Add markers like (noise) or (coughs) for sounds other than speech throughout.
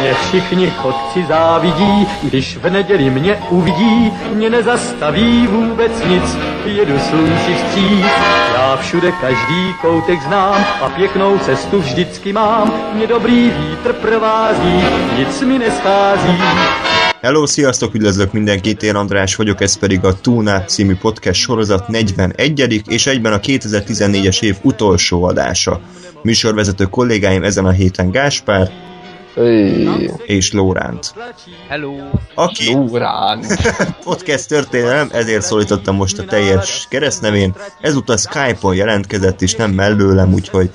Mě všichni chodci závidí, když v neděli mě uvidí, mě nezastaví vůbec nic, jedu slunci vstříc. Já všude každý koutek znám a pěknou cestu vždycky mám, mě dobrý vítr provází, nic mi neschází. Hello, sziasztok, üdvözlök mindenkit, én András vagyok, ez pedig a Tuna című podcast sorozat 41. és egyben a 2014-es év utolsó adása. Műsorvezető kollégáim ezen a héten Gáspár Hey. és Lóránt. Hello! Aki Durán. (laughs) podcast történelem, ezért szólítottam most a teljes keresztnevén, ezúttal Skype-on jelentkezett, és nem mellőlem, úgyhogy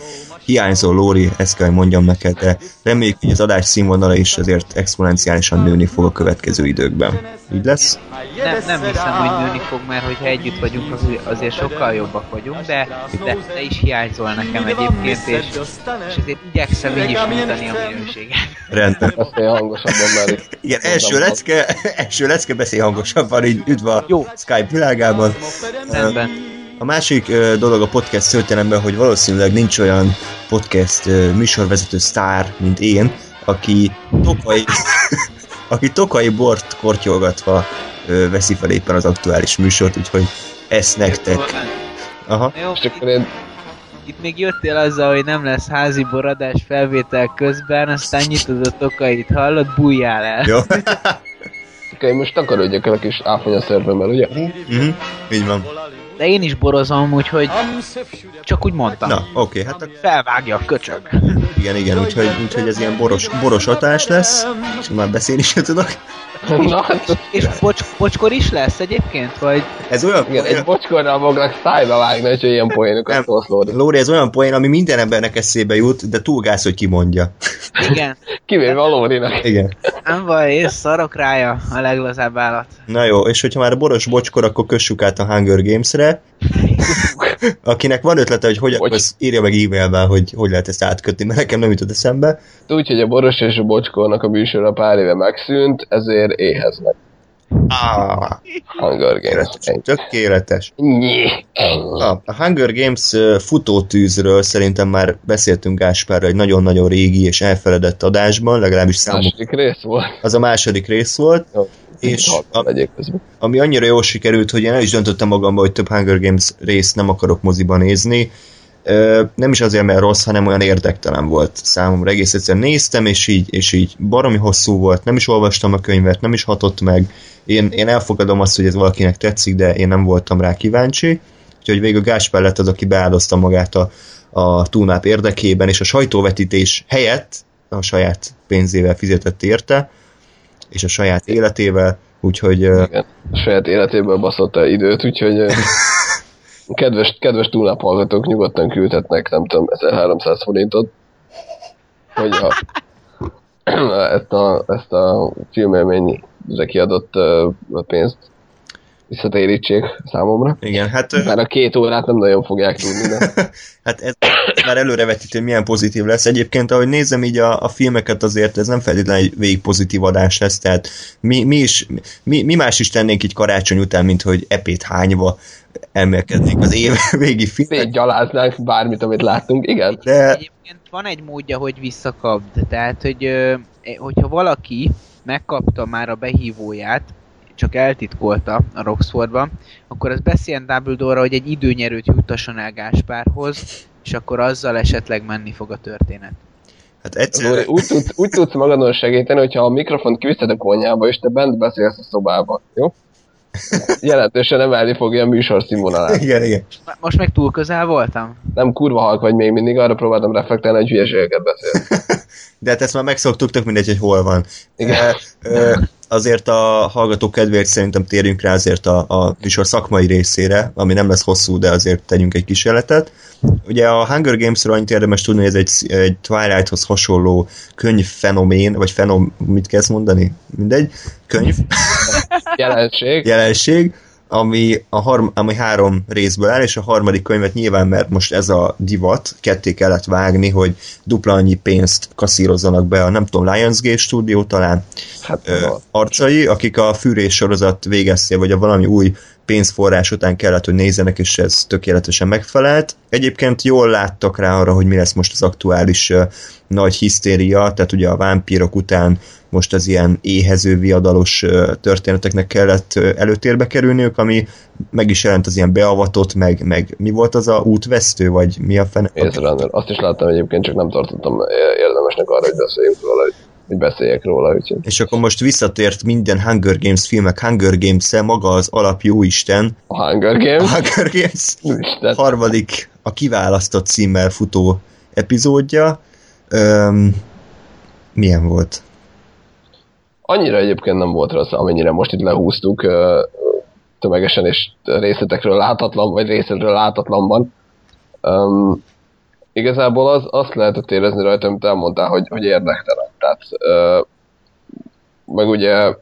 hiányzó Lóri, ezt kell hogy mondjam neked, de reméljük, hogy az adás színvonala is azért exponenciálisan nőni fog a következő időkben. Így lesz? Nem, nem hiszem, hogy nőni fog, mert hogyha együtt vagyunk, az- azért sokkal jobbak vagyunk, de, de te is hiányzol nekem egyébként, és, és azért igyekszem így is mondani a minőséget. Rendben. Beszélj hangosabban, mert itt Igen, első lecke, első lecke beszél hangosabban, így üdv a Jó. Skype világában. Rendben. A másik ö, dolog a podcast történelemben, hogy valószínűleg nincs olyan podcast ö, műsorvezető sztár, mint én, aki tokai, (laughs) aki tokai bort kortyolgatva ö, veszi fel éppen az aktuális műsort, úgyhogy ezt nektek. Aha. Jó, én itt még jöttél azzal, hogy nem lesz házi boradás felvétel közben, aztán nyitod a tokait, hallod, bújjál el. Jó. (laughs) én most takarodjak el a kis áfonya szervemmel, ugye? Mhm, Így van. De én is borozom, úgyhogy csak úgy mondtam. Na, oké, hát ak- Felvágja a köcsög. igen, igen, úgyhogy, úgyhogy ez ilyen boros, boros hatás lesz, és már beszélni sem tudok. Na, És bocs, bocskor is lesz egyébként? Vagy Ez olyan, igen, olyan egy bocskorral fognak szájba vágni, hogyha ilyen poénokat Nem. szólsz, Lóri. Lóri, ez olyan poén, ami minden embernek eszébe jut, de túl gáz, hogy kimondja. igen? Kivéve a Lórinak. Igen. Nem baj, és szarok rája a leglazább állat. Na jó, és hogyha már a boros bocskor, akkor kössük át a Hunger Games-re. Akinek van ötlete, hogy hogy, Hogy? az írja meg e-mailben, hogy hogy lehet ezt átkötni, mert nekem nem jutott eszembe. Úgy, hogy a Boros és a Bocskornak a műsora pár éve megszűnt, ezért éheznek. Ah, Hunger Games. Tökéletes. Nyi. Ennyi. Na, a Hunger Games futótűzről szerintem már beszéltünk Gáspárra egy nagyon-nagyon régi és elfeledett adásban, legalábbis számomra Második rész volt. az a második rész volt, Jó. és a... ami annyira jól sikerült, hogy én el is döntöttem magamban, hogy több Hunger Games részt nem akarok moziban nézni. Nem is azért, mert rossz, hanem olyan érdektelen volt számomra. Egész egyszerűen néztem, és így, és így baromi hosszú volt, nem is olvastam a könyvet, nem is hatott meg. Én, én elfogadom azt, hogy ez valakinek tetszik, de én nem voltam rá kíváncsi. Úgyhogy végül Gáspár lett az, aki beáldozta magát a, a túlnáp érdekében, és a sajtóvetítés helyett a saját pénzével fizetett érte, és a saját életével, úgyhogy Igen. A saját életéből baszott el időt, úgyhogy (laughs) kedves, kedves túlnapolgatók nyugodtan küldhetnek, nem tudom, 1300 forintot, hogy a, (clears throat) ezt, a, ezt a filmélményre kiadott pénzt visszatérítsék számomra. igen, hát, Már a két órát nem nagyon fogják tudni, de (laughs) hát ez már előrevetítő, hogy milyen pozitív lesz. Egyébként, ahogy nézem így a, a filmeket, azért ez nem feltétlenül egy végig pozitív adás lesz, tehát mi, mi, is, mi, mi más is tennénk így karácsony után, mint hogy epét hányva emelkednénk az év (laughs) végi filmek. szétgyaláznánk bármit, amit láttunk, igen. De Egyébként van egy módja, hogy visszakapd. Tehát, hogy ö, hogyha valaki megkapta már a behívóját, csak eltitkolta a Roxfordban, akkor az beszéljen Dumbledore-ra, hogy egy időnyerőt juttasson el Gáspárhoz, és akkor azzal esetleg menni fog a történet. hát Lóri, egyszer, úgy, tud, úgy tudsz magadon segíteni, hogyha a mikrofont kiviszed a konyhába, és te bent beszélsz a szobában, jó? Jelentősen emelni fogja a műsor színvonalát. igen, igen. Most meg túl közel voltam? Nem kurva halk vagy még mindig, arra próbáltam reflektálni, hogy hülyeségeket beszél. (laughs) De hát ezt már megszoktuk, tök mindegy, hogy hol van. Igen. De, ö, azért a hallgatók kedvéért szerintem térjünk rá azért a, a műsor szakmai részére, ami nem lesz hosszú, de azért tegyünk egy kísérletet. Ugye a Hunger Games-ről annyit érdemes tudni, hogy ez egy, egy Twilight-hoz hasonló könyvfenomén, vagy fenom, mit kell ezt mondani? Mindegy, könyv, Jelenség. jelenség, ami, a harm, ami három részből áll, és a harmadik könyvet nyilván, mert most ez a divat, ketté kellett vágni, hogy dupla annyi pénzt kaszírozzanak be a, nem tudom, Lionsgate stúdió talán, Hát, ö, arcai, akik a fűrés sorozat végezték, vagy a valami új pénzforrás után kellett, hogy nézzenek, és ez tökéletesen megfelelt. Egyébként jól láttak rá arra, hogy mi lesz most az aktuális uh, nagy hisztéria, tehát ugye a vámpírok után most az ilyen éhező, viadalos uh, történeteknek kellett uh, előtérbe kerülniük, ami meg is jelent az ilyen beavatott, meg, meg mi volt az a útvesztő, vagy mi a fene? Runner. Azt is láttam egyébként, csak nem tartottam érdemesnek arra, hogy beszéljünk róla, hogy hogy beszéljek róla. Úgyhogy. És akkor most visszatért minden Hunger Games filmek Hunger games -e, maga az alap Isten. A Hunger Games? A Hunger Games. Isten. Harmadik a kiválasztott címmel futó epizódja. Öm, milyen volt? Annyira egyébként nem volt rossz, amennyire most itt lehúztuk tömegesen és részletekről láthatlan, vagy részletről láthatlanban. Um, igazából az, azt lehetett érezni rajta, amit elmondtál, hogy, hogy érdektelen. Tehát, ö, meg ugye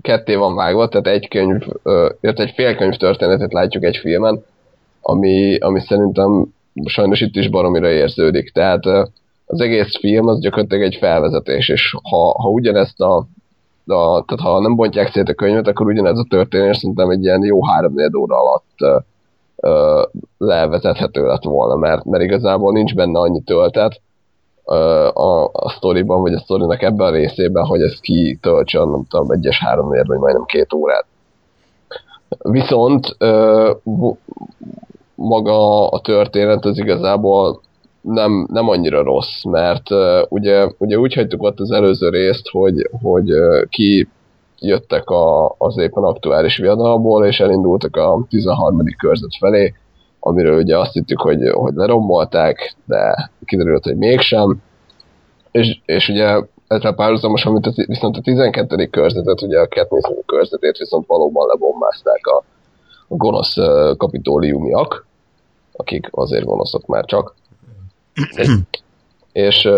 ketté van vágva, tehát egy könyv, illetve egy fél könyv történetet látjuk egy filmen, ami, ami szerintem sajnos itt is baromira érződik. Tehát az egész film az gyakorlatilag egy felvezetés, és ha, ha ugyanezt a, a tehát ha nem bontják szét a könyvet, akkor ugyanez a történés szerintem egy ilyen jó három óra alatt ö, levezethető lett volna, mert, mert igazából nincs benne annyi töltet a, a sztoriban, vagy a sztorinak ebben a részében, hogy ez kitöltsön, nem tudom, egyes három vagy majdnem két órát. Viszont maga a történet az igazából nem, nem annyira rossz, mert uh, ugye, ugye úgy hagytuk ott az előző részt, hogy, hogy uh, ki jöttek a, az éppen aktuális viadalból, és elindultak a 13. körzet felé, amiről ugye azt hittük, hogy, hogy lerombolták, de kiderült, hogy mégsem. És, és ugye ezzel párhuzamosan, mint a, viszont a 12. körzetet, ugye a Katniss körzetét viszont valóban lebombázták a, a gonosz kapitóliumiak, akik azért gonoszok már csak. (clears throat) és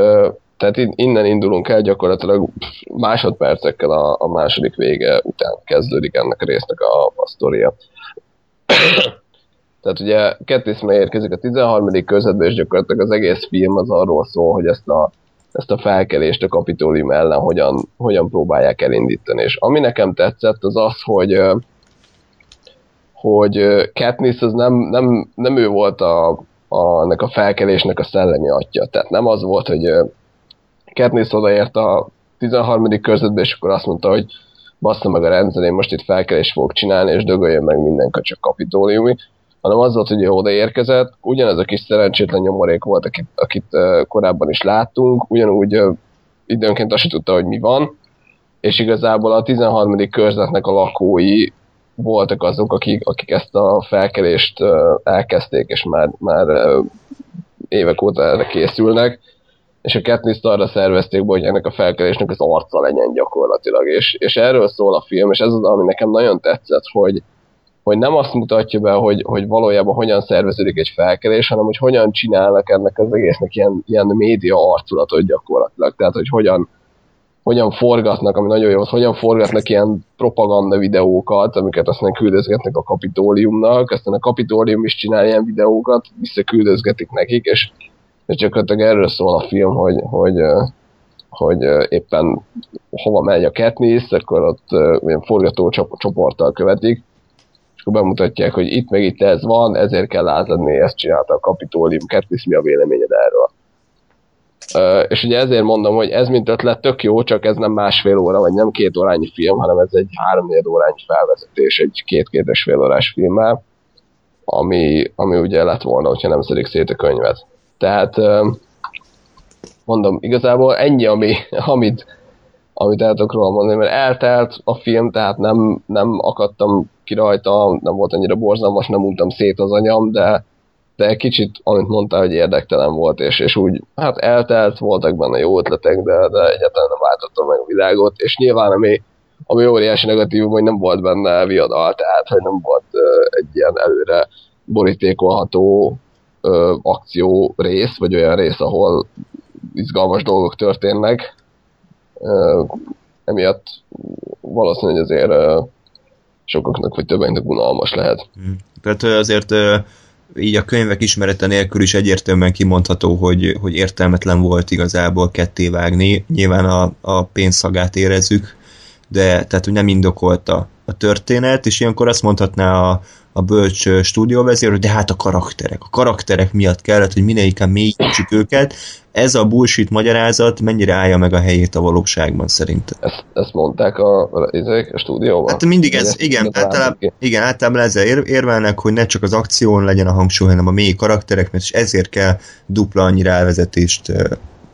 tehát innen indulunk el, gyakorlatilag másodpercekkel a, a második vége után kezdődik ennek a résznek a, a sztoria. (coughs) Tehát ugye Katniss érkezik a 13. közvetbe, és gyakorlatilag az egész film az arról szól, hogy ezt a, ezt a felkelést a kapitólium ellen hogyan, hogyan próbálják elindítani. És ami nekem tetszett, az az, hogy hogy Katniss az nem, nem, nem ő volt a, a, ennek a felkelésnek a szellemi atya. Tehát nem az volt, hogy Katniss odaért a 13. körzetbe, és akkor azt mondta, hogy bassza meg a rendszer, én most itt felkelés fogok csinálni, és dögöljön meg minden csak kapitóliumi, hanem az volt, hogy ő odaérkezett, ugyanez a kis szerencsétlen nyomorék volt, akit, akit korábban is láttunk, ugyanúgy időnként azt tudta, hogy mi van, és igazából a 13. körzetnek a lakói voltak azok, akik, akik ezt a felkelést elkezdték, és már, már évek óta erre készülnek, és a katniss arra szervezték, hogy ennek a felkelésnek az arca legyen gyakorlatilag, és, és erről szól a film, és ez az, ami nekem nagyon tetszett, hogy, hogy nem azt mutatja be, hogy, hogy valójában hogyan szerveződik egy felkelés, hanem hogy hogyan csinálnak ennek az egésznek ilyen, ilyen média arculatot gyakorlatilag, tehát hogy hogyan, hogyan forgatnak, ami nagyon jó, hogy hogyan forgatnak ilyen propaganda videókat, amiket aztán küldözgetnek a kapitóliumnak, aztán a kapitólium is csinál ilyen videókat, visszaküldözgetik nekik, és és gyakorlatilag erről szól a film, hogy, hogy, hogy éppen hova megy a Katniss, akkor ott ilyen forgató csoporttal követik, és akkor bemutatják, hogy itt meg itt ez van, ezért kell átadni, ezt csinálta a Kapitólium, Katniss, mi a véleményed erről? Uh, és ugye ezért mondom, hogy ez mint ötlet tök jó, csak ez nem másfél óra, vagy nem két órányi film, hanem ez egy három órányi felvezetés egy két-két és fél órás filmmel, ami, ami ugye lett volna, hogyha nem szedik szét a könyvet. Tehát mondom, igazából ennyi, ami, amit, amit el tudok róla mondani, mert eltelt a film, tehát nem, nem akadtam ki rajta, nem volt annyira borzalmas, nem untam szét az anyam, de, de kicsit, amit mondtál, hogy érdektelen volt, és, és úgy, hát eltelt, voltak benne jó ötletek, de, de egyáltalán nem váltottam meg a világot, és nyilván ami, ami óriási negatív, hogy nem volt benne viadal, tehát hogy nem volt uh, egy ilyen előre borítékolható ö, akció rész, vagy olyan rész, ahol izgalmas dolgok történnek. Ö, emiatt valószínűleg azért ö, sokaknak vagy többeknek unalmas lehet. Hmm. Tehát azért így a könyvek ismerete nélkül is egyértelműen kimondható, hogy, hogy értelmetlen volt igazából ketté vágni. Nyilván a, a pénzszagát érezzük, de tehát hogy nem indokolta a történet, és ilyenkor azt mondhatná a, a bölcs stúdióvezér, hogy de hát a karakterek. A karakterek miatt kellett, hogy minél inkább mélyítsük őket. Ez a bullshit magyarázat mennyire állja meg a helyét a valóságban szerintem. Ezt, ezt mondták a, a, a stúdióban? Hát mindig ez, igen, általában, igen, általában ezzel ér, érvelnek, hogy ne csak az akción legyen a hangsúly, hanem a mély karakterek, mert ezért kell dupla annyi rávezetést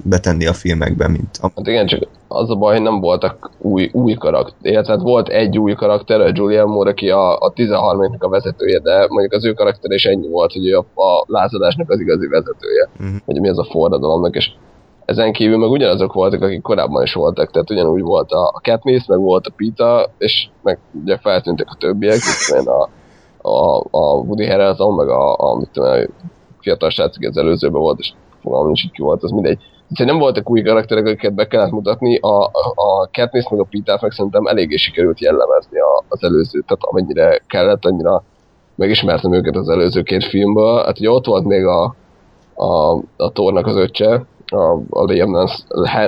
betenni a filmekben, mint... A... Hát igen, csak az a baj, hogy nem voltak új, új karakter, illetve hát volt egy új karakter, a Julian Moore, aki a, a 13 a vezetője, de mondjuk az ő karakter is ennyi volt, hogy ő a, a lázadásnak az igazi vezetője, uh-huh. hogy mi az a forradalomnak, és ezen kívül meg ugyanazok voltak, akik korábban is voltak, tehát ugyanúgy volt a, a Katniss, meg volt a Pita, és meg ugye feltűntek a többiek, itt a, a, a Woody Harrelson, meg a, a, mit tudom, a fiatal srác, az előzőben volt, és fogalmam nincs, ki volt, az mindegy Úgyhogy nem voltak új karakterek, akiket be kellett mutatni, a, a, Katniss meg a Pitát meg szerintem eléggé sikerült jellemezni a, az előző, tehát amennyire kellett, annyira megismertem őket az előző két filmből. Hát ugye ott volt még a, a, a Tornak az öccse, a, a Liam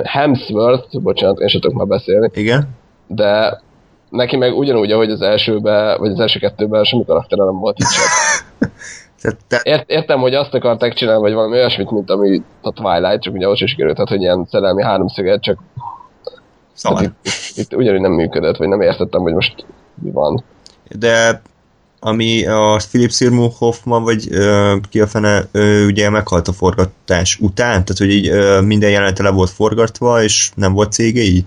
Hemsworth, bocsánat, én sem tudok már beszélni. Igen. De neki meg ugyanúgy, ahogy az elsőben, vagy az első kettőben semmi karaktere nem volt itt sem. (laughs) Te... Ért, értem, hogy azt akarták csinálni, vagy valami olyasmit, mint ami a Twilight, csak ugye ott is sikerült, tehát, hogy ilyen szerelmi háromszöget, csak szóval. itt, itt, ugyanúgy nem működött, vagy nem értettem, hogy most mi van. De ami a Philip Seymour Hoffman, vagy ö, ki a fene, ö, ugye meghalt a forgatás után, tehát hogy így ö, minden jelenete le volt forgatva, és nem volt CGI?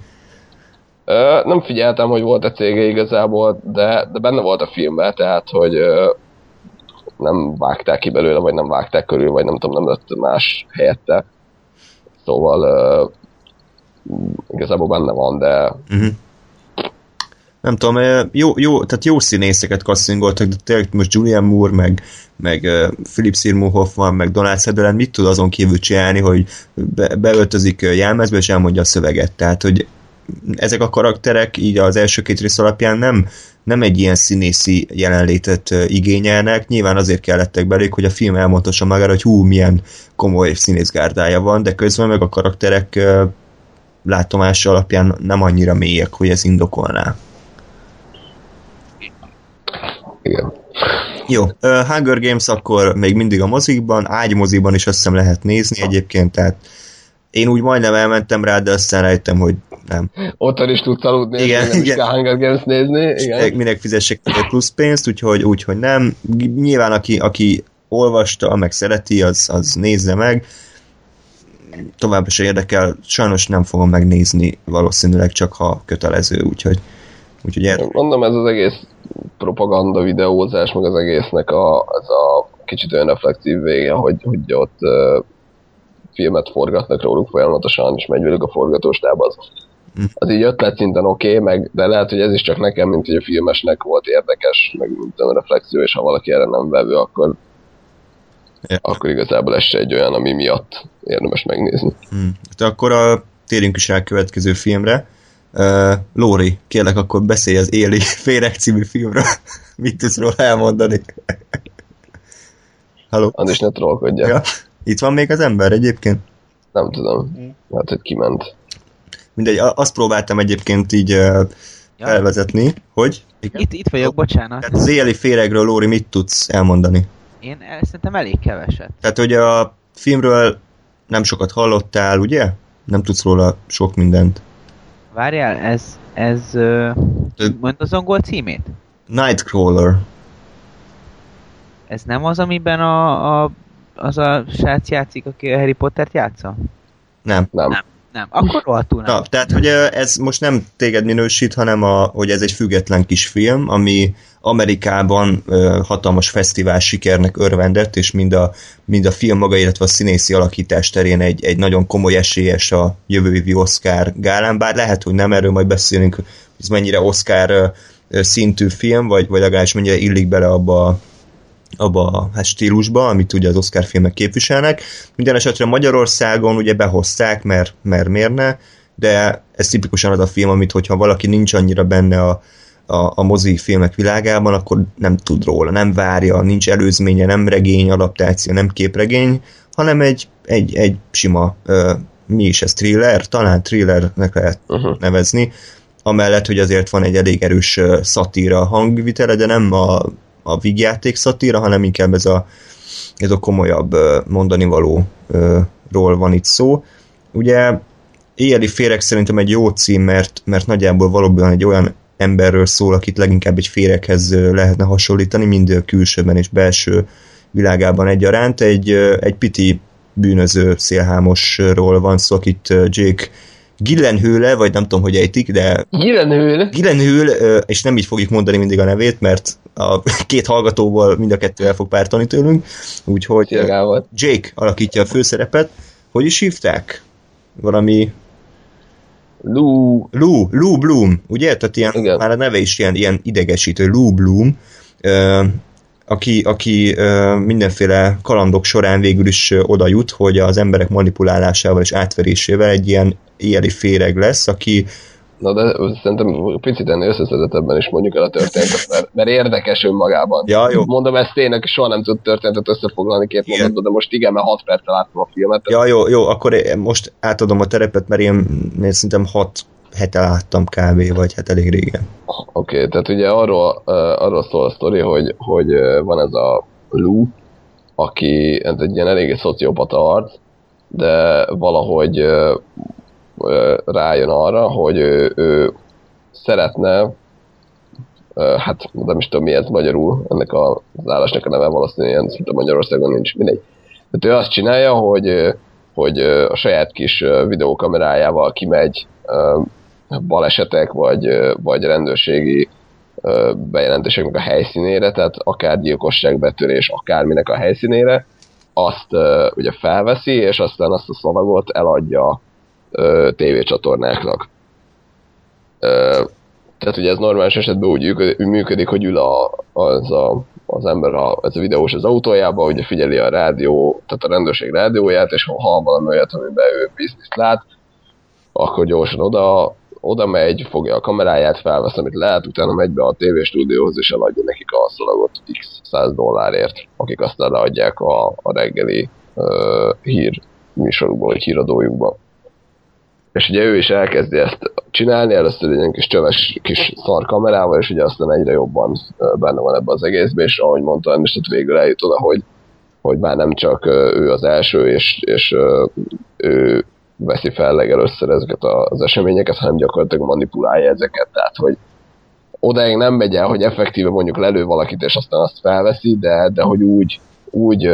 Ö, nem figyeltem, hogy volt a CGI igazából, de, de benne volt a filmben, tehát hogy ö, nem vágták ki belőle, vagy nem vágták körül, vagy nem tudom, nem lett más helyette. Szóval uh, igazából benne van, de uh-huh. nem tudom, jó, jó, tehát jó színészeket kasszingoltak, de tényleg most Julian Moore, meg, meg Philip Seymour Hoffman, meg Donald Sutherland mit tud azon kívül csinálni, hogy be, beöltözik jelmezbe, és elmondja a szöveget. Tehát, hogy ezek a karakterek így az első két rész alapján nem, nem egy ilyen színészi jelenlétet igényelnek, nyilván azért kellettek belők, hogy a film elmondhassa magára, hogy hú, milyen komoly színészgárdája van, de közben meg a karakterek látomás alapján nem annyira mélyek, hogy ez indokolná. Igen. Jó, Hunger Games akkor még mindig a mozikban, ágymoziban is azt hiszem lehet nézni egyébként, tehát én úgy majdnem elmentem rá, de aztán rájöttem, hogy nem. Otthon is tudsz aludni, igen, nem igen. is Hunger Games nézni. Igen. Minek fizessek egy plusz pénzt, úgyhogy, úgyhogy nem. Nyilván aki, aki olvasta, meg szereti, az, az nézze meg. Továbbra se érdekel, sajnos nem fogom megnézni, valószínűleg csak ha kötelező, úgyhogy, úgyhogy er... Mondom, ez az egész propaganda videózás, meg az egésznek a, az a kicsit olyan reflektív vége, hogy, hogy ott filmet forgatnak róluk folyamatosan, és megy velük a forgatóstáb, az, az így ötlet szinten oké, okay, meg, de lehet, hogy ez is csak nekem, mint hogy a filmesnek volt érdekes, meg mint a reflexió, és ha valaki erre nem vevő, akkor ja. akkor igazából ez se egy olyan, ami miatt érdemes megnézni. Hmm. De akkor a, térjünk is rá a következő filmre. Uh, Lóri, kérlek, akkor beszélj az Éli Féreg című filmről. (laughs) Mit tudsz róla elmondani? (laughs) Halló? Andis, ne trollkodja. Ja. Itt van még az ember egyébként? Nem tudom. Hát, hogy kiment. Mindegy, azt próbáltam egyébként így uh, ja. elvezetni, hogy... Igen? Itt, itt vagyok, bocsánat. Tehát az éjjeli féregről, Lóri, mit tudsz elmondani? Én szerintem elég keveset. Tehát, hogy a filmről nem sokat hallottál, ugye? Nem tudsz róla sok mindent. Várjál, ez, ez, uh, mondd az angol címét? Nightcrawler. Ez nem az, amiben a, a az a srác játszik, aki a Harry Pottert játsza? Nem. Nem. nem. Nem, akkor rohadtul nem. Na, tehát, hogy ez most nem téged minősít, hanem a, hogy ez egy független kis film, ami Amerikában ö, hatalmas fesztivál sikernek örvendett, és mind a, mind a film maga, illetve a színészi alakítás terén egy, egy nagyon komoly esélyes a jövő évi Oscar gálán, bár lehet, hogy nem erről majd beszélünk, hogy ez mennyire Oscar ö, szintű film, vagy, vagy legalábbis mennyire illik bele abba a abba a hát stílusba, amit ugye az Oscar filmek képviselnek. Minden esetre Magyarországon ugye behozták, mert, mert mérne, de ez tipikusan az a film, amit hogyha valaki nincs annyira benne a, a, a mozi filmek világában, akkor nem tud róla, nem várja, nincs előzménye, nem regény, adaptáció, nem képregény, hanem egy, egy, egy sima, uh, mi is ez, thriller? Talán thrillernek lehet uh-huh. nevezni. amellett, hogy azért van egy elég erős szatíra hangvitele, de nem a, a vígjáték szatíra, hanem inkább ez a, ez a komolyabb mondani valóról van itt szó. Ugye éjjeli féreg szerintem egy jó cím, mert, mert nagyjából valóban egy olyan emberről szól, akit leginkább egy féreghez lehetne hasonlítani, mind külsőben és belső világában egyaránt. Egy, egy piti bűnöző szélhámosról van szó, akit Jake Gillenhőle, vagy nem tudom, hogy ejtik, de... Gillenhőle? Gillenhől, és nem így fogjuk mondani mindig a nevét, mert a (laughs) két hallgatóból mind a kettő el fog pártani tőlünk, úgyhogy Jake alakítja a főszerepet. Hogy is hívták? Valami Lou. Lou, Lou Bloom, ugye? Tehát ilyen, Igen. már a neve is ilyen, ilyen idegesítő, Lou Bloom, aki, aki mindenféle kalandok során végül is oda jut, hogy az emberek manipulálásával és átverésével egy ilyen éjjeli féreg lesz, aki Na de szerintem picit ennél összeszedettebben is mondjuk el a történetet, mert, mert érdekes önmagában. Ja, jó. Mondom ezt én, aki soha nem tud történetet összefoglalni két mondatban, de most igen, mert 6 perccel láttam a filmet. Ja, jó, jó, akkor most átadom a terepet, mert én, én szerintem 6 hete láttam kb. vagy hát elég régen. Oké, okay, tehát ugye arról, uh, arról szól a sztori, hogy, hogy van ez a Lou, aki ez egy ilyen eléggé szociopata arc, de valahogy uh, rájön arra, hogy ő, ő szeretne, hát nem is tudom mi ez magyarul, ennek az állásnak a neve valószínűleg szinte Magyarországon nincs, mindegy. Tehát ő azt csinálja, hogy, hogy a saját kis videókamerájával kimegy balesetek, vagy, vagy rendőrségi bejelentéseknek a helyszínére, tehát akár gyilkosság, betörés, akárminek a helyszínére, azt ugye felveszi, és aztán azt a szalagot eladja tévécsatornáknak. Tehát ugye ez normális esetben úgy működik, hogy ül a, az, a, az ember, a, ez a videós az autójába, ugye figyeli a rádió, tehát a rendőrség rádióját, és ha hall valami olyat, amiben ő bizniszt lát, akkor gyorsan oda, oda megy, fogja a kameráját, felvesz, amit lehet, utána megy be a tévéstúdióhoz, és eladja nekik a szalagot x 100 dollárért, akik aztán leadják a, a reggeli uh, hír műsorukba, vagy híradójukba és ugye ő is elkezdi ezt csinálni, először egy ilyen kis csöves kis szar kamerával, és ugye aztán egyre jobban benne van ebbe az egészbe, és ahogy mondta, és ott végül eljut oda, hogy, hogy már nem csak ő az első, és, és ő veszi fel legelőször ezeket az eseményeket, hanem gyakorlatilag manipulálja ezeket, tehát hogy odáig nem megy el, hogy effektíve mondjuk lelő valakit, és aztán azt felveszi, de, de hogy úgy, úgy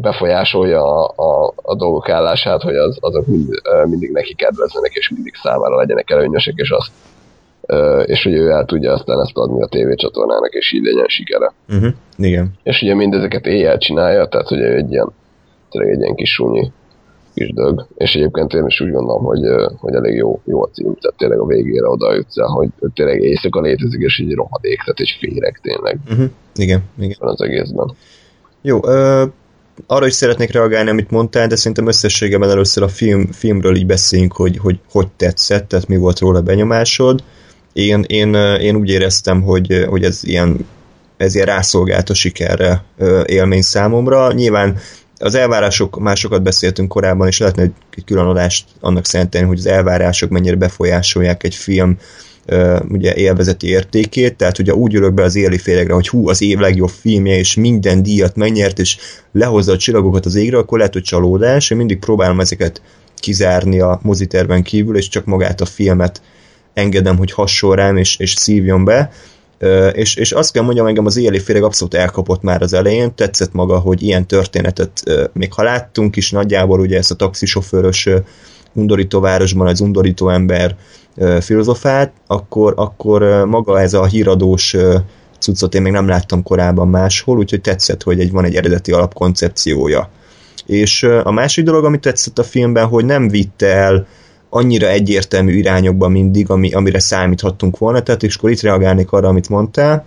befolyásolja a, a, a dolgok állását, hogy az, azok mind, mindig neki kedvezzenek, és mindig számára legyenek előnyösek, és azt és hogy ő el tudja aztán ezt adni a tévécsatornának, és így legyen sikere. Uh-huh. Igen. És ugye mindezeket éjjel csinálja, tehát hogy egy ilyen, tényleg egy ilyen kis súnyi kis dög, és egyébként én is úgy gondolom, hogy, hogy elég jó, jó a cím, tehát tényleg a végére oda jutsz el, hogy tényleg éjszaka létezik, és egy rohadék, tehát egy féreg tényleg. Uh-huh. Igen, igen. Az egészben. Jó, ö, arra is szeretnék reagálni, amit mondtál, de szerintem összességében először a film, filmről így beszéljünk, hogy, hogy hogy tetszett, tehát mi volt róla benyomásod. Én, én, én úgy éreztem, hogy, hogy ez ilyen ez ilyen rászolgált a sikerre élmény számomra. Nyilván az elvárások, másokat beszéltünk korábban, és lehetne egy külön adást annak szentelni, hogy az elvárások mennyire befolyásolják egy film ugye élvezeti értékét, tehát ugye úgy ülök be az éli félegre, hogy hú, az év legjobb filmje, és minden díjat megnyert, és lehozza a csillagokat az égre, akkor lehet, hogy csalódás. Én mindig próbálom ezeket kizárni a moziterven kívül, és csak magát a filmet engedem, hogy hasonl rám, és, és szívjon be. És, és azt kell mondjam, engem az éjjeli féreg abszolút elkapott már az elején, tetszett maga, hogy ilyen történetet még ha láttunk is nagyjából, ugye ezt a taxisofőrös undorító városban az undorító ember filozofát, akkor, akkor maga ez a híradós cuccot én még nem láttam korábban máshol, úgyhogy tetszett, hogy egy, van egy eredeti alapkoncepciója. És a másik dolog, amit tetszett a filmben, hogy nem vitte el annyira egyértelmű irányokba mindig, ami, amire számíthattunk volna, tehát és akkor itt reagálnék arra, amit mondtál,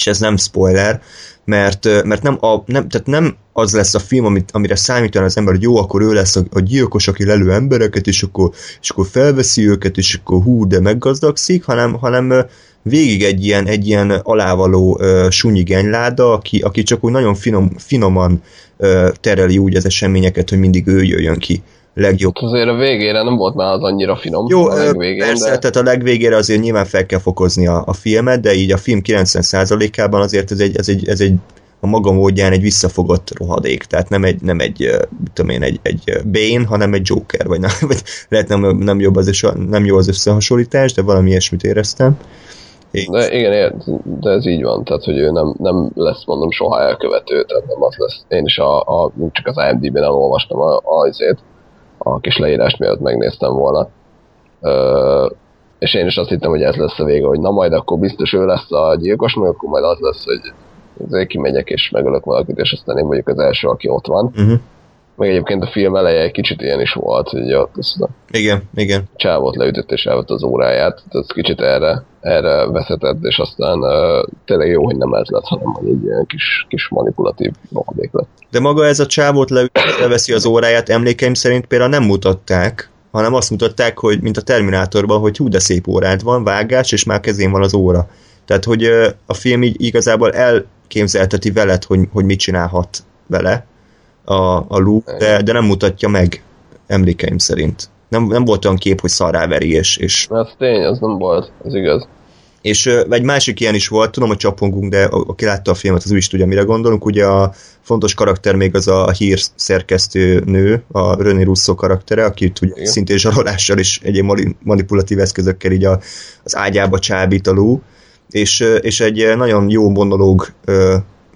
és ez nem spoiler, mert, mert nem, a, nem, tehát nem az lesz a film, amit, amire számítan az ember, hogy jó, akkor ő lesz a, a gyilkos, aki lelő embereket, és akkor, és akkor felveszi őket, és akkor hú, de meggazdagszik, hanem, hanem végig egy ilyen, egy ilyen alávaló uh, sunyi genyláda, aki, aki csak úgy nagyon finom, finoman uh, tereli úgy az eseményeket, hogy mindig ő jöjjön ki legjobb. Azért a végére nem volt már az annyira finom. Jó, a legvégén, persze, de... tehát a legvégére azért nyilván fel kell fokozni a, a filmet, de így a film 90%-ában azért ez egy, ez egy, ez egy a maga módján egy visszafogott rohadék, tehát nem egy, nem egy tudom én, egy, egy Bane, hanem egy Joker, vagy, nem, vagy lehet nem, nem, jobb az, nem jó az összehasonlítás, de valami ilyesmit éreztem. De igen, de ez így van, tehát hogy ő nem, nem lesz mondom soha elkövető, tehát nem az lesz. Én is a, a csak az IMDb-ben elolvastam a, a, azért, a kis leírást mielőtt megnéztem volna. Ö, és én is azt hittem, hogy ez lesz a vége, hogy na majd akkor biztos ő lesz a gyilkos, meg akkor majd az lesz, hogy azért kimegyek és megölök valakit, és aztán én vagyok az első, aki ott van. Uh-huh. Meg egyébként a film eleje egy kicsit ilyen is volt, hogy ott azt a igen, igen. csávot leütött és elvett az óráját, tehát kicsit erre, erre veszetett, és aztán uh, tényleg jó, hogy nem ez lett, hanem egy ilyen kis, kis manipulatív rohadék lett. De maga ez a csávot le, leveszi az óráját, emlékeim szerint például nem mutatták, hanem azt mutatták, hogy mint a Terminátorban, hogy hú, de szép órád van, vágás, és már kezén van az óra. Tehát, hogy a film így igazából elképzelteti veled, hogy, hogy mit csinálhat vele a, a Luke, de, de nem mutatja meg emlékeim szerint. Nem, nem volt olyan kép, hogy szarráveri, és... és... Ez tény, az nem volt, ez igaz. És egy másik ilyen is volt, tudom, hogy csapongunk, de aki látta a filmet, az ő is tudja, mire gondolunk. Ugye a fontos karakter még az a hír szerkesztő nő, a René Russo karaktere, akit ugye Igen. szintén zsarolással és egyéb manipulatív eszközökkel így a, az ágyába csábít a Lou és, és egy nagyon jó monológ,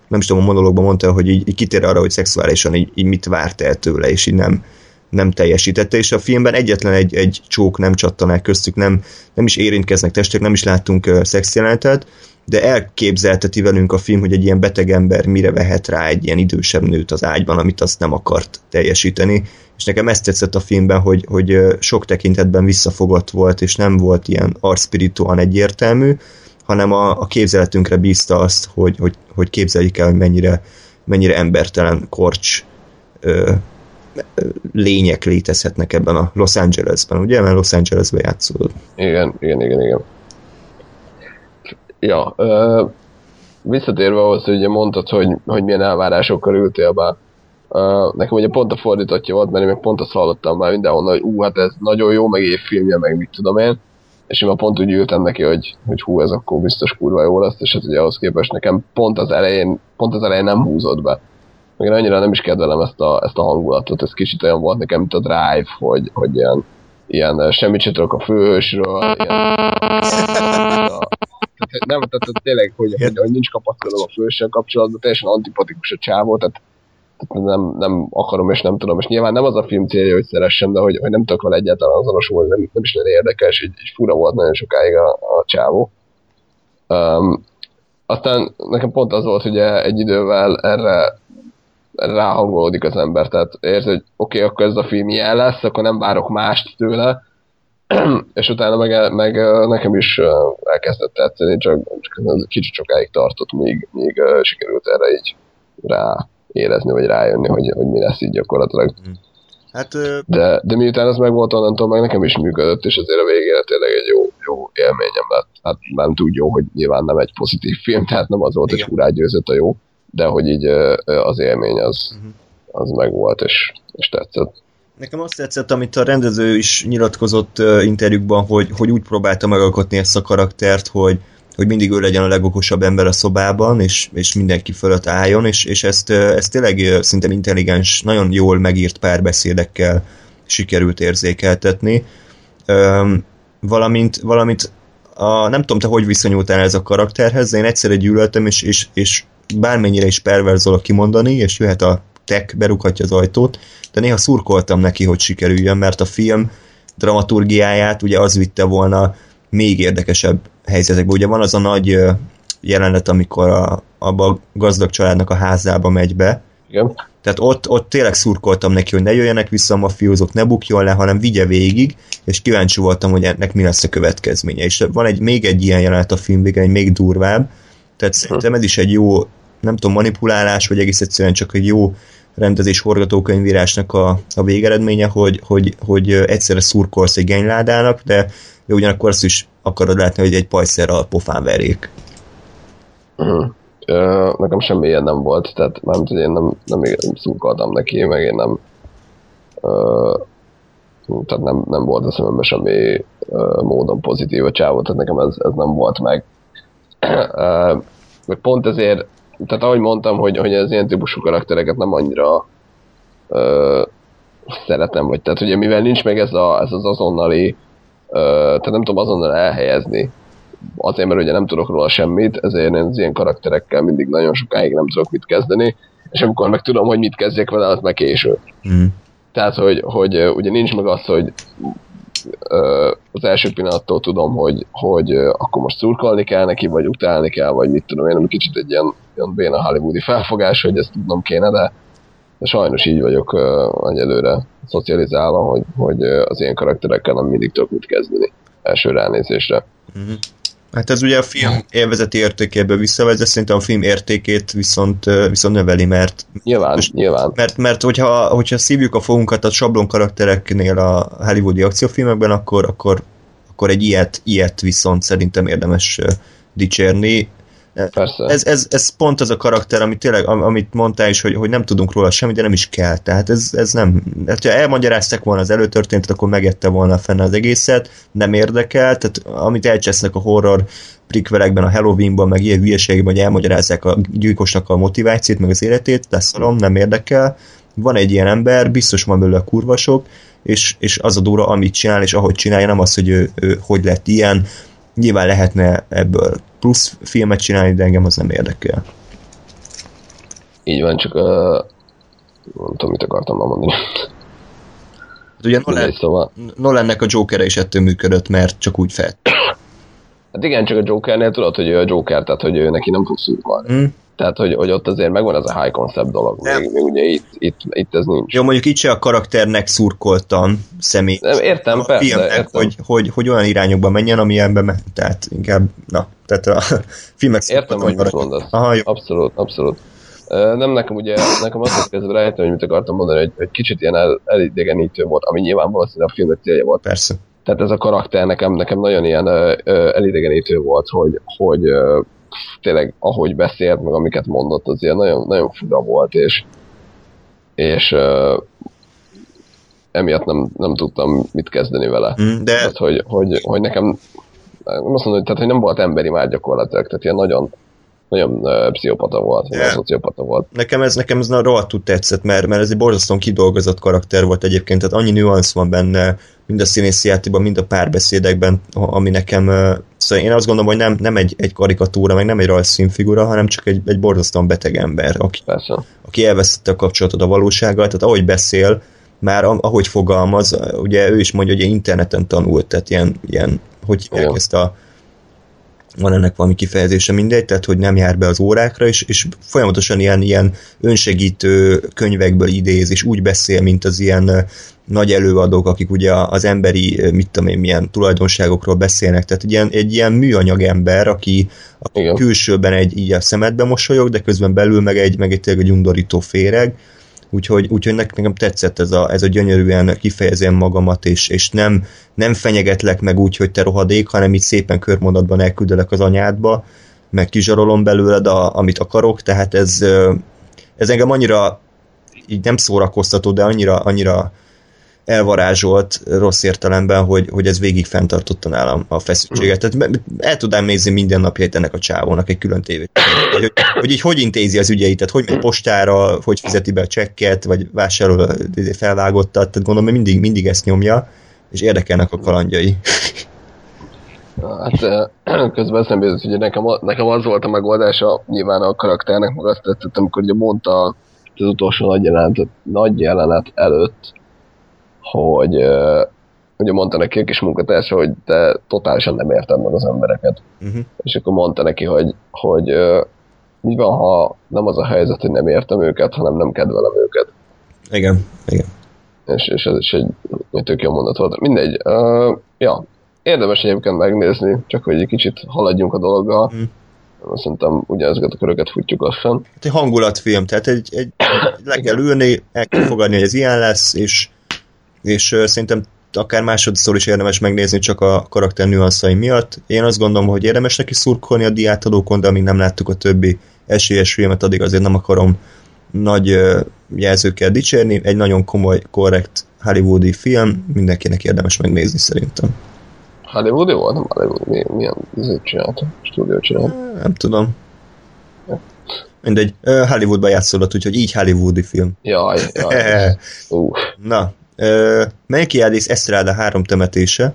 nem is tudom, a monológban mondta, hogy így, így kitér arra, hogy szexuálisan így, így mit várt el tőle, és így nem, nem teljesítette, és a filmben egyetlen egy, egy csók nem csattan el köztük, nem, nem is érintkeznek testek, nem is láttunk uh, szexjelenetet, de elképzelteti velünk a film, hogy egy ilyen beteg ember mire vehet rá egy ilyen idősebb nőt az ágyban, amit azt nem akart teljesíteni. És nekem ezt tetszett a filmben, hogy, hogy sok tekintetben visszafogott volt, és nem volt ilyen arszpirituán egyértelmű, hanem a, a képzeletünkre bízta azt, hogy, hogy, hogy képzeljük el, hogy mennyire, mennyire embertelen korcs lények létezhetnek ebben a Los Angelesben, ugye? Mert Los Angelesben játszódott. Igen, igen, igen, igen. Ja, ö, visszatérve ahhoz, hogy ugye mondtad, hogy, hogy milyen elvárásokkal ültél be, Uh, nekem ugye pont a fordítottja volt, mert én meg pont azt hallottam már mindenhonnan, hogy ú, hát ez nagyon jó, meg évfilmje, meg mit tudom én és én már pont úgy ültem neki, hogy, hogy hú, ez akkor biztos kurva jó lesz, és hát ugye ahhoz képest nekem pont az elején, pont az elején nem húzott be. Meg én annyira nem is kedvelem ezt a, ezt a hangulatot, ez kicsit olyan volt nekem, mint a Drive, hogy, hogy ilyen, ilyen semmit sem tudok a főhősről, ilyen, (laughs) nem, tehát tényleg, hogy, hogy, hogy nincs kapaszkodom a főhőssel kapcsolatban, teljesen antipatikus a csávó, tehát nem, nem akarom és nem tudom, és nyilván nem az a film célja, hogy szeressem, de hogy, hogy nem tudok vele egyáltalán azonosulni, nem, nem is nagyon érdekes, így, így fura volt nagyon sokáig a, a csávó. Um, aztán nekem pont az volt, hogy egy idővel erre ráhangolódik az ember, tehát érzi, hogy oké, okay, akkor ez a film ilyen lesz, akkor nem várok mást tőle, (clears throat) és utána meg, meg nekem is elkezdett tetszeni, csak, csak kicsit sokáig tartott, míg, míg sikerült erre így rá érezni, vagy rájönni, hogy, hogy mi lesz így gyakorlatilag. Mm. Hát, de, de miután ez meg volt onnantól, meg nekem is működött, és azért a végére tényleg egy jó, jó élményem lett. Hát nem tud jó, hogy nyilván nem egy pozitív film, tehát nem az volt, Igen. hogy hurrá győzött a jó, de hogy így az élmény az, uh-huh. az meg volt, és, és tetszett. Nekem azt tetszett, amit a rendező is nyilatkozott interjúkban, hogy, hogy úgy próbálta megalkotni ezt a karaktert, hogy, hogy mindig ő legyen a legokosabb ember a szobában, és, és mindenki fölött álljon, és, és ezt, ezt tényleg szinte intelligens, nagyon jól megírt párbeszédekkel sikerült érzékeltetni. Üm, valamint, valamint a, nem tudom, te hogy viszonyultál ez a karakterhez, de én egyszerre gyűlöltem, és, és, és bármennyire is perverzolok kimondani, és jöhet a tech, berukhatja az ajtót, de néha szurkoltam neki, hogy sikerüljön, mert a film dramaturgiáját ugye az vitte volna még érdekesebb helyzetekben. Ugye van az a nagy jelenet, amikor a, abba a gazdag családnak a házába megy be. Igen. Tehát ott, ott tényleg szurkoltam neki, hogy ne jöjjenek vissza a mafiózók, ne bukjon le, hanem vigye végig, és kíváncsi voltam, hogy ennek mi lesz a következménye. És van egy még egy ilyen jelenet a film végén, egy még durvább, tehát szerintem ez is egy jó, nem tudom, manipulálás, vagy egész egyszerűen csak egy jó rendezés forgatókönyvírásnak a, a végeredménye, hogy, hogy, hogy egyszerre szurkolsz egy genyládának, de ugyanakkor azt is akarod látni, hogy egy pajszerrel a pofán verjék. Uh-huh. Uh, nekem semmi ilyen nem volt, tehát mármint, hogy én nem, nem szurkoltam neki, meg én nem uh, tehát nem, nem volt a szememben semmi uh, módon pozitív a csávó, tehát nekem ez, ez nem volt meg. meg pont ezért, tehát ahogy mondtam, hogy, hogy ez ilyen típusú karaktereket nem annyira uh, szeretem, vagy tehát ugye mivel nincs meg ez, a, ez az azonnali, uh, tehát nem tudom azonnal elhelyezni, azért, mert ugye nem tudok róla semmit, ezért én az ilyen karakterekkel mindig nagyon sokáig nem tudok mit kezdeni, és amikor meg tudom, hogy mit kezdjek vele, az meg késő. Mm. Tehát, hogy, hogy ugye nincs meg az, hogy az első pillanattól tudom, hogy, hogy akkor most szurkolni kell neki, vagy utálni kell, vagy mit tudom én, kicsit egy ilyen, ilyen béna hollywoodi felfogás, hogy ezt tudnom kéne, de, de sajnos így vagyok uh, egyelőre szocializálva, hogy, hogy az ilyen karakterekkel nem mindig tudok mit kezdeni első ránézésre. Mm-hmm. Hát ez ugye a film élvezeti értékéből visszavezet, szerintem a film értékét viszont, viszont növeli, mert nyilván, most, nyilván. Mert, mert hogyha, hogyha szívjuk a fogunkat a sablon karaktereknél a hollywoodi akciófilmekben, akkor, akkor, akkor egy ilyet, ilyet viszont szerintem érdemes dicsérni. Persze. Ez, ez, ez pont az a karakter, amit tényleg, amit mondtál is, hogy, hogy nem tudunk róla semmit, de nem is kell. Tehát ez, ez nem, hát ha elmagyarázták volna az előtörténetet, akkor megette volna fenn az egészet, nem érdekel, tehát amit elcsesznek a horror prikvelekben, a Halloweenban, meg ilyen hülyeségben, hogy elmagyarázzák a gyilkosnak a motivációt, meg az életét, leszarom, nem érdekel. Van egy ilyen ember, biztos van belőle kurvasok, és, és az a dura, amit csinál, és ahogy csinálja, nem az, hogy ő, ő hogy lett ilyen, Nyilván lehetne ebből plusz filmet csinálni, de engem az nem érdekel. Így van, csak uh, nem tudom, mit akartam már mondani. Hát ugye Nolan, szóval... Nolannek a Joker is ettől működött, mert csak úgy fel. Hát igen, csak a Jokernél tudod, hogy ő a Joker, tehát hogy ő neki nem fog szurkolni. Mm. Tehát, hogy, hogy ott azért megvan ez a high concept dolog, még, még ugye itt, itt, itt ez nincs. Jó, mondjuk itt se a karakternek szurkoltam személy. Nem, értem, a persze, filmnek, értem. Hogy, hogy, hogy olyan irányokba menjen, amilyenben ment. Tehát inkább, na, tehát a (laughs) filmek Értem, hogy mit mondasz. Aha, jó. Abszolút, abszolút. Nem nekem ugye, nekem azt kezdett rájöttem, hogy mit akartam mondani, hogy, hogy kicsit ilyen el, elidegenítő volt, ami nyilván valószínűleg a filmnek célja volt. Persze. Tehát ez a karakter nekem, nekem nagyon ilyen uh, elidegenítő volt, hogy, hogy uh, tényleg ahogy beszélt, meg amiket mondott, az ilyen nagyon, nagyon fura volt, és, és uh, emiatt nem, nem tudtam mit kezdeni vele. Mm, de... Tehát, hogy, hogy, hogy nekem nem azt mondom, hogy, tehát, hogy nem volt emberi már gyakorlatilag, tehát ilyen nagyon, nagyon uh, pszichopata volt, yeah. szociopata volt. Nekem ez, nekem ez rohadtul tetszett, mert, mert ez egy borzasztóan kidolgozott karakter volt egyébként, tehát annyi nüansz van benne, mind a színészi játékban, mind a párbeszédekben, ami nekem, szóval én azt gondolom, hogy nem, nem egy, egy karikatúra, meg nem egy rajzszínfigura, hanem csak egy, egy borzasztóan beteg ember, aki, Persze. aki elvesztette a kapcsolatot a valósággal, tehát ahogy beszél, már ahogy fogalmaz, ugye ő is mondja, hogy interneten tanult, tehát ilyen, ilyen hogy elkezdte a van ennek valami kifejezése mindegy, tehát hogy nem jár be az órákra, és, és folyamatosan ilyen, ilyen önsegítő könyvekből idéz, és úgy beszél, mint az ilyen nagy előadók, akik ugye az emberi, mit tudom én, milyen tulajdonságokról beszélnek, tehát egy ilyen, egy ilyen műanyag ember, aki a külsőben egy így a szemedbe mosolyog, de közben belül meg egy, meg egy egy undorító féreg, úgyhogy, úgyhogy nekem tetszett ez a, ez a gyönyörűen kifejezem magamat, és, és nem, nem fenyegetlek meg úgy, hogy te rohadék, hanem így szépen körmondatban elküldelek az anyádba, meg kizsarolom belőled, a, amit akarok, tehát ez, ez engem annyira így nem szórakoztató, de annyira, annyira elvarázsolt rossz értelemben, hogy, hogy ez végig fenntartotta nálam a feszültséget. Tehát el tudnám nézni minden napjait ennek a csávónak egy külön tévét. Hogy, hogy így hogy intézi az ügyeit, tehát hogy megy postára, hogy fizeti be a csekket, vagy vásárol felvágottat, tehát gondolom, hogy mindig, mindig ezt nyomja, és érdekelnek a kalandjai. Hát közben eszembe jutott, hogy nekem, nekem az volt a megoldása nyilván a karakternek, meg azt tetszett, amikor ugye mondta az utolsó nagy jelenet, nagy jelenet előtt, hogy ugye mondta neki a kis munkatársa, hogy te totálisan nem érted meg az embereket. Uh-huh. És akkor mondta neki, hogy, hogy mi van, ha nem az a helyzet, hogy nem értem őket, hanem nem kedvelem őket. Igen, igen. És, és ez is egy, egy tök jó mondat volt. Mindegy. Uh, ja, érdemes egyébként megnézni, csak hogy egy kicsit haladjunk a dologgal. Uh-huh. Szerintem ugyanezeket a köröket futjuk lassan. Hát egy hangulatfilm, tehát egy, egy le kell ülni, el kell fogadni, hogy ez ilyen lesz, és és szerintem akár másodszor is érdemes megnézni csak a karakter nüanszai miatt. Én azt gondolom, hogy érdemes neki szurkolni a diátadókon, de amíg nem láttuk a többi esélyes filmet, addig azért nem akarom nagy jelzőkkel dicsérni. Egy nagyon komoly, korrekt hollywoodi film, mindenkinek érdemes megnézni szerintem. Hollywoodi volt? Nem Hollywood. Mi, milyen izét csinálta? Stúdiót csinált? Nem tudom. Mindegy, Hollywoodban játszolott, úgyhogy így hollywoodi film. Jaj, jaj. (laughs) Na, ö, Melquiades Estrada három temetése,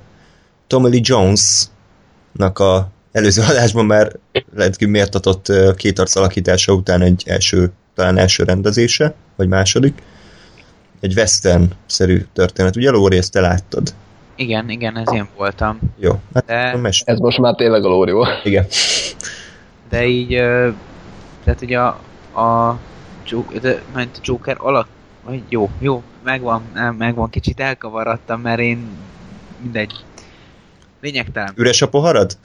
Tommy Lee Jones-nak a előző (laughs) adásban már rendkívül méltatott ö, két arc alakítása után egy első, talán első rendezése, vagy második. Egy western-szerű történet. Ugye, Lóri, ezt te láttad? Igen, igen, ez én voltam. Jó, hát De- mes- Ez most már tényleg a lóri volt. igen. De így, tehát ugye a, a Joker, de, ment Joker alak, vagy jó, jó, megvan, megvan, kicsit elkavaradtam, mert én mindegy. Lényegtelen. Üres a poharad?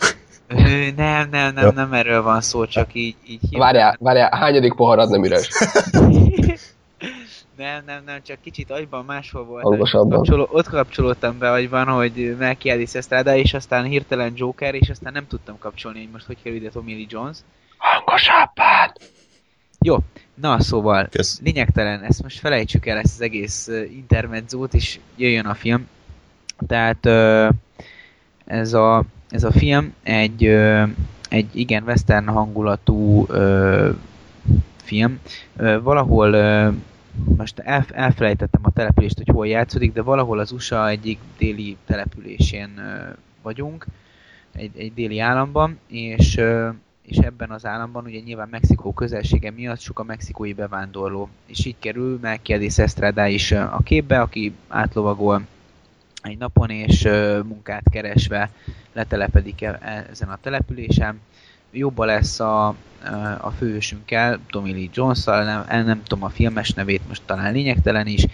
Nem, nem, nem, nem erről van szó, csak így, így Várjál, várjál, hányadik poharad nem üres? (laughs) Nem, nem, nem, csak kicsit agyban máshol volt. Hangosabban. Kapcsoló, ott kapcsolódtam be agyban, hogy Melquiades Estrada, és aztán hirtelen Joker, és aztán nem tudtam kapcsolni, hogy most hogy kerül ide Tommy Lee Jones. Hangosabban! Jó, na szóval, Kösz. lényegtelen, ezt most felejtsük el, ezt az egész intermedzót, és jöjjön a film. Tehát ez a, ez a film egy, egy igen western hangulatú film. Valahol most el, elfelejtettem a települést, hogy hol játszódik, de valahol az USA egyik déli településén vagyunk, egy, egy déli államban, és, és ebben az államban ugye nyilván Mexikó közelsége miatt sok a mexikói bevándorló, és így kerül Melquiades Estrada is a képbe, aki átlovagol egy napon, és munkát keresve letelepedik e- e- ezen a településen. Jobba lesz a, a főhősünkkel, Tommy Lee Jones-szal, nem, el nem tudom a filmes nevét, most talán lényegtelen is,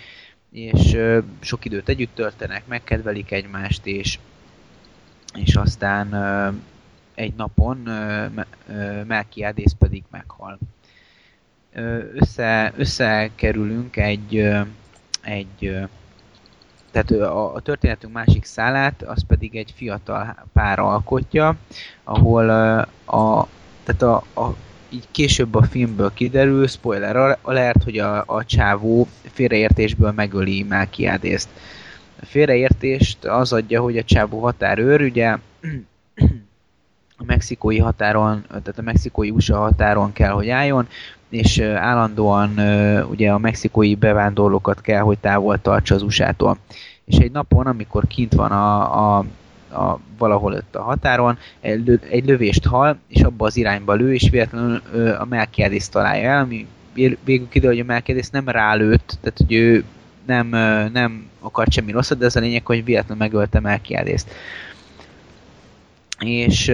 és sok időt együtt töltenek, megkedvelik egymást, és, és aztán egy napon ö, Me- ö, Melquiades pedig meghal. Össze, összekerülünk egy, egy tehát a, történetünk másik szálát, az pedig egy fiatal pár alkotja, ahol a, tehát a, a, így később a filmből kiderül, spoiler alert, hogy a, a csávó félreértésből megöli Melquiadést. A félreértést az adja, hogy a csávó határőr, ugye a mexikói határon, tehát a mexikói USA határon kell, hogy álljon, és állandóan ugye a mexikói bevándorlókat kell, hogy távol tartsa az USA-tól. És egy napon, amikor kint van a, a, a valahol ott a határon, egy, lö- egy lövést hal, és abba az irányba lő, és véletlenül a Melquiades találja el, ami vé- végül kiderül, hogy a Melquiades nem rálőtt, tehát hogy ő nem, nem akart semmi rosszat, de ez a lényeg, hogy véletlenül megölte Melquiades-t és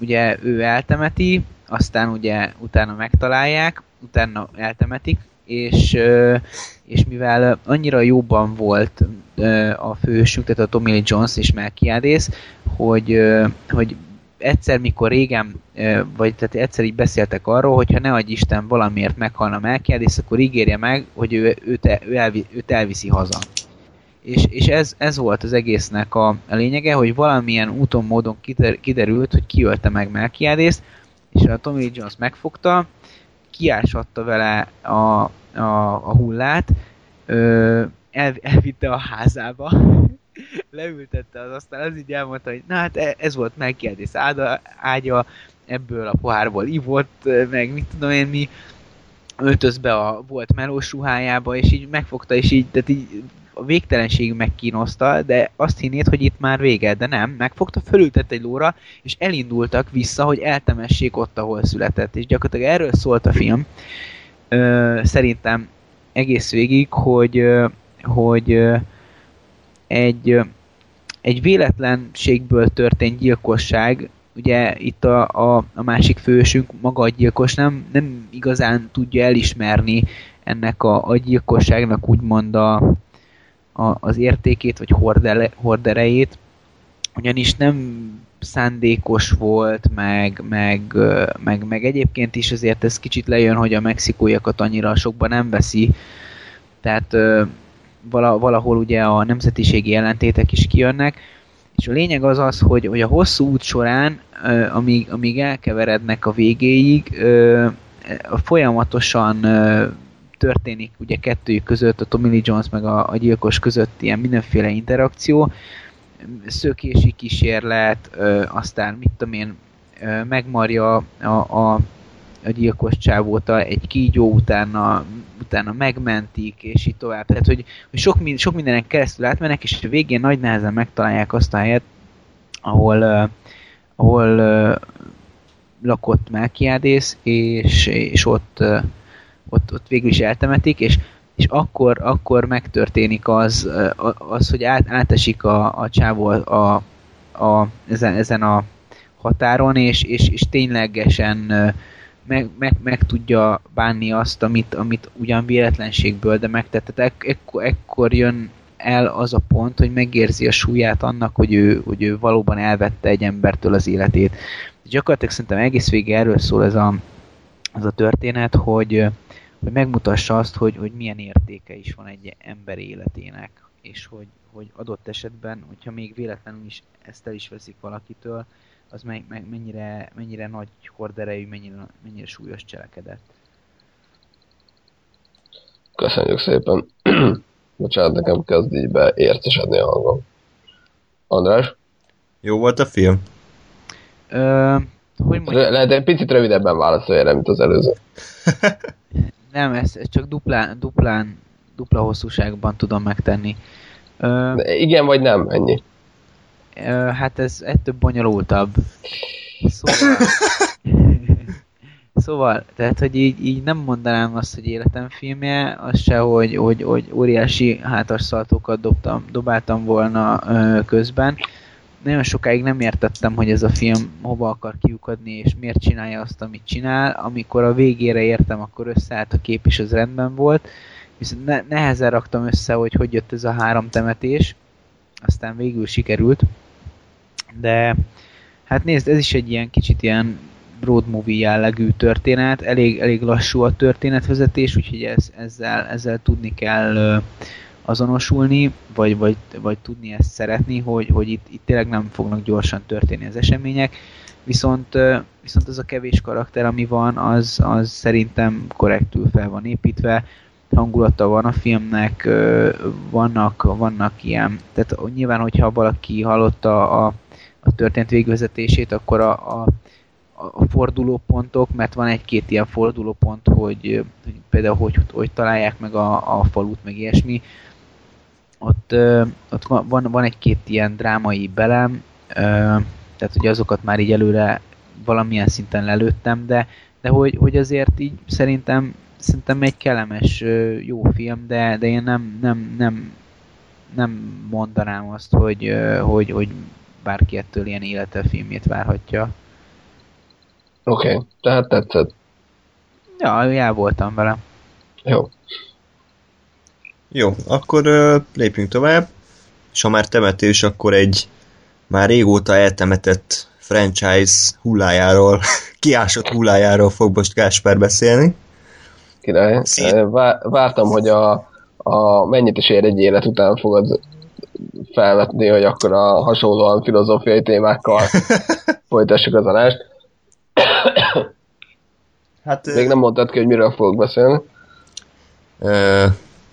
ugye ő eltemeti, aztán ugye utána megtalálják, utána eltemetik, és, és mivel annyira jóban volt a fősünk, tehát a Tommy Lee Jones és Melquiades, hogy, hogy egyszer, mikor régen, vagy tehát egyszer így beszéltek arról, hogy ha ne adj Isten valamiért meghalna Melquiades, akkor ígérje meg, hogy ő, őt, ő elvi, őt elviszi haza és, és ez, ez volt az egésznek a, a lényege, hogy valamilyen úton, módon kider, kiderült, hogy kiölte meg Melquiades, és a Tommy Lee Jones megfogta, kiásatta vele a, a, a hullát, ö, el, elvitte a házába, (laughs) leültette az asztal, az így elmondta, hogy na hát e- ez volt Melquiades áda, ágya, ebből a pohárból ivott, meg mit tudom én mi, öltözbe a volt melós ruhájába, és így megfogta, és így, tehát így a végtelenség megkínoszta, de azt hinnéd, hogy itt már vége, de nem, megfogta, fölültett egy lóra, és elindultak vissza, hogy eltemessék ott, ahol született, és gyakorlatilag erről szólt a film. Ö, szerintem egész végig, hogy, hogy egy, egy véletlenségből történt gyilkosság, ugye itt a, a, a másik fősünk maga a gyilkos nem, nem igazán tudja elismerni ennek a, a gyilkosságnak úgymond a, a, az értékét, vagy hordele, horderejét, ugyanis nem szándékos volt, meg, meg, meg, meg egyébként is azért ez kicsit lejön, hogy a mexikóiakat annyira sokba nem veszi, tehát valahol ugye a nemzetiségi ellentétek is kijönnek, és a lényeg az az, hogy, hogy a hosszú út során, amíg, amíg elkeverednek a végéig, folyamatosan történik ugye kettőjük között, a Tommy Lee Jones meg a, a gyilkos között ilyen mindenféle interakció, szökési kísérlet, ö, aztán mit tudom én, ö, megmarja a, a, a gyilkos csávót egy kígyó utána, utána megmentik, és így tovább. Tehát, hogy, hogy sok, sok mindenen keresztül átmennek, és a végén nagy nehezen megtalálják azt a helyet, ahol, uh, ahol uh, lakott Melkiádész, és, és ott, uh, ott, ott végül is eltemetik, és és akkor, akkor megtörténik az, az hogy át, átesik a, a csávó a, a, ezen, ezen a határon, és, és, és ténylegesen meg, meg, meg tudja bánni azt, amit, amit ugyan véletlenségből, de megtett. Tehát ek, ekkor, ekkor jön el az a pont, hogy megérzi a súlyát annak, hogy ő, hogy ő valóban elvette egy embertől az életét. Gyakorlatilag szerintem egész végig erről szól ez a, ez a történet, hogy, hogy megmutassa azt, hogy, hogy milyen értéke is van egy ember életének, és hogy, hogy adott esetben, hogyha még véletlenül is ezt el is veszik valakitől, az meg, meg mennyire, mennyire nagy horderejű, mennyire, mennyire súlyos cselekedet. Köszönjük szépen. (clears throat) Bocsánat, nekem kezd így beércesedni a hangom. András? Jó volt a film? Ö, hogy mondjam? Lehet egy picit rövidebben válaszolja erre, mint az előző. (laughs) Nem, ezt, csak duplán, duplán, dupla hosszúságban tudom megtenni. Ö, igen vagy nem, ennyi. Ö, hát ez ettől bonyolultabb. Szóval... (laughs) szóval, tehát, hogy így, így nem mondanám azt, hogy életem filmje, az se, hogy, hogy, hogy óriási hátasszaltókat dobtam, dobáltam volna ö, közben. Nagyon sokáig nem értettem, hogy ez a film hova akar kiukadni, és miért csinálja azt, amit csinál. Amikor a végére értem, akkor összeállt a kép, és az rendben volt. Viszont ne, nehezen raktam össze, hogy hogy jött ez a három temetés. Aztán végül sikerült. De hát nézd, ez is egy ilyen kicsit ilyen road movie jellegű történet, elég, elég lassú a történetvezetés, úgyhogy ez, ezzel, ezzel tudni kell azonosulni, vagy, vagy, vagy tudni ezt szeretni, hogy, hogy itt, itt tényleg nem fognak gyorsan történni az események, viszont, viszont az a kevés karakter, ami van, az, az szerintem korrektül fel van építve, hangulata van a filmnek, vannak, vannak ilyen, tehát nyilván, hogyha valaki hallotta a, a történet végvezetését, akkor a, a, a fordulópontok, mert van egy-két ilyen fordulópont, hogy, hogy például hogy, hogy találják meg a, a falut, meg ilyesmi, ott, ott van, van egy-két ilyen drámai belem, tehát hogy azokat már így előre valamilyen szinten lelőttem, de, de hogy, hogy azért így szerintem, szerintem egy kellemes, jó film, de, de én nem, nem, nem, nem mondanám azt, hogy, hogy, hogy bárki ettől ilyen élete filmjét várhatja. Oké, okay, tehát tetszett. Ja, el voltam vele. Jó. Jó, akkor uh, lépjünk tovább. És ha már temetés, akkor egy már régóta eltemetett franchise hullájáról, (laughs) kiásott hullájáról fog most Gáspár beszélni. Király. Vártam, hogy a, a mennyit is ér egy élet után fogod felvetni, hogy akkor a hasonlóan filozófiai témákkal (laughs) folytassuk az adást. hát, Még nem mondtad ki, hogy miről fogok beszélni.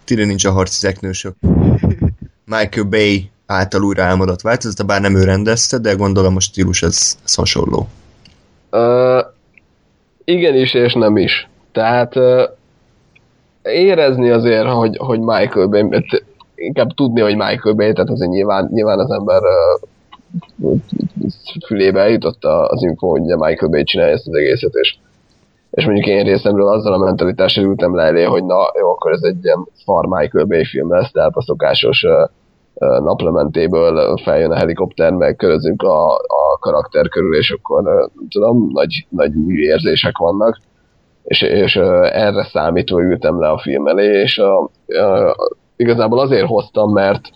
Tire nincs a harci teknősök. Michael Bay által újra álmodott változata, bár nem ő rendezte, de gondolom a stílus ez, ez hasonló. Uh, igenis és nem is. Tehát uh, érezni azért, hogy, hogy Michael Bay, inkább tudni, hogy Michael Bay, tehát azért nyilván, nyilván az ember uh, fülébe eljutott az info, hogy Michael Bay csinálja ezt az egészet, és és mondjuk én részemről azzal a mentalitással ültem le elé, hogy na jó, akkor ez egy ilyen far Michael Bay film lesz, tehát a szokásos naplementéből feljön a helikopter, meg körözünk a, a karakter körül, és akkor tudom, nagy, nagy érzések vannak, és, és erre számítva ültem le a film elé, és uh, uh, igazából azért hoztam, mert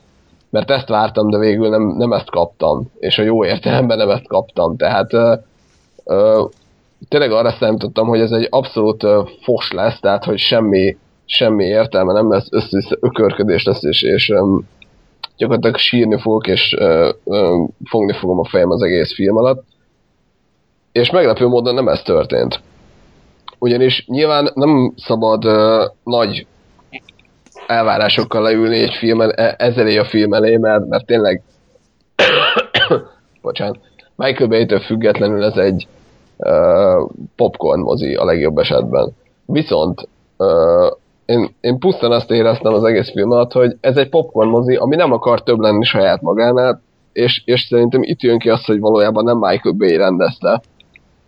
mert ezt vártam, de végül nem, nem ezt kaptam, és a jó értelemben nem ezt kaptam, tehát uh, tényleg arra számítottam, hogy ez egy abszolút fos lesz, tehát hogy semmi, semmi értelme nem lesz, össze ökörködés lesz, és, és um, gyakorlatilag sírni fogok, és fogni fogom a fejem az egész film alatt. És meglepő módon nem ez történt. ugyanis nyilván nem szabad nagy elvárásokkal leülni egy filmen, e- ezelé a film elé, mert, mert tényleg (coughs) bocsánat, Michael Bay-től függetlenül ez egy popcorn mozi a legjobb esetben. Viszont én, én pusztán azt éreztem az egész film alatt, hogy ez egy popcorn mozi, ami nem akar több lenni saját magánál, és, és szerintem itt jön ki az, hogy valójában nem Michael Bay rendezte,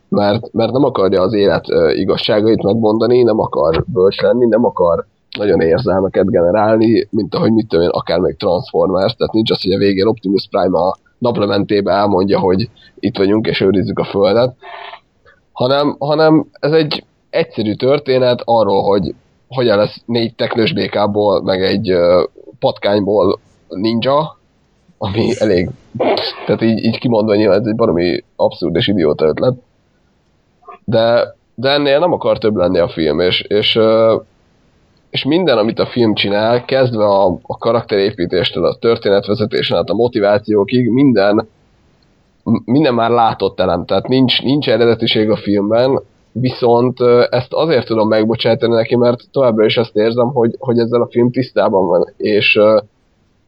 mert, mert nem akarja az élet uh, igazságait megmondani, nem akar bölcs lenni, nem akar nagyon érzelmeket generálni, mint ahogy mit tudom én, akár még Transformers, tehát nincs az, hogy a végén Optimus Prime a naplementébe elmondja, hogy itt vagyunk és őrizzük a Földet, hanem, hanem ez egy egyszerű történet arról, hogy hogyan lesz négy teknős békából, meg egy uh, patkányból ninja, ami elég, tehát így, így kimondva nyilván ez egy baromi abszurd és idióta ötlet, de, de ennél nem akar több lenni a film, és, és, és minden, amit a film csinál, kezdve a, a karakterépítéstől, a történetvezetésen át a motivációkig, minden, minden már látott elem, tehát nincs, nincs eredetiség a filmben, viszont ezt azért tudom megbocsátani neki, mert továbbra is azt érzem, hogy, hogy ezzel a film tisztában van, és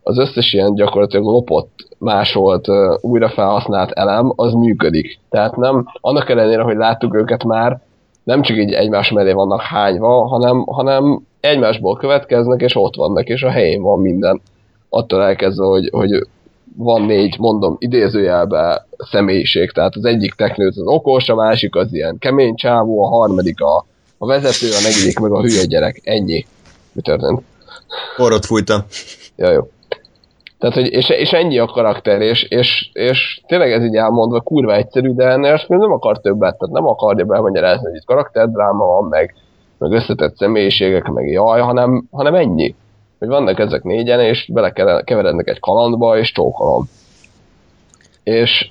az összes ilyen gyakorlatilag lopott, másolt, újra felhasznált elem, az működik. Tehát nem, annak ellenére, hogy láttuk őket már, nem csak így egymás mellé vannak hányva, hanem, hanem egymásból következnek, és ott vannak, és a helyén van minden. Attól elkezdve, hogy, hogy van négy, mondom, idézőjelbe személyiség, tehát az egyik teknőt az okos, a másik az ilyen kemény csávó, a harmadik a, a vezető, a negyedik meg a hülye gyerek. Ennyi. Mi történt? Orrot fújtam. Ja, jó. Tehát, hogy, és, és ennyi a karakter, és, és, és tényleg ez így elmondva kurva egyszerű, de ennél azt nem akar többet, tehát nem akarja belmagyarázni, hogy itt karakterdráma van, meg, meg összetett személyiségek, meg jaj, hanem, hanem ennyi. Hogy vannak ezek négyen, és belekeverednek egy kalandba, és csókolom. És,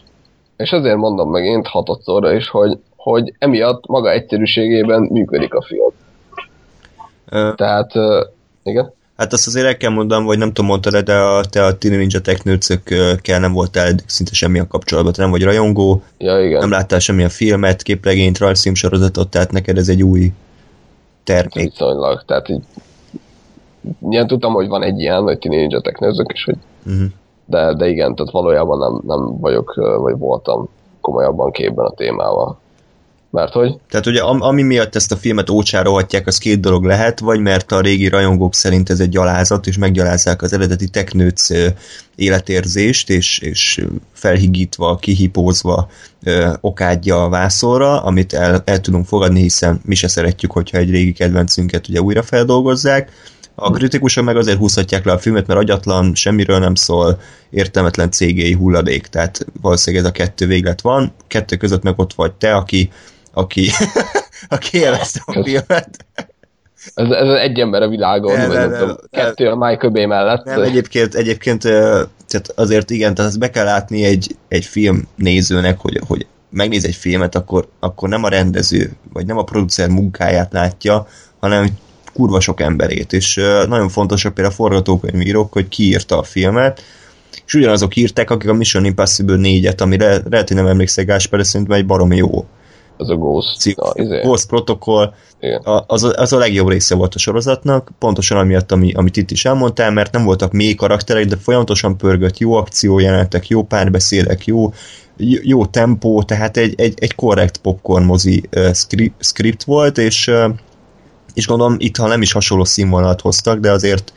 és azért mondom megint hatodszorra is, hogy, hogy emiatt maga egyszerűségében működik a film. Ö... Tehát, igen? Hát azt azért el kell mondanom, hogy nem tudom, mondtad de a, te a Tini Ninja kell nem voltál eddig szinte semmilyen kapcsolatban, nem vagy rajongó, ja, igen. nem láttál semmilyen filmet, képregényt, rajzfilm sorozatot, tehát neked ez egy új termék. Viszonylag, tehát így ilyen tudtam, hogy van egy ilyen, hogy Tini Ninja és hogy uh-huh. de, de igen, tehát valójában nem, nem vagyok, vagy voltam komolyabban képben a témával. Mert hogy? Tehát ugye ami miatt ezt a filmet ócsárolhatják, az két dolog lehet, vagy mert a régi rajongók szerint ez egy gyalázat, és meggyalázzák az eredeti teknőc életérzést, és, és felhigítva, kihipózva ö, okádja a vászorra, amit el, el tudunk fogadni, hiszen mi se szeretjük, hogyha egy régi kedvencünket ugye újra feldolgozzák. A kritikusok meg azért húzhatják le a filmet, mert agyatlan, semmiről nem szól, értelmetlen cégéi hulladék, tehát valószínűleg ez a kettő véglet van. Kettő között meg ott vagy te, aki aki, (laughs) aki élvezte a filmet. Ez, ez egy ember a világon, nem, vagy nem, tudom, kettő a Michael Bay mellett. Nem, egyébként, egyébként tehát azért igen, tehát ezt be kell látni egy, egy film nézőnek, hogy, hogy megnéz egy filmet, akkor, akkor nem a rendező, vagy nem a producer munkáját látja, hanem kurva sok emberét, és nagyon fontosak például a forgatókönyvírók, hogy ki írta a filmet, és ugyanazok írták, akik a Mission Impossible 4-et, amire lehet, hogy nem emlékszek Gásper, de szerintem egy baromi jó az a Ghost. Cik, a, izé. Ghost protokoll, a, az, a, az a legjobb része volt a sorozatnak, pontosan amiatt, ami, amit itt is elmondtál, mert nem voltak mély karakterek, de folyamatosan pörgött jó akciójelenetek, jó párbeszédek, jó, jó tempó, tehát egy, egy, egy korrekt popcorn mozi uh, script volt, és, uh, és gondolom itt, ha nem is hasonló színvonalat hoztak, de azért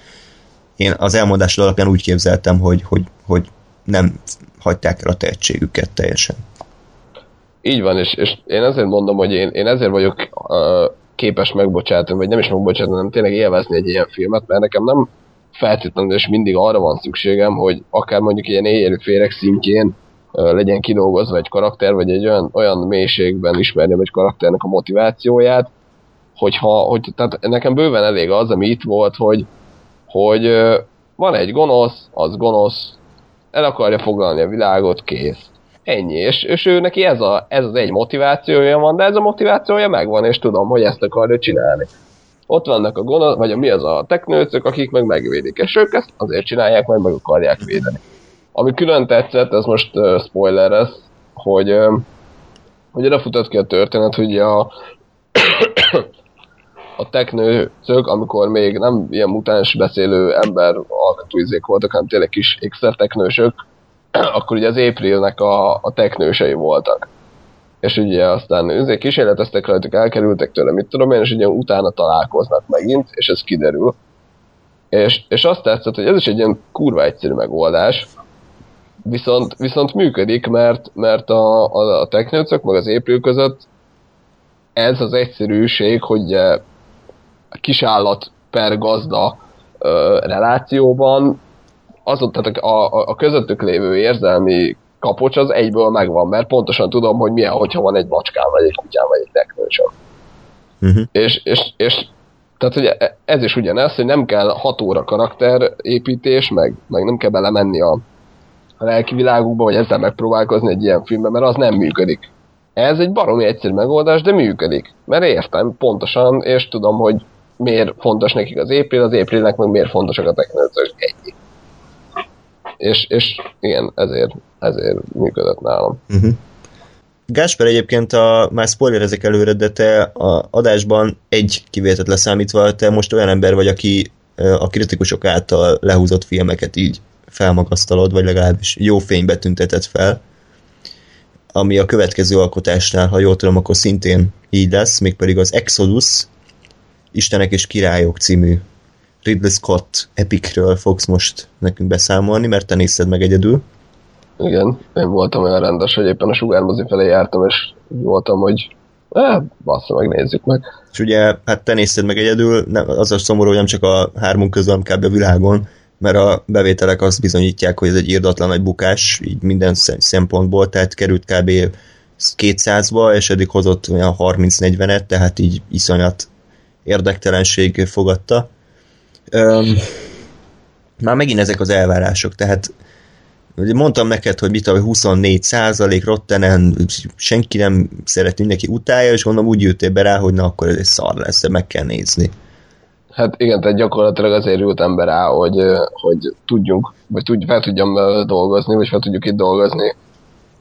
én az elmondásod alapján úgy képzeltem, hogy, hogy, hogy nem hagyták el a tehetségüket teljesen. Így van, és, és én ezért mondom, hogy én, én ezért vagyok uh, képes megbocsátani, vagy nem is megbocsátani, hanem tényleg élvezni egy ilyen filmet, mert nekem nem feltétlenül és mindig arra van szükségem, hogy akár mondjuk ilyen éjjelű férek szintjén uh, legyen kidolgozva egy karakter, vagy egy olyan, olyan mélységben ismerjem egy karakternek a motivációját, hogyha, hogy, tehát nekem bőven elég az, ami itt volt, hogy, hogy van egy gonosz, az gonosz, el akarja foglalni a világot, kész Ennyi, és, és ő neki ez, a, ez az egy motivációja van, de ez a motivációja megvan, és tudom, hogy ezt akarja csinálni. Ott vannak a gonosz, vagy a, mi az a teknőcök, akik meg megvédik, és ők ezt azért csinálják, mert meg akarják védeni. Ami külön tetszett, ez most uh, spoiler ez, hogy, uh, hogy oda futott ki a történet, hogy a a teknőcök, amikor még nem ilyen mutáns beszélő ember alkatóizék voltak, hanem tényleg kis teknősök, (clears throat) akkor ugye az Aprilnek a, a teknősei voltak. És ugye aztán őzék kísérleteztek rajtuk, elkerültek tőle, mit tudom én, és ugye utána találkoznak megint, és ez kiderül. És, és azt tetszett, hogy ez is egy ilyen kurva egyszerű megoldás, viszont, viszont működik, mert, mert a, a, a teknőcök meg az April között ez az egyszerűség, hogy kisállat per gazda ö, relációban azon, tehát a, a, a közöttük lévő érzelmi kapocs az egyből megvan, mert pontosan tudom, hogy milyen, hogyha van egy macskám, vagy egy kutyám, vagy egy teknőcsöm. Uh-huh. És, és, és tehát hogy ez is ugyanez, hogy nem kell 6 óra karakterépítés, meg, meg nem kell belemenni a, a lelki világukba, vagy ezzel megpróbálkozni egy ilyen filmben, mert az nem működik. Ez egy baromi egyszerű megoldás, de működik. Mert értem pontosan, és tudom, hogy miért fontos nekik az April, az Aprilnek meg miért fontosak a technológiai egy. És, és igen, ezért, ezért működött nálam. Uh-huh. Gásper egyébként a, már ezek előre, de te a adásban egy kivételt leszámítva, te most olyan ember vagy, aki a kritikusok által lehúzott filmeket így felmagasztalod, vagy legalábbis jó fénybe tüntetett fel, ami a következő alkotásnál, ha jól tudom, akkor szintén így lesz, mégpedig az Exodus, Istenek és Királyok című Ridley Scott epikről fogsz most nekünk beszámolni, mert te nézted meg egyedül. Igen, én voltam olyan rendes, hogy éppen a sugármozi felé jártam, és voltam, hogy eh, bassza, megnézzük meg. És ugye, hát te nézted meg egyedül, nem, az a szomorú, hogy nem csak a hármunk közül, kb. a világon, mert a bevételek azt bizonyítják, hogy ez egy írdatlan nagy bukás, így minden szempontból, tehát került kb. 200-ba, és eddig hozott olyan 30-40-et, tehát így iszonyat érdektelenség fogadta. Öm, már megint ezek az elvárások, tehát mondtam neked, hogy mit a 24 százalék Rottenen, senki nem szeret, mindenki utálja, és gondolom úgy jöttél be rá, hogy na akkor ez egy szar lesz, de meg kell nézni. Hát igen, tehát gyakorlatilag azért ült ember rá, hogy, hogy tudjunk, vagy tudj, fel tudjam dolgozni, vagy fel tudjuk itt dolgozni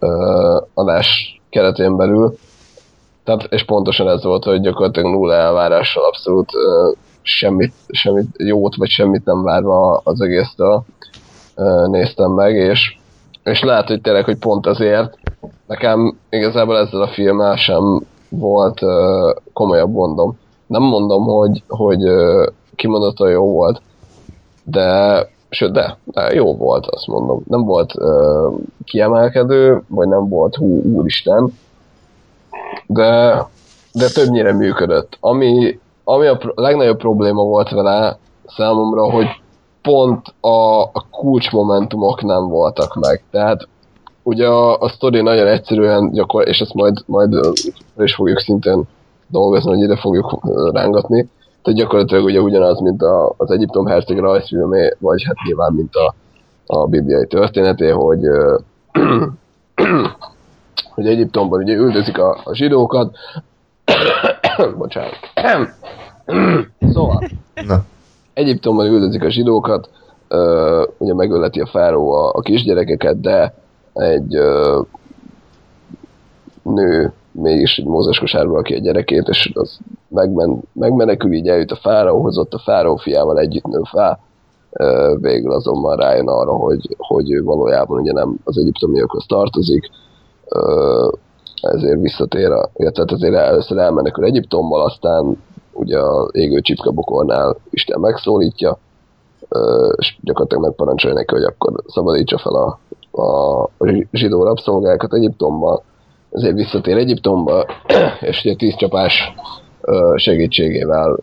uh, adás keretén belül. Tehát, és pontosan ez volt, hogy gyakorlatilag nulla elvárással abszolút uh, semmit, semmit jót, vagy semmit nem várva az egésztől uh, néztem meg, és, és lehet, hogy tényleg, hogy pont azért nekem igazából ezzel a filmmel sem volt uh, komolyabb gondom nem mondom, hogy, hogy kimondottan jó volt, de, sőt, de, de jó volt, azt mondom. Nem volt uh, kiemelkedő, vagy nem volt hú, úristen, de, de többnyire működött. Ami, ami a legnagyobb probléma volt vele számomra, hogy pont a, a kulcsmomentumok nem voltak meg. Tehát ugye a, a sztori nagyon egyszerűen gyakor, és ezt majd, majd is fogjuk szintén dolgozni, hogy ide fogjuk rángatni. Tehát gyakorlatilag ugye ugyanaz, mint a, az Egyiptom herceg rajzfilmé, vagy hát nyilván, mint a, a bibliai történeté, hogy hogy Egyiptomban ugye üldözik a, a zsidókat. (coughs) Bocsánat. (coughs) szóval. Na. Egyiptomban üldözik a zsidókat, uh, ugye megöleti a fáró a, a kisgyerekeket, de egy uh, nő mégis egy mózes kosárból ki a gyerekét, és az megmen, megmenekül, így eljut a fáraóhoz, ott a fáraó fiával együtt nő fel, végül azonban rájön arra, hogy, hogy ő valójában ugye nem az egyiptomiakhoz tartozik, ezért visszatér, a, tehát azért először elmenekül Egyiptommal, aztán ugye a égő csipkabokornál Isten megszólítja, és gyakorlatilag megparancsolja neki, hogy akkor szabadítsa fel a, a zsidó rabszolgákat Egyiptomban, ezért visszatér Egyiptomba, (clears throat) és ugye tíz csapás segítségével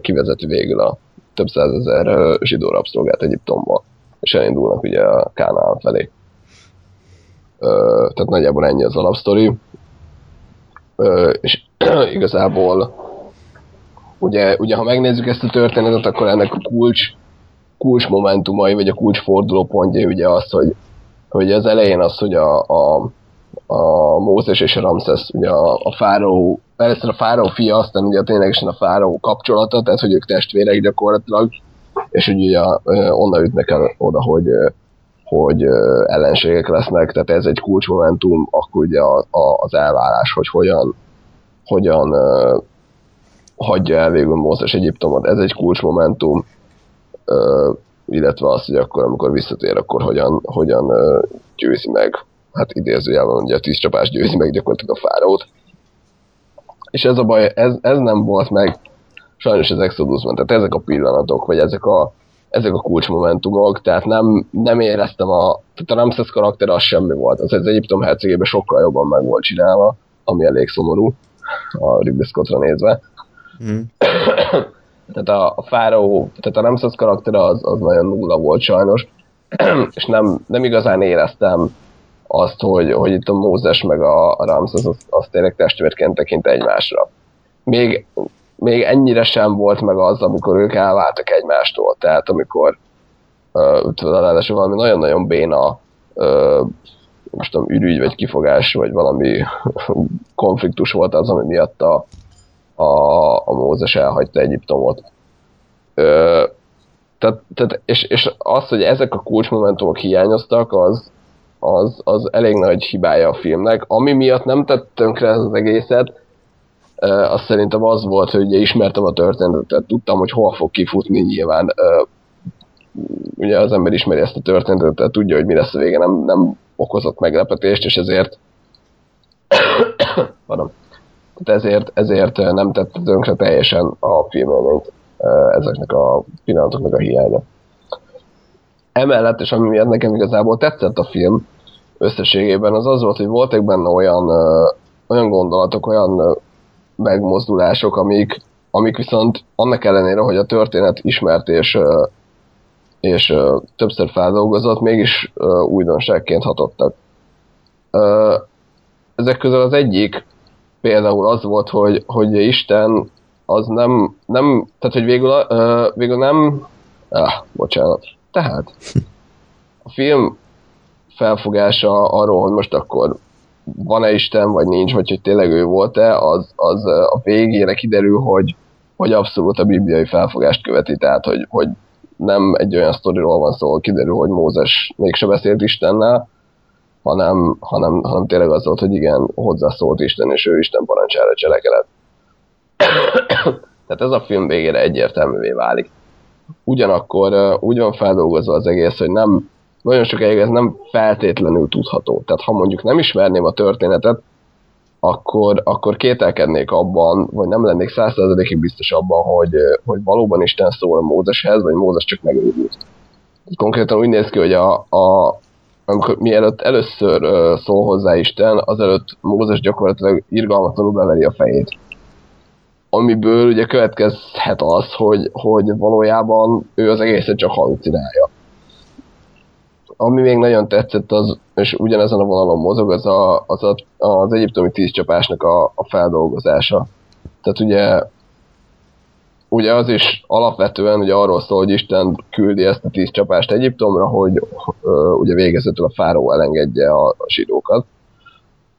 kivezeti végül a több százezer zsidó rabszolgát Egyiptomba, és elindulnak ugye a Kánál felé. Tehát nagyjából ennyi az alapsztori. És (clears throat) igazából ugye, ugye ha megnézzük ezt a történetet, akkor ennek a kulcs, kulcs momentumai, vagy a kulcs fordulópontja ugye az, hogy, hogy az elején az, hogy a, a a Mózes és a Ramszesz, ugye a, a fáraó, először a fáraó fia, aztán ugye ténylegesen a fáraó kapcsolata, tehát hogy ők testvérek gyakorlatilag, és ugye onnan ütnek el oda, hogy, hogy ellenségek lesznek, tehát ez egy kulcsmomentum, akkor ugye a, a, az elvárás, hogy hogyan, hogyan hagyja el végül Mózes Egyiptomot. Ez egy kulcsmomentum, ö, illetve az, hogy akkor, amikor visszatér, akkor hogyan, hogyan ö, győzi meg, hát idézőjelben ugye a tíz csapás győzi meg gyakorlatilag a fárót. És ez a baj, ez, ez nem volt meg sajnos az Exodusban, tehát ezek a pillanatok, vagy ezek a, ezek a kulcsmomentumok, tehát nem, nem éreztem a, tehát a Ramses karakter az semmi volt, az az Egyiptom hercegében sokkal jobban meg volt csinálva, ami elég szomorú a Ridley Scottra nézve. Mm. (coughs) tehát a, a Fáraó, tehát a Ramses karakter az, az nagyon nulla volt sajnos, (coughs) és nem, nem igazán éreztem azt, hogy, hogy itt a Mózes meg a, a Ramses az, az tényleg testvérként tekint egymásra. Még, még ennyire sem volt meg az, amikor ők elváltak egymástól. Tehát amikor ráadásul valami nagyon-nagyon béna uh, most tudom, ürügy, vagy kifogás, vagy valami (laughs) konfliktus volt az, ami miatt a, a, a Mózes elhagyta Egyiptomot. Ö, tehát, tehát, és, és az, hogy ezek a kulcsmomentumok hiányoztak, az, az, az elég nagy hibája a filmnek. Ami miatt nem tett tönkre az egészet, az szerintem az volt, hogy ugye ismertem a történetet, tudtam, hogy hol fog kifutni nyilván. Ugye az ember ismeri ezt a történetet, tehát tudja, hogy mi lesz a vége, nem, nem okozott meglepetést, és ezért (coughs) Pardon. Tehát ezért, ezért nem tett tönkre teljesen a filmélményt ezeknek a pillanatoknak a hiánya. Emellett, és ami miatt nekem igazából tetszett a film összességében, az az volt, hogy voltak benne olyan, olyan gondolatok, olyan megmozdulások, amik, amik viszont annak ellenére, hogy a történet ismert és, és többször feldolgozott, mégis újdonságként hatottak. Ezek közül az egyik például az volt, hogy, hogy Isten az nem, nem tehát hogy végül, végül nem, ah, bocsánat, tehát a film felfogása arról, hogy most akkor van-e Isten, vagy nincs, vagy hogy tényleg ő volt-e, az, az a végére kiderül, hogy, hogy abszolút a bibliai felfogást követi, tehát hogy, hogy nem egy olyan sztoriról van szó, kiderül, hogy Mózes mégse beszélt Istennel, hanem, hanem, hanem tényleg az volt, hogy igen, hozzászólt Isten, és ő Isten parancsára cselekedett. Tehát ez a film végére egyértelművé válik. Ugyanakkor úgy van feldolgozva az egész, hogy nem, nagyon sokáig ez nem feltétlenül tudható. Tehát ha mondjuk nem ismerném a történetet, akkor, akkor kételkednék abban, vagy nem lennék százszerzalékig biztos abban, hogy, hogy valóban Isten szól Mózeshez, vagy Mózes csak megőrült. Konkrétan úgy néz ki, hogy a, a, amikor mielőtt először szól hozzá Isten, azelőtt Mózes gyakorlatilag irgalmatlanul beveri a fejét. Amiből ugye következhet az, hogy, hogy valójában ő az egészet csak halucinálja ami még nagyon tetszett, az, és ugyanezen a vonalon mozog, az a, az, a, az egyiptomi tízcsapásnak a, a feldolgozása. Tehát ugye ugye az is alapvetően ugye arról szól, hogy Isten küldi ezt a tíz csapást Egyiptomra, hogy uh, ugye végezetül a fáró elengedje a, a zsidókat.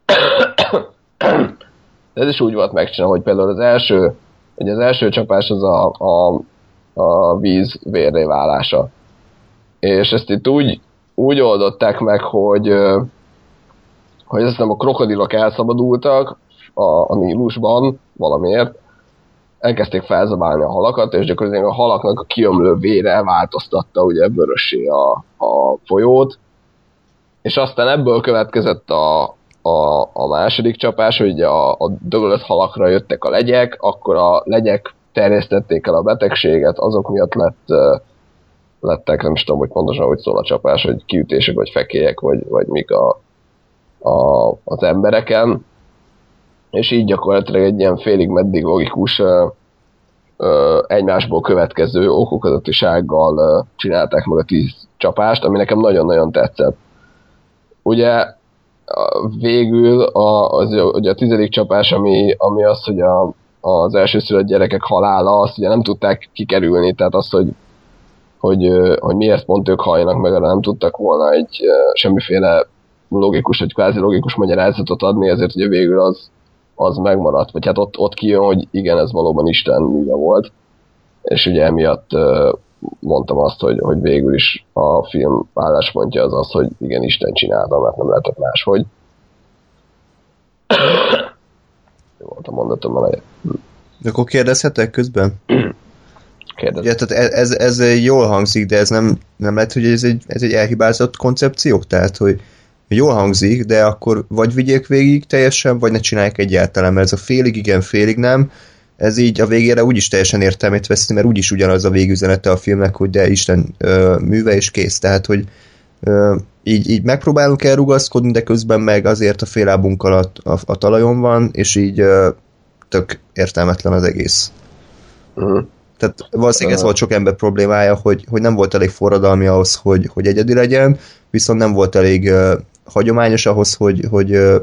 (coughs) Ez is úgy volt megcsinálva, hogy például az első, ugye az első csapás az a, a, a víz vérré válása. És ezt itt úgy úgy oldották meg, hogy, hogy azt hiszem a krokodilok elszabadultak a, a Nílusban valamiért, elkezdték felzabálni a halakat, és gyakorlatilag a halaknak a kiömlő vére változtatta ugye vörössé a, a folyót, és aztán ebből következett a, a, a második csapás, hogy a, a dögölött halakra jöttek a legyek, akkor a legyek terjesztették el a betegséget, azok miatt lett lettek, nem is tudom, hogy pontosan hogy szól a csapás, hogy kiütések, vagy fekélyek, vagy, vagy mik a, a, az embereken, és így gyakorlatilag egy ilyen félig meddig logikus ö, ö, egymásból következő okokozatisággal ö, csinálták meg a tíz csapást, ami nekem nagyon-nagyon tetszett. Ugye végül a, az, ugye a tizedik csapás, ami, ami az, hogy a, az elsőszülött gyerekek halála, azt ugye nem tudták kikerülni, tehát az, hogy hogy, hogy miért pont ők halljanak meg, nem tudtak volna egy semmiféle logikus, vagy kvázi logikus magyarázatot adni, ezért ugye végül az, az megmaradt. Vagy hát ott, ott kijön, hogy igen, ez valóban Isten műve volt. És ugye emiatt mondtam azt, hogy, hogy végül is a film álláspontja az az, hogy igen, Isten csinálta, mert nem lehetett máshogy. (coughs) Jó volt a mondatom eleje. Hm. De akkor kérdezhetek közben? (coughs) Kérdez. Ja, tehát ez, ez, ez jól hangzik, de ez nem, nem lehet, hogy ez egy, ez egy elhibázott koncepció? Tehát, hogy jól hangzik, de akkor vagy vigyék végig teljesen, vagy ne csinálják egyáltalán, mert ez a félig igen, félig nem, ez így a végére úgyis teljesen értelmét veszi, mert úgyis ugyanaz a végüzenete a filmnek, hogy de Isten ö, műve és kész. Tehát, hogy ö, így, így megpróbálunk elrugaszkodni, de közben meg azért a félábunk alatt a, a talajon van, és így ö, tök értelmetlen az egész. Uh-huh. Tehát valószínűleg ez volt sok ember problémája, hogy, hogy nem volt elég forradalmi ahhoz, hogy, hogy egyedi legyen, viszont nem volt elég uh, hagyományos ahhoz, hogy, hogy, uh,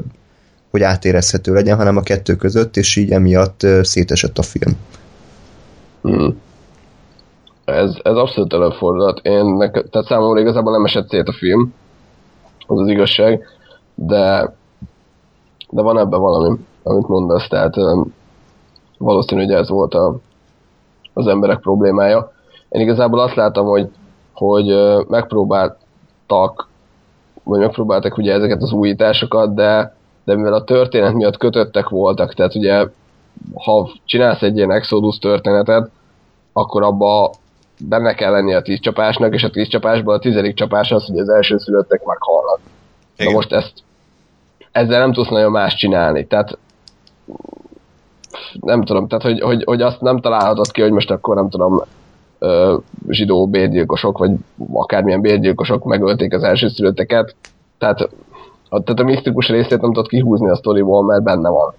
hogy átérezhető legyen, hanem a kettő között, és így emiatt uh, szétesett a film. Hmm. Ez, ez abszolút előfordulhat. Én, nek, tehát számomra igazából nem esett szét a film, az az igazság, de, de van ebben valami, amit mondasz, tehát um, valószínű, hogy ez volt a, az emberek problémája. Én igazából azt látom, hogy, hogy megpróbáltak, vagy megpróbáltak ugye ezeket az újításokat, de, de mivel a történet miatt kötöttek voltak, tehát ugye ha csinálsz egy ilyen Exodus történetet, akkor abba benne kell lenni a tíz csapásnak, és a tíz csapásból a tizedik csapás az, hogy az első szülöttek meghalnak. Na most ezt ezzel nem tudsz nagyon más csinálni. Tehát nem tudom, tehát hogy, hogy, hogy azt nem találhatod ki, hogy most akkor nem tudom, zsidó bérgyilkosok, vagy akármilyen bérgyilkosok megölték az elsőszülötteket. Tehát a, tehát a misztikus részét nem tudod kihúzni a sztoriból, mert benne van.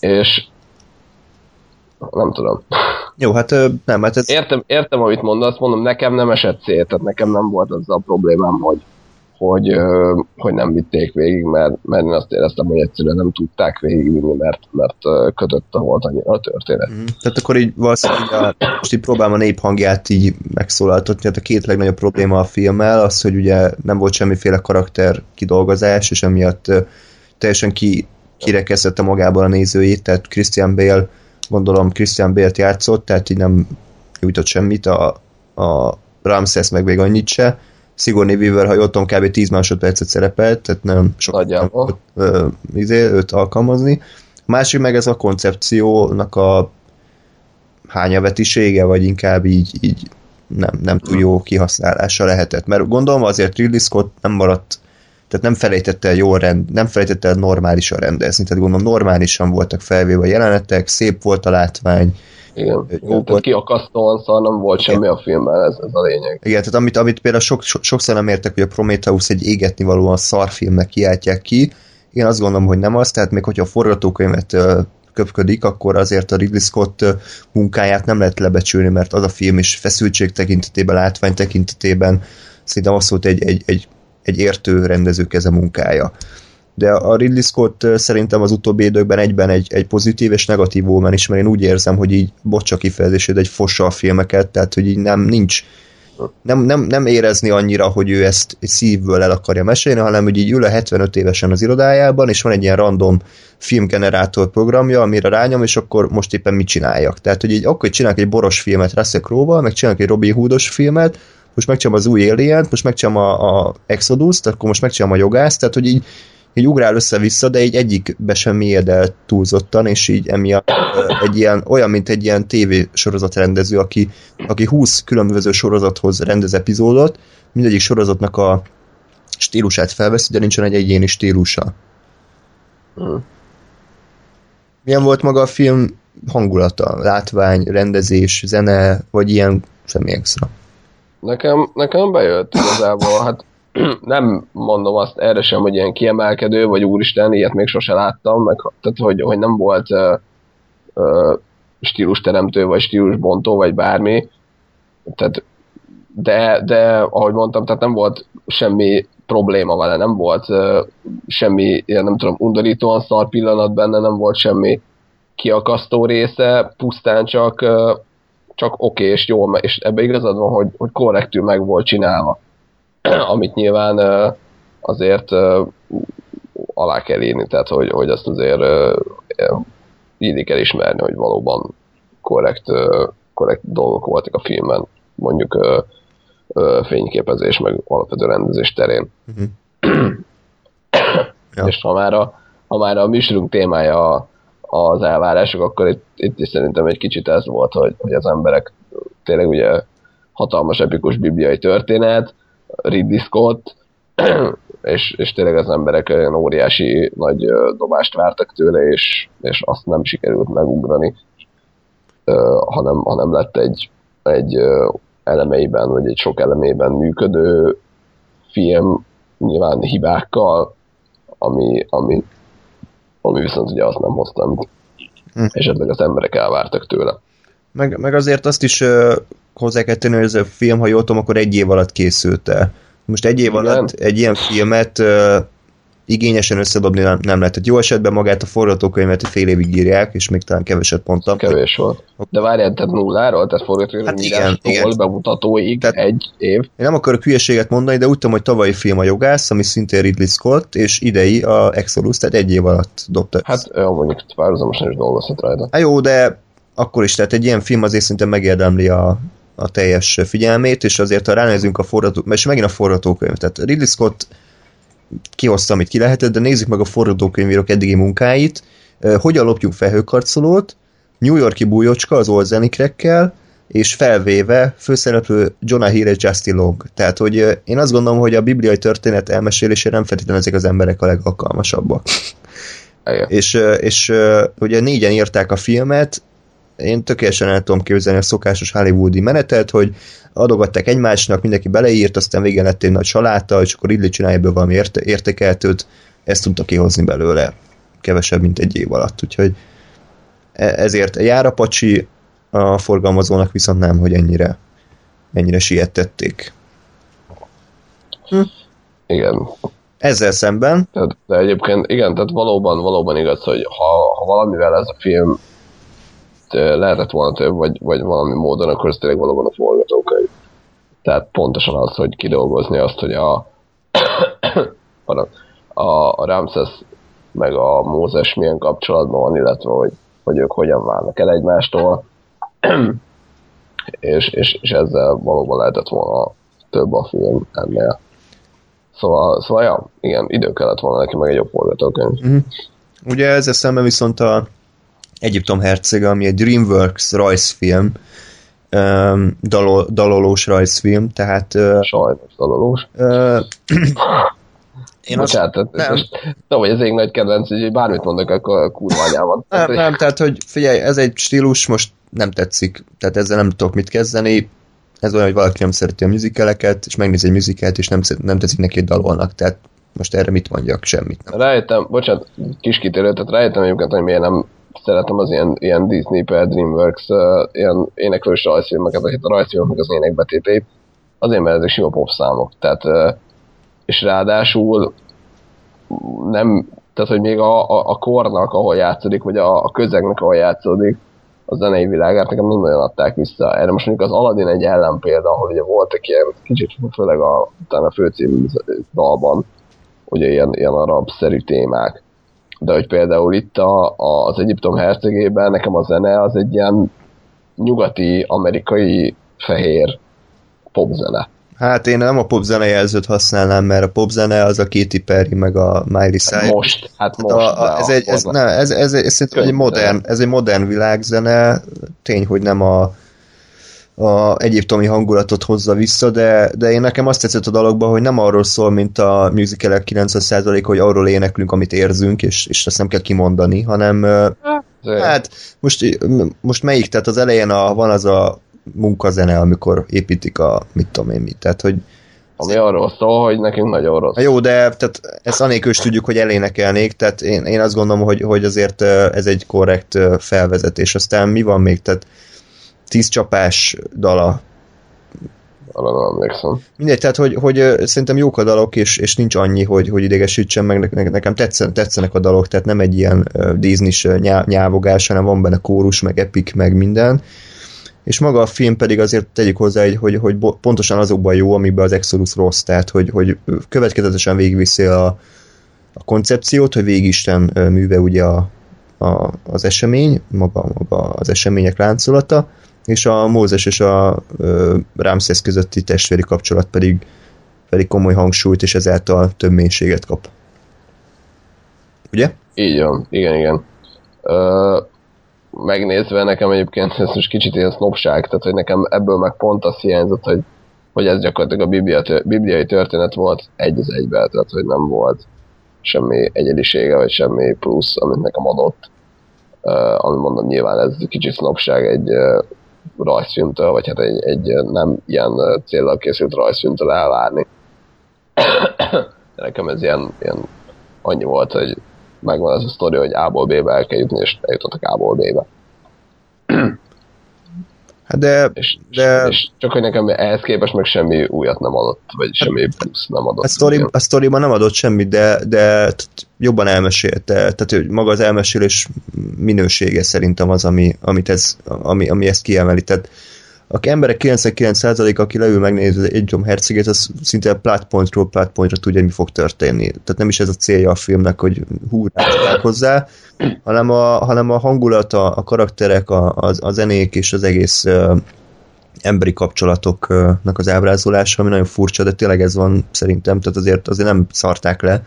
És nem tudom. Jó, hát nem, hát ez... Értem, értem, amit mondasz, mondom, nekem nem esett szét, tehát nekem nem volt az a problémám, hogy, hogy, hogy nem vitték végig, mert, mert én azt éreztem, hogy egyszerűen nem tudták végigvinni, mert, mert kötötte volt annyira a történet. Mm. Tehát akkor így valószínűleg a, most így próbálom a néphangját így megszólaltatni, tehát a két legnagyobb probléma a filmmel az, hogy ugye nem volt semmiféle karakter kidolgozás, és emiatt teljesen ki, kirekesztette magából a nézőjét, tehát Christian Bale gondolom Christian Bale-t játszott, tehát így nem nyújtott semmit, a, a Ramses meg még annyit se, Sigourney Weaver, ha jól tudom, kb. 10 másodpercet szerepelt, tehát nem sok nem volt izé, őt alkalmazni. A másik meg ez a koncepciónak a hányavetisége, vagy inkább így, így nem, nem túl jó kihasználása lehetett. Mert gondolom azért Ridley Scott nem maradt, tehát nem felejtette el jól rend, nem felejtette el normálisan rendezni, tehát gondolom normálisan voltak felvéve a jelenetek, szép volt a látvány, igen, igen tehát kiakasztóan szar nem volt Igen. semmi a filmben, ez, ez a lényeg. Igen, tehát amit, amit például sok, so, sokszor nem értek, hogy a Prometheus egy égetni valóan szarfilmnek kiáltják ki, én azt gondolom, hogy nem az, tehát még hogyha a forgatókönyvet köpködik, akkor azért a Ridley Scott munkáját nem lehet lebecsülni, mert az a film is feszültség tekintetében, látvány tekintetében szerintem az volt egy, egy, egy, egy értő rendező keze munkája de a Ridley Scott szerintem az utóbbi időkben egyben egy, egy pozitív és negatív ómen is, mert én úgy érzem, hogy így bocsa kifejezését egy fossa a filmeket, tehát hogy így nem, nincs nem, nem, nem érezni annyira, hogy ő ezt szívből el akarja mesélni, hanem hogy így ül a 75 évesen az irodájában, és van egy ilyen random filmgenerátor programja, amire rányom, és akkor most éppen mit csináljak. Tehát, hogy így akkor csinálok egy boros filmet Russell Crowe-val, meg csinálok egy Robbie Hoodos filmet, most megcsinálom az új alien most megcsinálom a, a Exodus-t, akkor most megcsinálom a jogászt, tehát, hogy így így ugrál össze-vissza, de így egyikbe sem mélyed el túlzottan, és így emiatt egy ilyen, olyan, mint egy ilyen TV sorozatrendező, aki, aki 20 különböző sorozathoz rendez epizódot, mindegyik sorozatnak a stílusát felveszi, de nincsen egy egyéni stílusa. Hmm. Milyen volt maga a film hangulata, látvány, rendezés, zene, vagy ilyen semmi extra? Nekem, nekem bejött igazából, hát (clears throat) nem mondom azt erre sem, hogy ilyen kiemelkedő, vagy úristen, ilyet még sose láttam, meg, tehát hogy, hogy nem volt uh, uh, stílusteremtő, vagy stílusbontó, vagy bármi. Tehát, de, de, ahogy mondtam, tehát nem volt semmi probléma vele, nem volt uh, semmi, ilyen nem tudom, undorítóan szar pillanat benne, nem volt semmi kiakasztó része, pusztán csak, uh, csak oké és jó, és ebbe igazad van, hogy, hogy korrektül meg volt csinálva. (clears throat) amit nyilván azért alá kell írni, tehát hogy, hogy azt azért így kell ismerni, hogy valóban korrekt, korrekt dolgok voltak a filmben, mondjuk fényképezés, meg alapvető rendezés terén. Uh-huh. (clears throat) ja. És ha már, a, ha már a műsorunk témája a, az elvárások, akkor itt, itt is szerintem egy kicsit ez volt, hogy, hogy az emberek tényleg ugye hatalmas epikus bibliai történet, Ridley Scott, (clears throat) és, és tényleg az emberek olyan óriási nagy dobást vártak tőle, és, és azt nem sikerült megugrani, hanem, hanem lett egy, egy elemeiben, vagy egy sok elemében működő film, nyilván hibákkal, ami, ami, ami viszont ugye azt nem hozta, amit hm. esetleg az emberek elvártak tőle. Meg, meg azért azt is hozzá kell tenni, hogy ez a film, ha jól tudom, akkor egy év alatt készült el. Most egy év Igen. alatt egy ilyen filmet uh, igényesen összedobni nem, nem lehet. Tehát jó esetben magát a forgatókönyvet fél évig írják, és még talán keveset ponttam. Kevés volt. De várjál, tehát nulláról, tehát forgatókönyv hát igen, igen. bemutatóig tehát egy év. Én nem akarok hülyeséget mondani, de úgy tudom, hogy tavalyi film a jogász, ami szintén Ridley Scott, és idei a Exodus, tehát egy év alatt dobta. Hát jó, mondjuk párhuzamosan is dolgozhat rajta. Hát jó, de akkor is, tehát egy ilyen film azért szinte megérdemli a, a teljes figyelmét, és azért ha ránézünk a forgató, és megint a forgatókönyv, tehát Ridley Scott kihozta, amit ki lehetett, de nézzük meg a forgatókönyvírok eddigi munkáit, hogyan lopjuk felhőkarcolót, New Yorki bújocska az Olzenikrekkel, és felvéve főszereplő Jonah Hill és Justin Long. Tehát, hogy én azt gondolom, hogy a bibliai történet elmesélésére nem feltétlenül ezek az emberek a legalkalmasabbak. és, és ugye négyen írták a filmet, én tökéletesen el tudom képzelni a szokásos hollywoodi menetet, hogy adogatták egymásnak, mindenki beleírt, aztán végén lett egy nagy saláta, és akkor Ridley csinálja ebből valami érte, értékeltőt, ezt tudta kihozni belőle kevesebb, mint egy év alatt, úgyhogy e- ezért jár a pacsi, a forgalmazónak viszont nem, hogy ennyire, ennyire siettették. Hm. Igen. Ezzel szemben. Tehát, de egyébként igen, tehát valóban, valóban igaz, hogy ha, ha valamivel ez a film lehetett volna több, vagy, vagy valami módon, akkor ez tényleg valóban a forgatókönyv. Tehát pontosan az, hogy kidolgozni azt, hogy a, (coughs) a, a Ramses meg a Mózes milyen kapcsolatban van, illetve hogy, hogy ők hogyan válnak el egymástól, (coughs) és, és, és ezzel valóban lehetett volna több a film ennél. Szóval, szóval ja, igen, idő kellett volna neki meg egy jobb forgatókönyv. Mm. Ugye ezzel szemben viszont a Egyiptom hercege, ami egy DreamWorks rajzfilm, um, dalol, dalolós rajzfilm, tehát... Uh, Sajnos dalolós. Uh, én Bocsánat, azt, nem. Most, de hogy ez egy nagy kedvenc, hogy bármit mondok, akkor kurva anyában. Nem, tehát, nem, tehát hogy figyelj, ez egy stílus, most nem tetszik, tehát ezzel nem tudok mit kezdeni, ez olyan, hogy valaki nem szereti a műzikeleket, és megnézi egy műzikelt, és nem, nem tetszik neki, hogy dalolnak, tehát most erre mit mondjak? Semmit nem. Rájöttem, bocsánat, kis kitérő, tehát rájöttem egyébként, hogy miért nem szeretem az ilyen, ilyen Disney per DreamWorks uh, ilyen éneklős rajzfilmeket, vagy a rajzfilmek az énekbetétét, azért, mert ezek sima popszámok. Tehát, uh, és ráadásul nem, tehát, hogy még a, a, a kornak, ahol játszódik, vagy a, a közegnek, ahol játszódik, a zenei világát nekem nem nagyon adták vissza. Erre most mondjuk az Aladdin egy ellenpélda, ahol ugye voltak ilyen, kicsit főleg a, a főcím dalban, ugye ilyen, ilyen arab-szerű témák de hogy például itt a, az Egyiptom hercegében nekem a zene az egy ilyen nyugati, amerikai, fehér popzene. Hát én nem a popzene jelzőt használnám, mert a popzene az a Katy Perry, meg a Miley Cyrus. Most, hát most. Hát a, a, ez, egy, ez, nem, ez, ez, ez, ez egy modern, ez egy modern világzene, tény, hogy nem a a egyiptomi hangulatot hozza vissza, de, de én nekem azt tetszett a dalogban, hogy nem arról szól, mint a musicalek 90% hogy arról éneklünk, amit érzünk, és, és ezt nem kell kimondani, hanem hát most, most melyik, tehát az elején a, van az a munkazene, amikor építik a mit tudom én mit, tehát hogy ami arról szól, hogy nekünk nagyon rossz. Jó, de tehát ezt anélkül is tudjuk, hogy elénekelnék, tehát én, én azt gondolom, hogy, hogy azért ez egy korrekt felvezetés. Aztán mi van még? Tehát tíz csapás dala. Arra nem emlékszem. Mindegy, tehát hogy, hogy szerintem jók a dalok, és, és nincs annyi, hogy, hogy idegesítsen meg, nekem tetszen, tetszenek a dalok, tehát nem egy ilyen Disney-s nyávogás, hanem van benne kórus, meg epik, meg minden. És maga a film pedig azért tegyük hozzá, hogy, hogy pontosan azokban jó, amiben az Exodus rossz, tehát hogy, hogy következetesen végigviszi a, a koncepciót, hogy végig Isten műve ugye a, a, az esemény, maga, maga az események láncolata, és a Mózes és a Ramszesz közötti testvéri kapcsolat pedig, pedig komoly hangsúlyt, és ezáltal több mélységet kap. Ugye? Így van, igen, igen. Ö, megnézve nekem egyébként ez most kicsit ilyen sznopság, tehát hogy nekem ebből meg pont az hiányzott, hogy, hogy ez gyakorlatilag a biblia, bibliai történet volt egy az egybe, tehát hogy nem volt semmi egyedisége, vagy semmi plusz, amit nekem adott. Uh, ami mondom, nyilván ez kicsit sznopság egy uh, rajzfilmtől, vagy hát egy, egy nem ilyen célral készült rajzfilmtől elvárni. De (coughs) nekem ez ilyen, ilyen annyi volt, hogy megvan az a sztori, hogy A-ból B-be el kell jutni, és eljutottak A-ból B-be. (coughs) Hát de, És, de és csak hogy nekem ehhez képest meg semmi újat nem adott, vagy semmi plusz nem adott. a, sztori, a sztoriban nem adott semmit, de, de jobban elmesélte, tehát hogy maga az elmesélés minősége szerintem az, ami, amit ez, ami, ami ezt kiemeli. Tehát a emberek 99% aki leül megnézi egy Egyom herceget, az szinte plátpontról plátpontra tudja, mi fog történni. Tehát nem is ez a célja a filmnek, hogy húrák hozzá, hanem a, hanem a hangulat, a, karakterek, a, a, a zenék és az egész emberi kapcsolatoknak az ábrázolása, ami nagyon furcsa, de tényleg ez van szerintem, tehát azért, azért nem szarták le.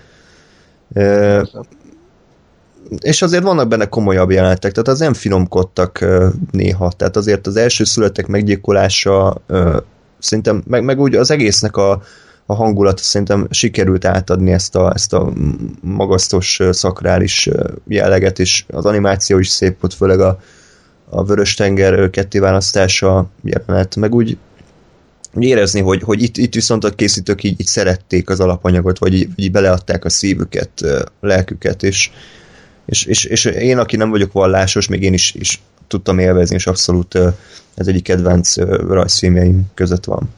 És azért vannak benne komolyabb jelenetek, tehát az nem finomkodtak uh, néha, tehát azért az első születek meggyilkolása uh, szerintem, meg, meg úgy az egésznek a, a hangulat szerintem sikerült átadni ezt a, ezt a magasztos szakrális jelleget, és az animáció is szép volt, főleg a, a Vörös-tenger kettéválasztása jelenet, meg úgy érezni, hogy, hogy itt, itt viszont a készítők így, így szerették az alapanyagot, vagy így, így beleadták a szívüket, a lelküket, és, és, és, és én, aki nem vagyok vallásos, még én is, is tudtam élvezni, és abszolút ez egyik kedvenc rajzfilmjeim között van.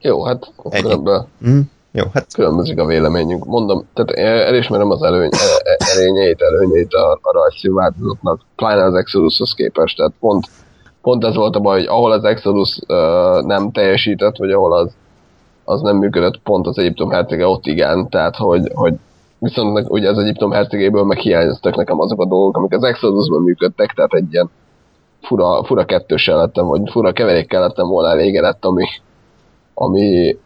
Jó, hát Ennyi. különben Mm, jó, hát különbözik a véleményünk. Mondom, tehát elismerem az előny, e- e- erényeit, előnyeit a, a rajzfilm változatnak, pláne az Exodushoz képest. Tehát pont, pont ez volt a baj, hogy ahol az Exodus uh, nem teljesített, vagy ahol az, az nem működött, pont az Egyiptom hercege ott igen. Tehát, hogy, hogy viszont ugye az Egyiptom hercegéből meg hiányoztak nekem azok a dolgok, amik az Exodusban működtek, tehát egy ilyen fura, fura kettőssel lettem, vagy fura keverékkel lettem volna elégedett, ami, ami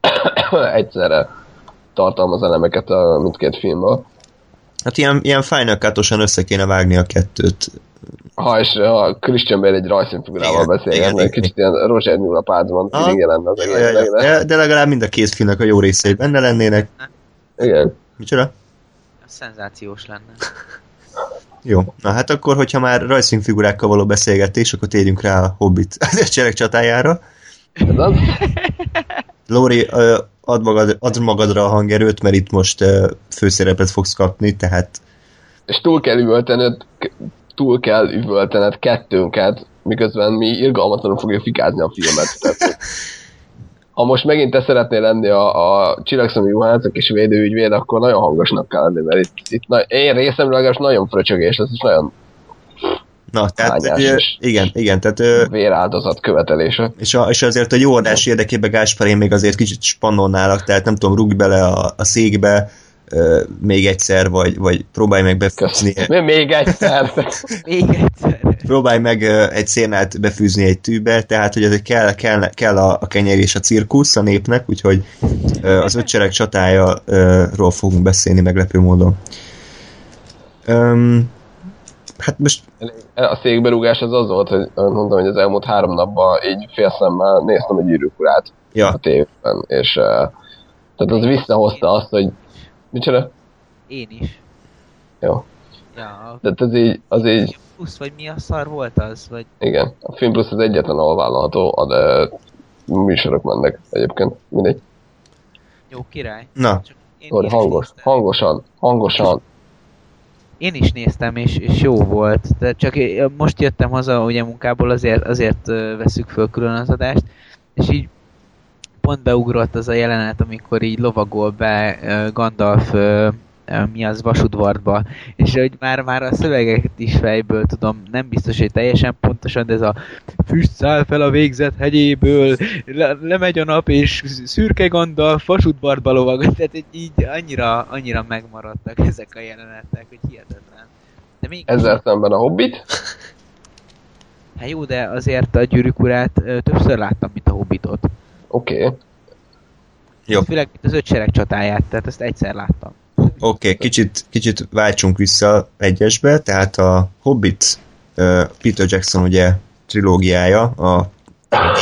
(coughs) egyszerre tartalmaz elemeket a mindkét filmből. Hát ilyen, ilyen Final Cut-osan össze kéne vágni a kettőt. Ha és ha Christian Bale egy rajzfilmfigurával Igen, beszélgetne, igen, kicsit ilyen Roger Nyúl a párcban Aha. feelingje lenne az Ja, ja, ja. egésznek, de legalább mind a két filmnek a jó részei benne lennének. igen. Micsoda? Ez szenzációs lenne. (laughs) Jó. Na hát akkor, hogyha már rajzfilmfigurákkal való beszélgetés, akkor térjünk rá a Hobbit (laughs) az cserek csatájára. Lóri, add, magad, add magadra a hangerőt, mert itt most főszerepet fogsz kapni, tehát És túl kell üvöltened, túl kell üvöltened kettőnket, miközben mi irgalmatlanul fogjuk fikázni a filmet. Tehát, ha most megint te szeretnél lenni a, a csillagszemű juhászok és védőügyvéd, akkor nagyon hangosnak kell lenni, mert itt, itt na, én részemről legalábbis nagyon fröcsögés, ez is nagyon na, tehát igen, igen, tehát véráldozat követelése. és, a, és azért a jó adás érdekében Gáspár, én még azért kicsit spannolnálak, tehát nem tudom, rúgj bele a, a székbe még egyszer, vagy, vagy próbálj meg befűzni, Mi még egyszer. Még egyszer. próbálj meg ö, egy szénát befűzni egy tűbe, tehát hogy ezek kell, kell, kell a, a kenyér és a cirkusz a népnek, úgyhogy az ötcserek csatájáról fogunk beszélni meglepő módon. Öm, hát most A székberúgás az az volt, hogy mondtam, hogy az elmúlt három napban így félszemmel néztem a gyűrűk urát Ja. a tévében, és uh, tehát az visszahozta azt, hogy micsoda? Én is. Jó. Ja, De ez így, az így, plusz vagy mi a szar volt az? Vagy igen, a Film Plus az egyetlen, ahol vállalható, de műsorok mennek egyébként, mindegy. jó király. Na. Csak én, Hogy hangos, néztem. hangosan, hangosan. én is néztem, és, és jó volt. De csak most jöttem haza ugye munkából, azért, azért veszük föl külön az adást, és így pont beugrott az a jelenet, amikor így lovagol be Gandalf mi az vasudvartba, és hogy már, már a szövegeket is fejből tudom, nem biztos, hogy teljesen pontosan, de ez a füst száll fel a végzet hegyéből, le, lemegy a nap, és szürke Gandalf vasudvartba lovagol, (laughs) tehát így, így annyira, annyira megmaradtak ezek a jelenetek, hogy hihetetlen. De még Ezzel szemben a Hobbit, Hát jó, de azért a gyűrűk urát többször láttam, mint a Hobbitot. Oké. Okay. Jó. Főleg mint az öt sereg csatáját, tehát ezt egyszer láttam. okay, kicsit, kicsit váltsunk vissza egyesbe, tehát a Hobbit uh, Peter Jackson ugye trilógiája, a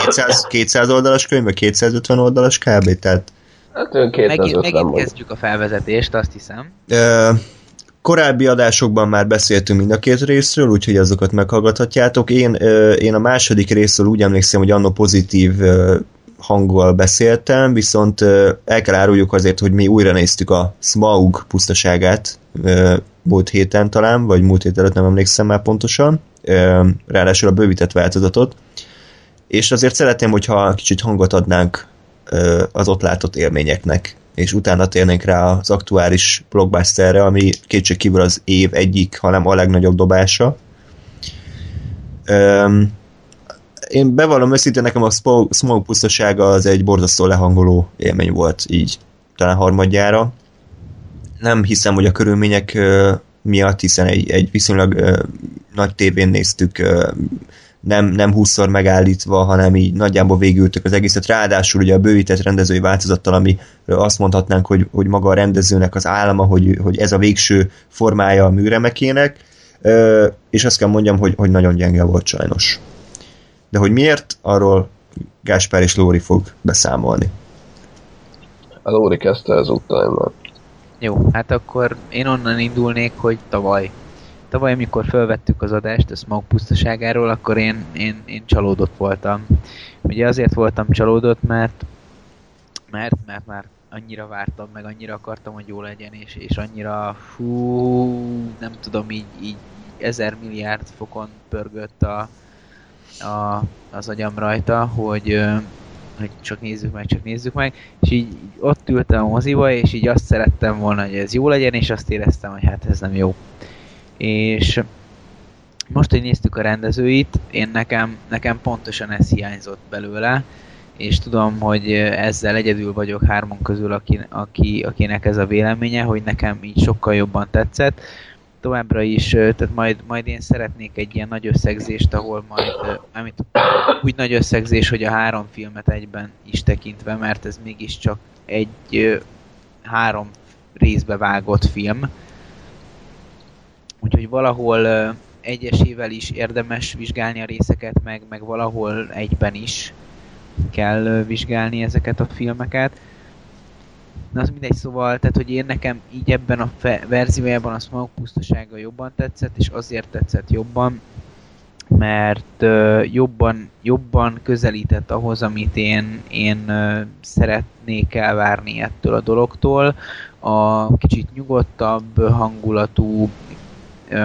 200, 200 oldalas könyv, vagy 250 oldalas kb. Tehát Hát Megint, 250 megint kezdjük a felvezetést, azt hiszem. Ö, korábbi adásokban már beszéltünk mind a két részről, úgyhogy azokat meghallgathatjátok. Én, én a második részről úgy emlékszem, hogy anno pozitív hanggal beszéltem, viszont el kell áruljuk azért, hogy mi újra néztük a Smaug pusztaságát múlt héten talán, vagy múlt hét előtt nem emlékszem már pontosan, ráadásul a bővített változatot, és azért szeretném, hogyha kicsit hangot adnánk az ott látott élményeknek, és utána térnénk rá az aktuális blockbusterre, ami kétségkívül az év egyik, hanem a legnagyobb dobása. Én bevallom őszintén, nekem a Smoke, pusztasága az egy borzasztó lehangoló élmény volt, így talán harmadjára. Nem hiszem, hogy a körülmények miatt, hiszen egy, egy viszonylag nagy tévén néztük, nem, nem 20-szor megállítva, hanem így nagyjából végültük az egészet. Ráadásul ugye a bővített rendezői változattal, ami azt mondhatnánk, hogy, hogy maga a rendezőnek az állama, hogy, hogy ez a végső formája a műremekének, és azt kell mondjam, hogy, hogy nagyon gyenge volt sajnos. De hogy miért, arról Gáspár és Lóri fog beszámolni. A Lóri kezdte ezúttal, már. Jó, hát akkor én onnan indulnék, hogy tavaly. Tavaly, amikor felvettük az adást a Smoke pusztaságáról, akkor én, én, én csalódott voltam. Ugye azért voltam csalódott, mert mert, mert már annyira vártam, meg annyira akartam, hogy jó legyen, és, és annyira fú, nem tudom, így, így ezer milliárd fokon pörgött a, a, az agyam rajta, hogy, hogy csak nézzük meg, csak nézzük meg, és így, ott ültem a moziba, és így azt szerettem volna, hogy ez jó legyen, és azt éreztem, hogy hát ez nem jó. És most, hogy néztük a rendezőit, én nekem, nekem pontosan ez hiányzott belőle, és tudom, hogy ezzel egyedül vagyok hárman közül, aki, aki, akinek ez a véleménye, hogy nekem így sokkal jobban tetszett. Továbbra is, tehát majd, majd én szeretnék egy ilyen nagy összegzést, ahol majd, amit úgy nagy összegzés, hogy a három filmet egyben is tekintve, mert ez mégiscsak egy három részbe vágott film. Úgyhogy valahol egyesével is érdemes vizsgálni a részeket, meg, meg valahol egyben is kell vizsgálni ezeket a filmeket. Na az mindegy, szóval, tehát hogy én nekem így ebben a fe- verziójában a Smoke pusztasága jobban tetszett, és azért tetszett jobban, mert ö, jobban, jobban közelített ahhoz, amit én, én ö, szeretnék elvárni ettől a dologtól. A kicsit nyugodtabb hangulatú, ö,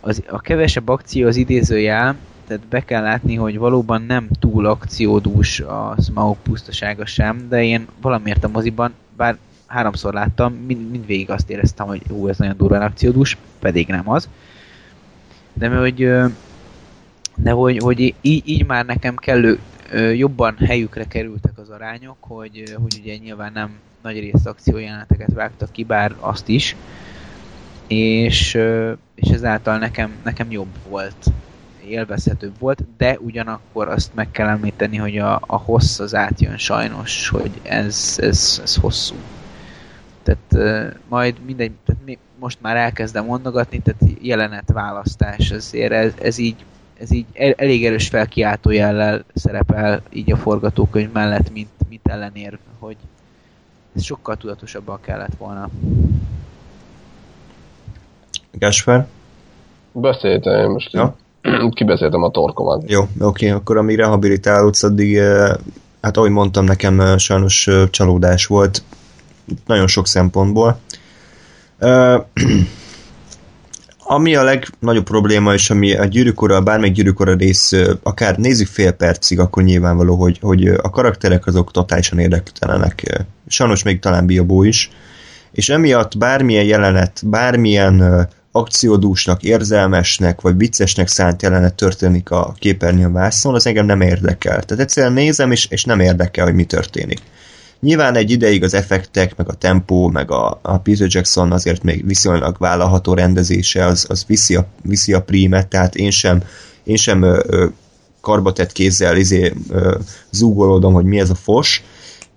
az, a kevesebb akció az idézőjel, tehát be kell látni, hogy valóban nem túl akciódús a Smaug pusztasága sem, de én valamiért a moziban, bár háromszor láttam, mind, mindvégig azt éreztem, hogy ú, ez nagyon durván akciódús, pedig nem az. De hogy, de hogy, hogy így, így már nekem kellő jobban helyükre kerültek az arányok, hogy, hogy ugye nyilván nem nagy részt akciójeleneteket vágtak ki, bár azt is, és, és ezáltal nekem, nekem jobb volt élvezhetőbb volt, de ugyanakkor azt meg kell említeni, hogy a, a hossz az átjön sajnos, hogy ez, ez, ez hosszú. Tehát uh, majd mindegy, tehát mi, most már elkezdem mondogatni, tehát jelenet választás, azért ez, ez így ez így el, elég erős felkiáltó jellel szerepel így a forgatókönyv mellett, mint, mint ellenérv, hogy ez sokkal tudatosabban kellett volna. Gáspár? Beszéltem most. Ja. Kibeszéltem a torkomat. Jó, oké, akkor amíg rehabilitálódsz, addig, eh, hát ahogy mondtam, nekem eh, sajnos eh, csalódás volt, nagyon sok szempontból. (clears throat) Ami a legnagyobb probléma, és ami a gyűrűkora, bármelyik gyűrűkora rész, akár nézzük fél percig, akkor nyilvánvaló, hogy, hogy a karakterek azok totálisan érdektelenek. Sajnos még talán Biobó is. És emiatt bármilyen jelenet, bármilyen akciódúsnak, érzelmesnek, vagy viccesnek szánt jelenet történik a képernyőn vászon, az engem nem érdekel. Tehát egyszerűen nézem, és, és nem érdekel, hogy mi történik. Nyilván egy ideig az effektek, meg a tempó, meg a, a Peter Jackson azért még viszonylag vállalható rendezése, az, az viszi, a, viszi a prímet, tehát én sem, én sem ö, ö, karbatett kézzel izé, ö, zúgolódom, hogy mi ez a fos,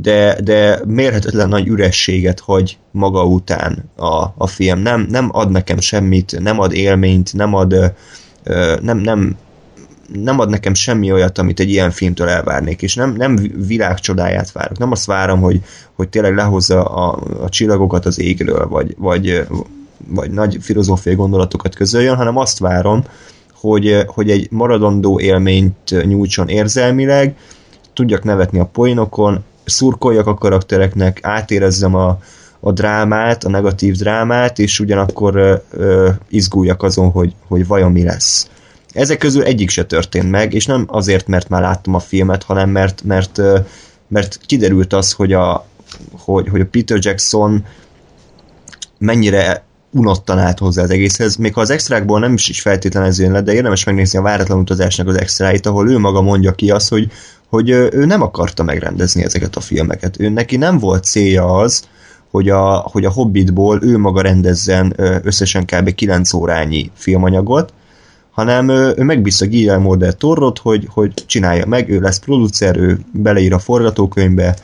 de, de mérhetetlen nagy ürességet hagy maga után a, a film. Nem, nem ad nekem semmit, nem ad élményt, nem ad nem, nem, nem ad nekem semmi olyat, amit egy ilyen filmtől elvárnék, és nem, nem világcsodáját várok. Nem azt várom, hogy, hogy tényleg lehozza a, a csillagokat az égről, vagy, vagy, vagy nagy filozófiai gondolatokat közöljön, hanem azt várom, hogy, hogy egy maradandó élményt nyújtson érzelmileg, tudjak nevetni a poénokon, szurkoljak a karaktereknek, átérezzem a, a drámát, a negatív drámát, és ugyanakkor ö, ö, izguljak azon, hogy, hogy vajon mi lesz. Ezek közül egyik se történt meg, és nem azért, mert már láttam a filmet, hanem mert, mert, mert kiderült az, hogy a, hogy, hogy a Peter Jackson mennyire unottan állt hozzá az egészhez, még ha az extrákból nem is, is feltétlenül ez jön le, de érdemes megnézni a váratlan utazásnak az extráit, ahol ő maga mondja ki azt, hogy, hogy ő nem akarta megrendezni ezeket a filmeket. Ő neki nem volt célja az, hogy a, hogy a Hobbitból ő maga rendezzen összesen kb. 9 órányi filmanyagot, hanem ő, megbízta Guillermo del Torrot, hogy, hogy csinálja meg, ő lesz producer, ő beleír a forgatókönyvbe,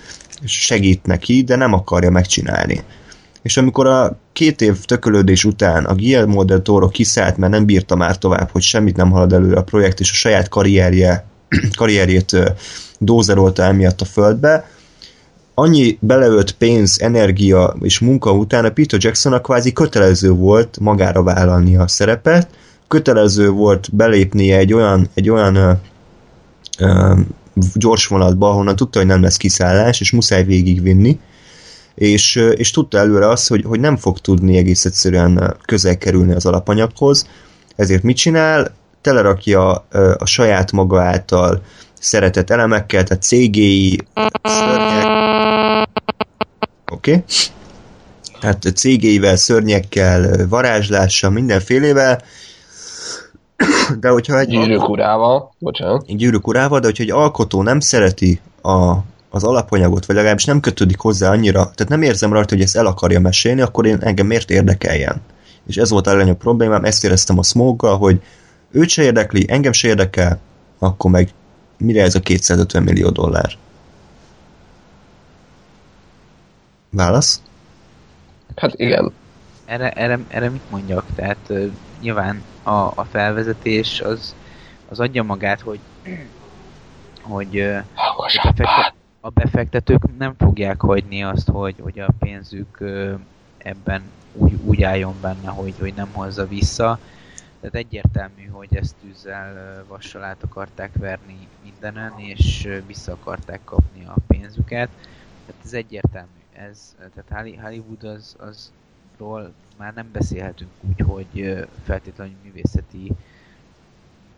segít neki, de nem akarja megcsinálni. És amikor a két év tökölődés után a Guillermo del Toro kiszállt, mert nem bírta már tovább, hogy semmit nem halad előre a projekt, és a saját karrierje, (clears throat) karrierjét dózerolta emiatt a földbe, annyi beleölt pénz, energia és munka után a Peter Jacksonnak kvázi kötelező volt magára vállalni a szerepet, kötelező volt belépnie egy olyan, egy olyan ö, ö, gyors vonatba, ahonnan tudta, hogy nem lesz kiszállás, és muszáj végigvinni, és, és tudta előre azt, hogy, hogy nem fog tudni egész egyszerűen közel kerülni az alapanyaghoz, ezért mit csinál? Telerakja a saját maga által szeretett elemekkel, tehát CGI, szörnyek, oké? Okay. Tehát CGI-vel, szörnyekkel, varázslással, mindenfélével, (coughs) de hogyha egy... Gyűrűk urával, bocsánat. Gyűrűk urával, de hogyha egy alkotó nem szereti a, az alapanyagot, vagy legalábbis nem kötődik hozzá annyira, tehát nem érzem rajta, hogy ezt el akarja mesélni, akkor én engem miért érdekeljen? És ez volt a legnagyobb problémám, ezt éreztem a smoke hogy őt se érdekli, engem se érdekel, akkor meg mire ez a 250 millió dollár? Válasz? Hát igen. Erre, erre, erre mit mondjak? Tehát uh, nyilván a, a felvezetés az, az adja magát, hogy hogy, uh, a, befektet, a befektetők nem fogják hagyni azt, hogy, hogy a pénzük uh, ebben úgy, úgy álljon benne, hogy, hogy nem hozza vissza. Tehát egyértelmű, hogy ezt tűzzel, vassal át akarták verni mindenen, és vissza akarták kapni a pénzüket. Tehát ez egyértelmű. Ez, tehát Hollywood az, az már nem beszélhetünk úgy, hogy feltétlenül művészeti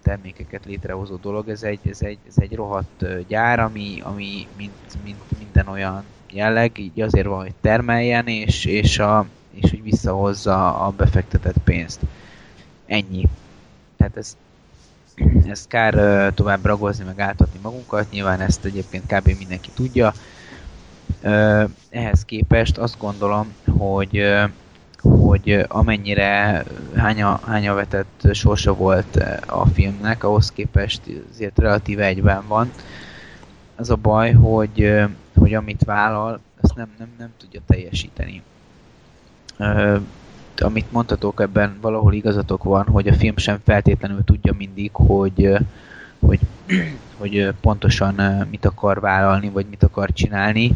termékeket létrehozó dolog. Ez egy, ez egy, ez egy rohadt gyár, ami, ami mint, mint minden olyan jelleg, így azért van, hogy termeljen, és, és, a, és hogy visszahozza a befektetett pénzt. Ennyi. Tehát ez, ezt kár tovább ragozni, meg átadni magunkat, nyilván ezt egyébként kb. mindenki tudja. Ehhez képest azt gondolom, hogy hogy amennyire hánya, hánya vetett sorsa volt a filmnek, ahhoz képest azért relatíve egyben van. Az a baj, hogy, hogy amit vállal, azt nem, nem, nem tudja teljesíteni. Amit mondhatok, ebben valahol igazatok van, hogy a film sem feltétlenül tudja mindig, hogy, hogy, (clears throat) hogy pontosan mit akar vállalni, vagy mit akar csinálni,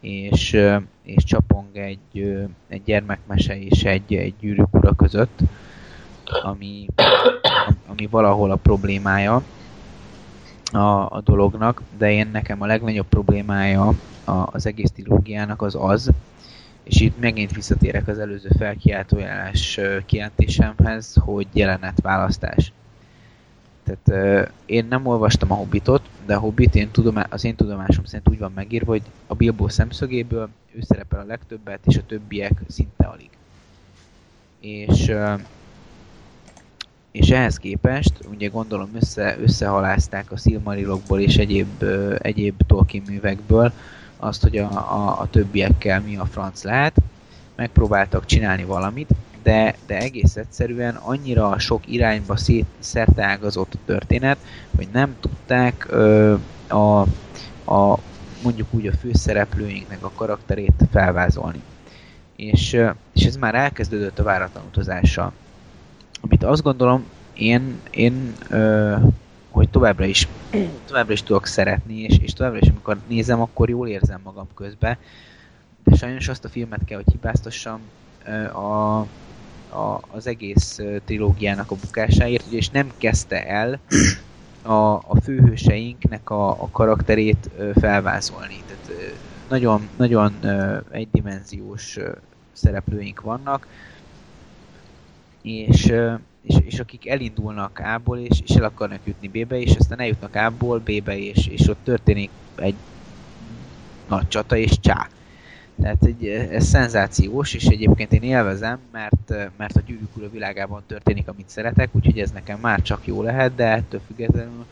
és és csapong egy, egy gyermekmese és egy, egy gyűrűk ura között, ami, (coughs) ami valahol a problémája a, a dolognak, de én nekem a legnagyobb problémája a, az egész trilógiának az az, és itt megint visszatérek az előző felkiáltójárás kijelentésemhez, hogy jelenetválasztás. Tehát én nem olvastam a Hobbitot, de a Hobbit én tudom, az én tudomásom szerint úgy van megírva, hogy a Bilbo szemszögéből ő szerepel a legtöbbet, és a többiek szinte alig. És, és ehhez képest, ugye gondolom össze, összehalázták a Silmarilokból és egyéb, egyéb Tolkien művekből azt, hogy a, a, a többiekkel mi a franc lehet, megpróbáltak csinálni valamit, de, de egész egyszerűen annyira sok irányba szét, szerteágazott a történet, hogy nem tudták ö, a, a mondjuk úgy a főszereplőinknek a karakterét felvázolni. És, és ez már elkezdődött a váratlan utazással. Amit azt gondolom, én, én ö, hogy továbbra is, (clears throat) továbbra is tudok szeretni, és, és továbbra is, amikor nézem, akkor jól érzem magam közbe. De sajnos azt a filmet kell, hogy hibáztassam a, a, az egész trilógiának a bukásáért, és nem kezdte el a, a főhőseinknek a, a karakterét felvázolni. Tehát nagyon, nagyon egydimenziós szereplőink vannak, és, és, és akik elindulnak A-ból, és, és el akarnak jutni B-be, és aztán eljutnak A-ból B-be, és, és ott történik egy nagy csata, és csá. Tehát egy, ez szenzációs, és egyébként én élvezem, mert, mert a gyűrűk világában történik, amit szeretek, úgyhogy ez nekem már csak jó lehet, de ettől függetlenül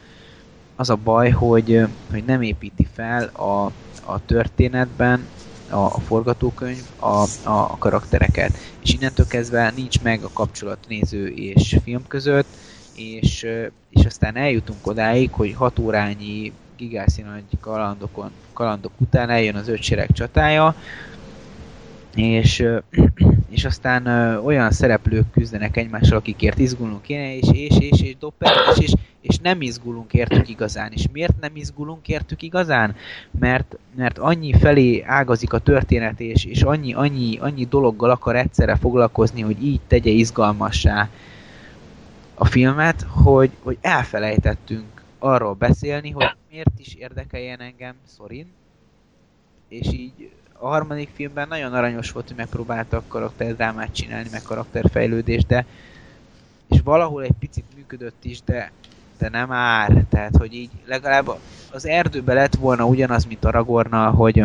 az a baj, hogy, hogy nem építi fel a, a történetben a, a forgatókönyv a, a karaktereket. És innentől kezdve nincs meg a kapcsolat néző és film között, és, és aztán eljutunk odáig, hogy hat órányi gigászi nagy kalandokon, kalandok után eljön az ötsereg csatája, és, (clears throat) és aztán olyan szereplők küzdenek egymással, akikért izgulunk kéne, és, és, és, és Dopper, és, és, és nem izgulunk értük igazán. És miért nem izgulunk értük igazán? Mert, mert annyi felé ágazik a történet, és, és annyi, annyi, annyi dologgal akar egyszerre foglalkozni, hogy így tegye izgalmassá a filmet, hogy, hogy elfelejtettünk arról beszélni, hogy miért is érdekeljen engem Szorin, és így a harmadik filmben nagyon aranyos volt, hogy megpróbáltak karakterdrámát csinálni, meg karakterfejlődést, de és valahol egy picit működött is, de, de nem már. Tehát, hogy így legalább az erdőbe lett volna ugyanaz, mint Aragorna, hogy,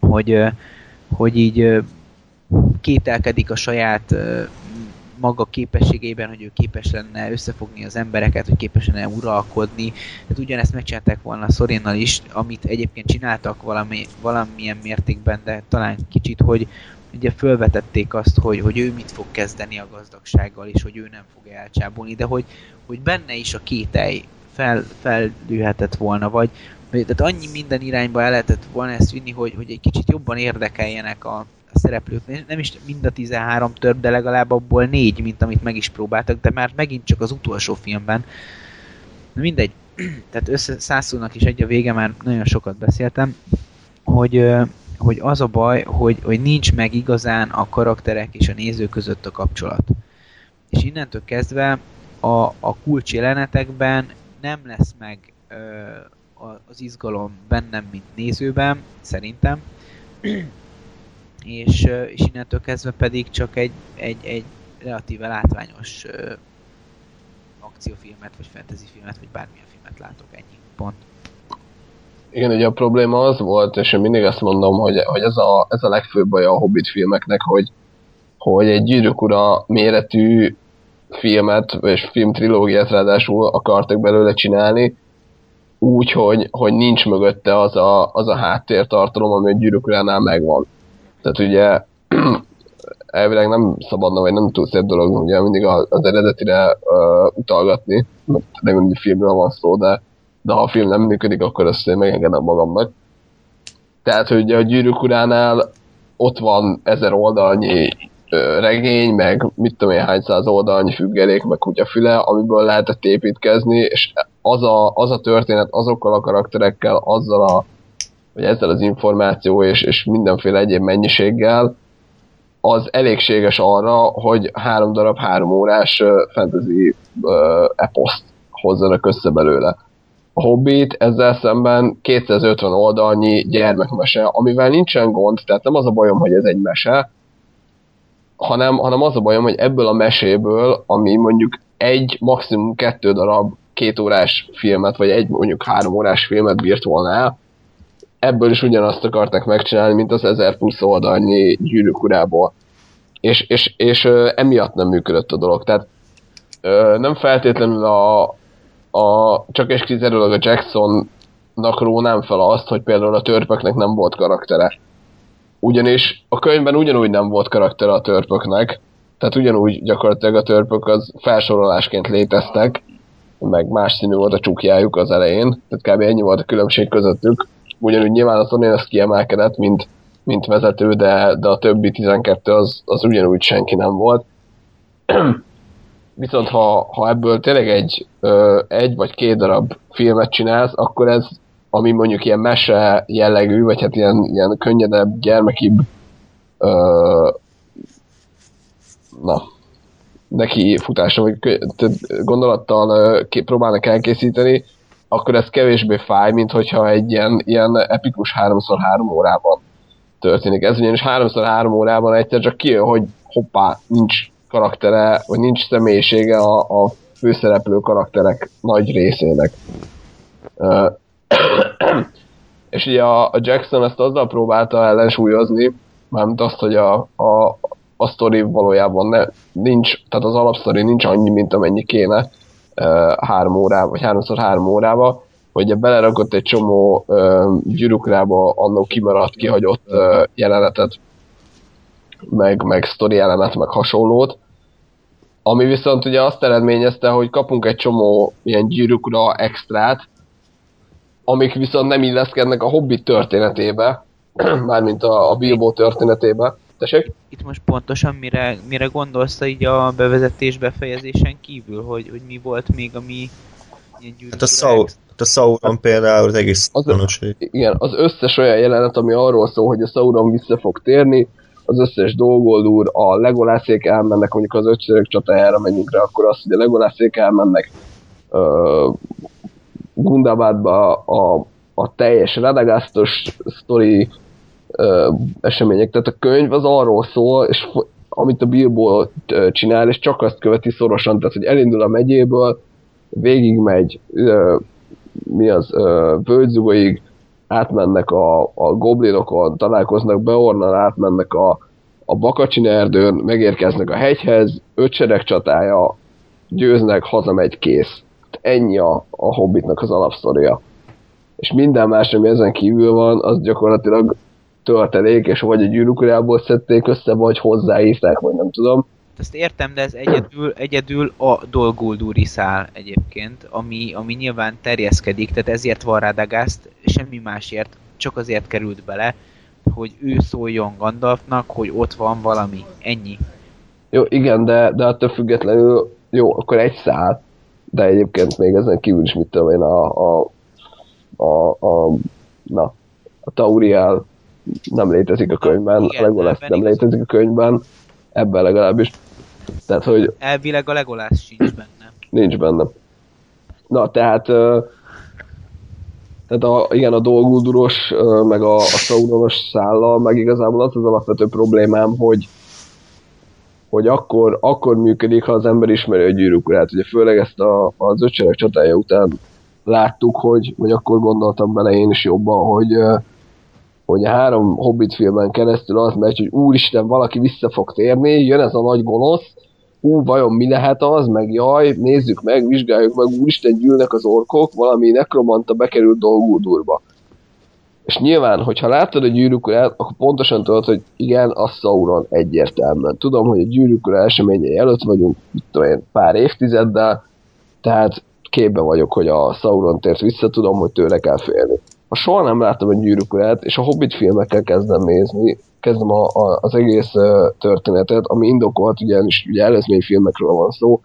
hogy, hogy így kételkedik a saját maga képességében, hogy ő képes lenne összefogni az embereket, hogy képes lenne uralkodni. Tehát ugyanezt megcsinálták volna Szorinnal is, amit egyébként csináltak valami, valamilyen mértékben, de talán kicsit, hogy ugye felvetették azt, hogy, hogy ő mit fog kezdeni a gazdagsággal, és hogy ő nem fog elcsábulni, de hogy, hogy benne is a kételj fel, fellőhetett volna, vagy tehát annyi minden irányba el lehetett volna ezt vinni, hogy, hogy egy kicsit jobban érdekeljenek a, a szereplők, nem is mind a 13 több, de legalább abból négy, mint amit meg is próbáltak, de már megint csak az utolsó filmben. Mindegy, (clears throat) tehát összeszázszónak is egy a vége, már nagyon sokat beszéltem, hogy, hogy az a baj, hogy, hogy nincs meg igazán a karakterek és a néző között a kapcsolat. És innentől kezdve a, a kulcs jelenetekben nem lesz meg ö, az izgalom bennem, mint nézőben, szerintem és, és innentől kezdve pedig csak egy, egy, egy relatíve látványos akciófilmet, vagy fantasy filmet, vagy bármilyen filmet látok, ennyi pont. Igen, ugye a probléma az volt, és én mindig azt mondom, hogy, hogy ez, a, ez a legfőbb baj a Hobbit filmeknek, hogy, hogy egy gyűrűk ura méretű filmet, és filmtrilógiát ráadásul akartak belőle csinálni, úgy, hogy, hogy nincs mögötte az a, az a háttértartalom, ami a gyűrűk megvan. Tehát ugye (clears throat) elvileg nem szabadna, vagy nem túl szép dolog ugye mindig az eredetire uh, utalgatni, mert mindig filmről van szó, de, de ha a film nem működik, akkor ezt én megengedem magamnak. Tehát, hogy a gyűrűk uránál ott van ezer oldalnyi regény, meg mit tudom én hány száz oldalnyi függelék, meg kutyafüle, amiből lehetett építkezni, és az a, az a történet azokkal a karakterekkel, azzal a vagy ezzel az információ és, és mindenféle egyéb mennyiséggel, az elégséges arra, hogy három darab három órás fantasy eposzt hozzanak össze belőle. A Hobbit ezzel szemben 250 oldalnyi gyermekmese, amivel nincsen gond, tehát nem az a bajom, hogy ez egy mese, hanem, hanem az a bajom, hogy ebből a meséből, ami mondjuk egy, maximum kettő darab két órás filmet, vagy egy mondjuk három órás filmet bírt volna el, ebből is ugyanazt akarták megcsinálni, mint az 1000 plusz oldalnyi gyűrűk urából. És, és, és ö, emiatt nem működött a dolog. Tehát ö, nem feltétlenül a, a csak és kizárólag a Jacksonnak rónám fel azt, hogy például a törpöknek nem volt karaktere. Ugyanis a könyvben ugyanúgy nem volt karaktere a törpöknek, tehát ugyanúgy gyakorlatilag a törpök az felsorolásként léteztek, meg más színű volt a csukjájuk az elején, tehát kb. ennyi volt a különbség közöttük ugyanúgy nyilván a Tony ezt kiemelkedett, mint, mint vezető, de, de a többi 12 az, az ugyanúgy senki nem volt. Viszont ha, ha ebből tényleg egy, ö, egy vagy két darab filmet csinálsz, akkor ez, ami mondjuk ilyen mese jellegű, vagy hát ilyen, ilyen könnyedebb, gyermekibb ö, na, neki futása, vagy gondolattal próbálnak elkészíteni, akkor ez kevésbé fáj, mint hogyha egy ilyen, ilyen epikus 3x3 órában történik. Ez ugyanis 3x3 órában egyszer csak kijön, hogy hoppá, nincs karaktere, vagy nincs személyisége a, a főszereplő karakterek nagy részének. (coughs) és ugye a, a Jackson ezt azzal próbálta ellensúlyozni, mármint azt, hogy a, a, a sztori valójában ne, nincs, tehát az alapsztori nincs annyi, mint amennyi kéne három órába, vagy háromszor három órába, hogy belerakott egy csomó gyűrűkrába annó kimaradt, kihagyott uh, jelenetet, meg, meg sztori jelenet, meg hasonlót, ami viszont ugye azt eredményezte, hogy kapunk egy csomó ilyen gyűrűkra extrát, amik viszont nem illeszkednek a Hobbit történetébe, (clears throat) mármint a, a Bilbo történetébe, Tessék? Itt most pontosan mire, mire gondolsz így a bevezetés befejezésen kívül, hogy, hogy mi volt még, ami Hát a, Sau, hát a Sauron például az egész az, Igen, az összes olyan jelenet, ami arról szól, hogy a Sauron vissza fog térni, az összes Dolgold a Legolászék elmennek, mondjuk az ötszörök csatájára menjünk rá, akkor az, hogy a Legolászék elmennek Gundabadba a, a teljes Radagasztos sztori ö, események. Tehát a könyv az arról szól, és amit a Bilbo csinál, és csak azt követi szorosan, tehát hogy elindul a megyéből, végigmegy, ö, mi az, völgyzugoig, átmennek a, a goblinokon, találkoznak Beornal, átmennek a, a Bakacsin erdőn, megérkeznek a hegyhez, öt csatája, győznek, hazamegy, kész. Ennyi a, a Hobbitnak az alapsztoria. És minden más, ami ezen kívül van, az gyakorlatilag töltelék, és vagy a gyűrűkurából szedték össze, vagy hozzáírták, vagy nem tudom. Ezt értem, de ez egyedül, egyedül a Dolguldúri szál egyébként, ami, ami nyilván terjeszkedik, tehát ezért van rá Dagaszt, semmi másért, csak azért került bele, hogy ő szóljon Gandalfnak, hogy ott van valami. Ennyi. Jó, igen, de, de attól függetlenül, jó, akkor egy szál, de egyébként még ezen kívül is mit tudom én, a, a, a, a na, a Tauriel nem létezik a könyvben, Igen, a Legolas nem létezik a könyvben, ebben legalábbis. Tehát, hogy... Elvileg a Legolas sincs benne. Nincs benne. Na, tehát... Tehát a, igen, a dolgulduros, meg a, a Sauronos szállal, meg igazából az az alapvető problémám, hogy hogy akkor, akkor működik, ha az ember ismeri a gyűrűkurát. Ugye főleg ezt a, az ötsereg csatája után láttuk, hogy, vagy akkor gondoltam bele én is jobban, hogy, hogy a három Hobbit filmen keresztül az megy, hogy úristen, valaki vissza fog térni, jön ez a nagy gonosz, hú, vajon mi lehet az, meg jaj, nézzük meg, vizsgáljuk meg, úristen, gyűlnek az orkok, valami nekromanta bekerült dolgúdurba. És nyilván, hogyha láttad a gyűrűk urát, akkor pontosan tudod, hogy igen, a Sauron egyértelműen. Tudom, hogy a gyűrűk ura eseményei előtt vagyunk, tudom én, pár évtizeddel, tehát képbe vagyok, hogy a Sauron tért vissza, tudom, hogy tőle kell félni ha soha nem láttam egy gyűrűk és a Hobbit filmekkel kezdem nézni, kezdem a, a, az egész történetet, ami indokolt, ugyanis ugye előzmény filmekről van szó,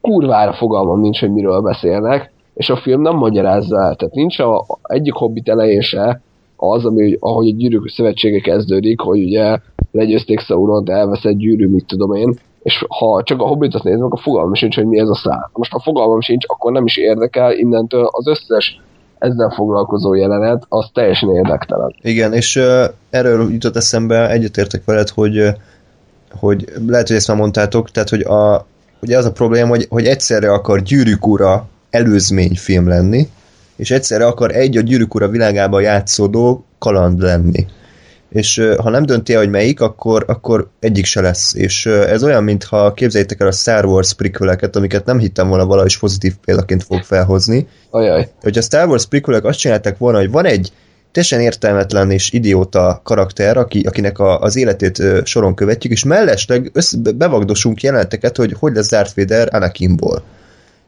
kurvára fogalmam nincs, hogy miről beszélnek, és a film nem magyarázza el. Tehát nincs a, egyik Hobbit elején se az, ami, ahogy a gyűrűk szövetsége kezdődik, hogy ugye legyőzték Sauron, elvesz egy gyűrű, mit tudom én, és ha csak a Hobbitot nézem, akkor fogalmam sincs, hogy mi ez a szál. Most ha fogalmam sincs, akkor nem is érdekel, innentől az összes ezzel foglalkozó jelenet, az teljesen érdektelen. Igen, és uh, erről jutott eszembe, egyetértek veled, hogy, hogy lehet, hogy ezt már mondtátok, tehát, hogy a, ugye az a probléma, hogy, hogy egyszerre akar Gyűrűk ura előzményfilm lenni, és egyszerre akar egy a Gyűrűk ura világában játszódó kaland lenni és ha nem dönti el, hogy melyik, akkor, akkor egyik se lesz. És ez olyan, mintha képzeljétek el a Star Wars prequeleket, amiket nem hittem volna valahogy pozitív példaként fog felhozni. Ajaj. Hogy a Star Wars prequelek azt csinálták volna, hogy van egy teljesen értelmetlen és idióta karakter, aki, akinek a, az életét ö, soron követjük, és mellesleg össze, bevagdosunk jeleneteket, hogy hogy lesz Darth Vader Anakinból.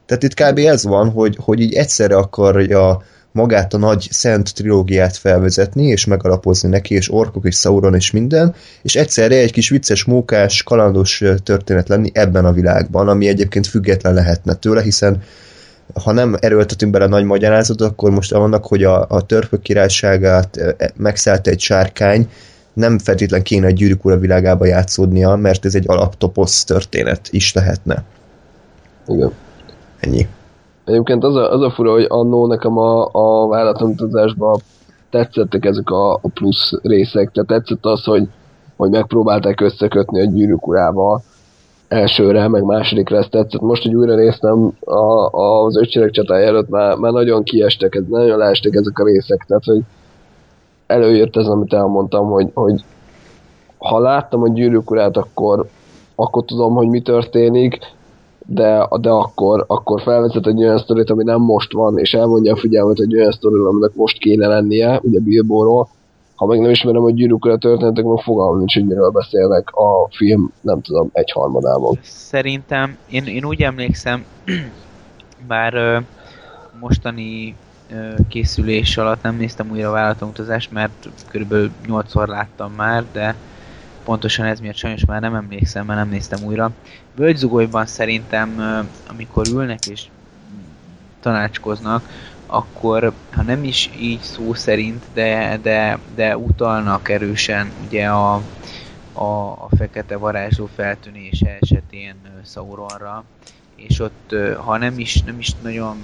Tehát itt kb. ez van, hogy, hogy így egyszerre akarja magát a nagy szent trilógiát felvezetni, és megalapozni neki, és orkok, és Sauron, és minden, és egyszerre egy kis vicces, mókás, kalandos történet lenni ebben a világban, ami egyébként független lehetne tőle, hiszen ha nem erőltetünk bele nagy magyarázatot, akkor most annak, hogy a, a törpök királyságát e, megszállt egy sárkány, nem feltétlen kéne a gyűrűk ura világába játszódnia, mert ez egy alaptoposz történet is lehetne. Igen. Ennyi. Egyébként az a, az a fura, hogy annó nekem a, a vállalatutazásban tetszettek ezek a, a plusz részek, tehát tetszett az, hogy, hogy megpróbálták összekötni a gyűrűk urával elsőre, meg másodikra ezt tetszett. Most, hogy újra néztem a, az ötcsérek csatája előtt, már, már nagyon kiestek, ez, nagyon leestek ezek a részek, tehát hogy előjött ez, amit elmondtam, hogy, hogy ha láttam a gyűrűk urát, akkor, akkor tudom, hogy mi történik, de, de akkor, akkor felvezet egy olyan sztorit, ami nem most van, és elmondja a figyelmet egy olyan sztorit, aminek most kéne lennie, ugye Bilbóról, ha meg nem ismerem a gyűrűk a történetek, meg fogalmam nincs, hogy miről beszélnek a film, nem tudom, egyharmadában. Szerintem, én, én úgy emlékszem, (clears throat) bár ö, mostani ö, készülés alatt nem néztem újra a vállalatutazást, mert körülbelül 8-szor láttam már, de pontosan ez miatt sajnos már nem emlékszem, mert nem néztem újra. Völgyzugolyban szerintem, amikor ülnek és tanácskoznak, akkor ha nem is így szó szerint, de, de, de utalnak erősen ugye a, a, a fekete varázsló feltűnése esetén Sauronra, és ott ha nem is, nem is nagyon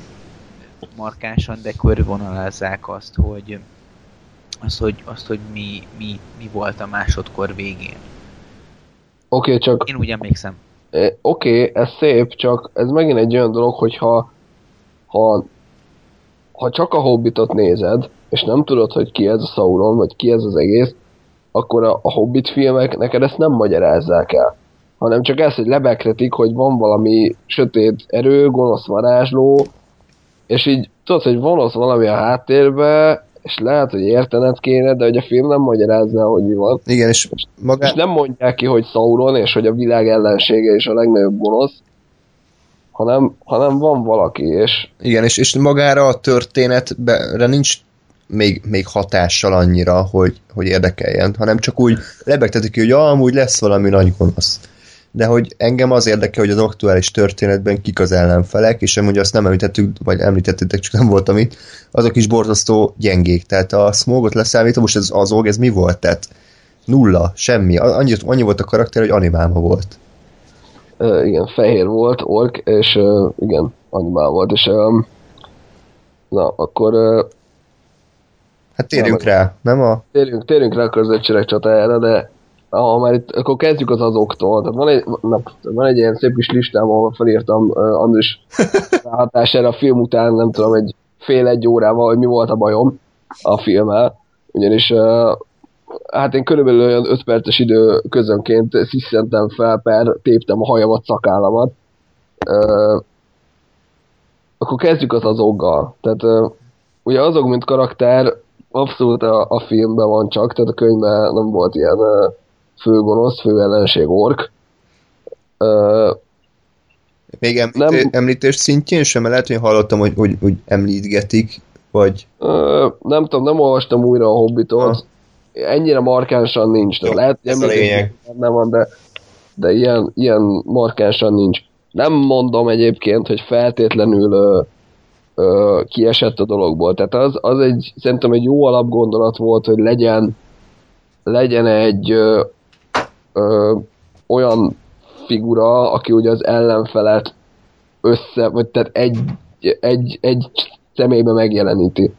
markánsan, de körvonalazzák azt, hogy azt, hogy, azt, hogy mi, mi, mi volt a másodkor végén. Oké, okay, csak... Én úgy emlékszem. Oké, okay, ez szép, csak ez megint egy olyan dolog, hogyha ha ha csak a Hobbitot nézed, és nem tudod, hogy ki ez a Sauron, vagy ki ez az egész, akkor a, a Hobbit filmek neked ezt nem magyarázzák el. Hanem csak ezt, hogy lebekretik, hogy van valami sötét erő, gonosz varázsló, és így tudod, hogy gonosz valami a háttérbe, és lehet, hogy értened kéne, de hogy a film nem magyarázza, hogy mi van. Igen, és maga... És nem mondják ki, hogy Sauron, és hogy a világ ellensége és a legnagyobb gonosz, hanem, hanem van valaki, és... Igen, és, és magára a történetre nincs még, még hatással annyira, hogy, hogy érdekeljen, hanem csak úgy lebegtetik ki, hogy amúgy lesz valami nagy gonosz. De hogy engem az érdekel, hogy az aktuális történetben kik az ellenfelek, és amúgy azt nem említettük, vagy említettétek, csak nem voltam itt, azok is borzasztó gyengék. Tehát a smogot leszámítva, most ez az org, ez mi volt? Tehát nulla, semmi. Annyi, annyi volt a karakter, hogy animálma volt uh, igen, fehér volt, ork, és uh, igen, animál volt, és um, na, akkor uh, Hát térjünk nem, rá, nem a... Térjünk, térjünk rá a közösségek csatájára, de ha már itt, akkor kezdjük az azoktól. Tehát van egy, na, van egy ilyen szép kis listám, ahol felírtam uh, András (laughs) hatására a film után, nem tudom, egy fél egy órával, hogy mi volt a bajom a filmmel. Ugyanis uh, hát én körülbelül olyan 5 perces idő közönként sziszentem fel, per téptem a hajamat, szakállamat. Uh, akkor kezdjük az azoggal. Tehát uh, ugye azok, mint karakter, abszolút a, a filmben van csak, tehát a könyvben nem volt ilyen uh, főgonosz, fő ellenség ork. Uh, még említő, nem, említés szintjén sem, mert lehet, hogy hallottam, hogy, hogy, hogy említgetik, vagy... Uh, nem tudom, nem olvastam újra a Hobbitot, ennyire markánsan nincs. Jó, lehet, ez a lényeg. Nem van, de, de ilyen, ilyen markánsan nincs. Nem mondom egyébként, hogy feltétlenül ö, kiesett a dologból. Tehát az, az egy, szerintem egy jó alapgondolat volt, hogy legyen legyen egy ö, ö, olyan figura, aki ugye az ellenfelet össze, vagy tehát egy, egy, egy személybe megjeleníti.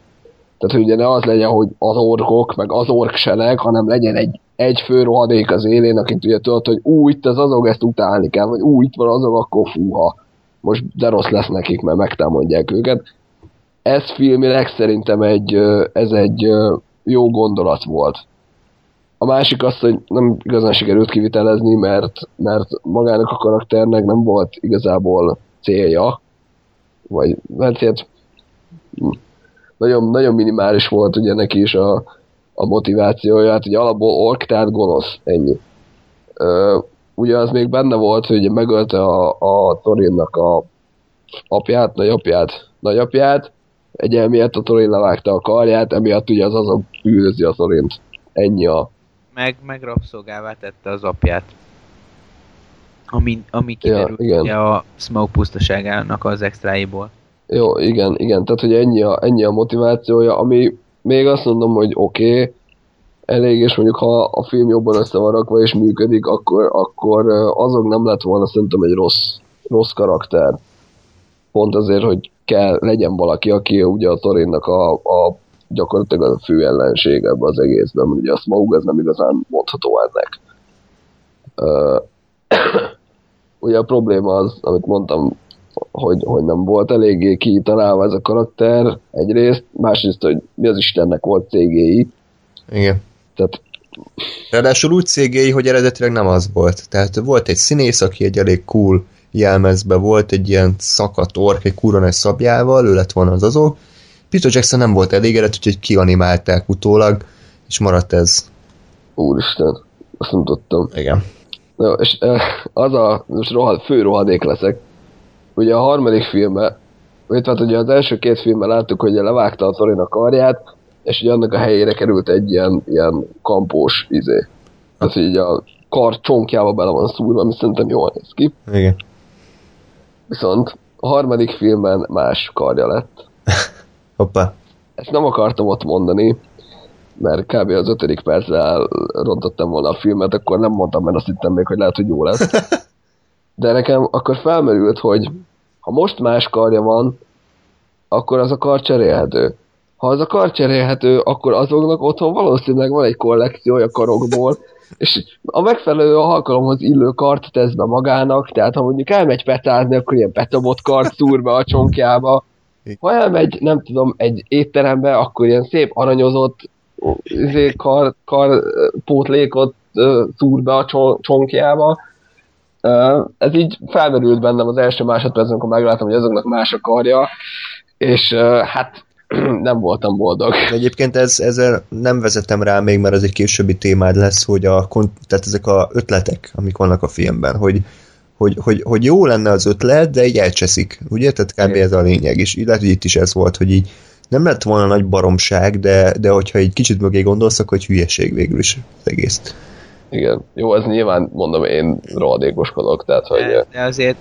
Tehát, hogy ugye ne az legyen, hogy az orkok, meg az orksenek, hanem legyen egy, egy fő rohadék az élén, akit ugye tudod, hogy ú, itt az azok, ezt utálni kell, vagy ú, itt van azok, akkor fúha. Most de rossz lesz nekik, mert megtámadják őket. Ez filmileg szerintem egy, ez egy jó gondolat volt. A másik az, hogy nem igazán sikerült kivitelezni, mert, mert magának a karakternek nem volt igazából célja, vagy mert hát, nagyon, nagyon minimális volt ugye neki is a, a motivációja, hát ugye alapból ork, tehát gonosz, ennyi. Ö, ugye az még benne volt, hogy megölte a, a Torinnak a apját, nagyapját, nagyapját, egy emiatt a Torin levágta a karját, emiatt ugye az azok üldözi a Torint. Ennyi a... Meg, meg rabszolgává tette az apját. Ami, ami kiderült igen. ugye a Smoke pusztaságának az extráiból. Jó, igen, igen, tehát hogy ennyi a, ennyi a motivációja, ami még azt mondom, hogy oké, okay, elég, és mondjuk ha a film jobban össze van rakva és működik, akkor, akkor azok nem lett volna szerintem egy rossz, rossz karakter. Pont azért, hogy kell, legyen valaki, aki ugye a Torinnak a, a gyakorlatilag a fő ellenség ebben az egészben, ugye a Smaug ez nem igazán mondható ennek. (clears throat) Ugye a probléma az, amit mondtam, hogy, hogy nem volt eléggé kitalálva ez a karakter egyrészt, másrészt, hogy mi az Istennek volt cégéi, Igen. tehát Ráadásul úgy cégéi, hogy eredetileg nem az volt. Tehát volt egy színész, aki egy elég cool jelmezbe volt, egy ilyen szakadt ork, egy kurva nagy szabjával, ő lett volna az azok. Peter Jackson nem volt elégedett, úgyhogy kianimálták utólag, és maradt ez. úristen, azt nem tudtam. Igen. Jó, és az a, most rohad, fő rohadék leszek, ugye a harmadik filmben, itt hát ugye az első két filmben láttuk, hogy levágta a Torin a karját, és ugye annak a helyére került egy ilyen, ilyen kampós izé. Tehát, így a kar csonkjába bele van szúrva, ami szerintem jól néz ki. Igen. Viszont a harmadik filmben más karja lett. (laughs) Hoppá. Ezt nem akartam ott mondani, mert kb. az ötödik percre elrontottam volna a filmet, akkor nem mondtam, mert azt hittem még, hogy lehet, hogy jó lesz. (laughs) De nekem akkor felmerült, hogy ha most más karja van, akkor az a kar cserélhető. Ha az a kar cserélhető, akkor azoknak otthon valószínűleg van egy kollekciója karokból, és a megfelelő alkalomhoz illő kart tesz be magának, tehát ha mondjuk elmegy petázni, akkor ilyen petobot kart szúr be a csonkjába. Ha elmegy, nem tudom, egy étterembe, akkor ilyen szép aranyozott izé, kar, kar pótlékot szúr be a cson- csonkjába. Ez így felmerült bennem az első másodpercben, amikor megláttam, hogy azoknak más a karja, és hát (clears throat) nem voltam boldog. Egyébként ez, ezzel nem vezetem rá még, mert ez egy későbbi témád lesz, hogy a, tehát ezek a ötletek, amik vannak a filmben, hogy, hogy, hogy, hogy jó lenne az ötlet, de így elcseszik, ugye? Tehát kb. ez a lényeg, és így lehet, hogy itt is ez volt, hogy így nem lett volna nagy baromság, de, de hogyha egy kicsit mögé gondolsz, akkor egy hülyeség végül is az egész. Igen. Jó, ez nyilván, mondom, én rohadékoskodok, tehát, hogy De, de azért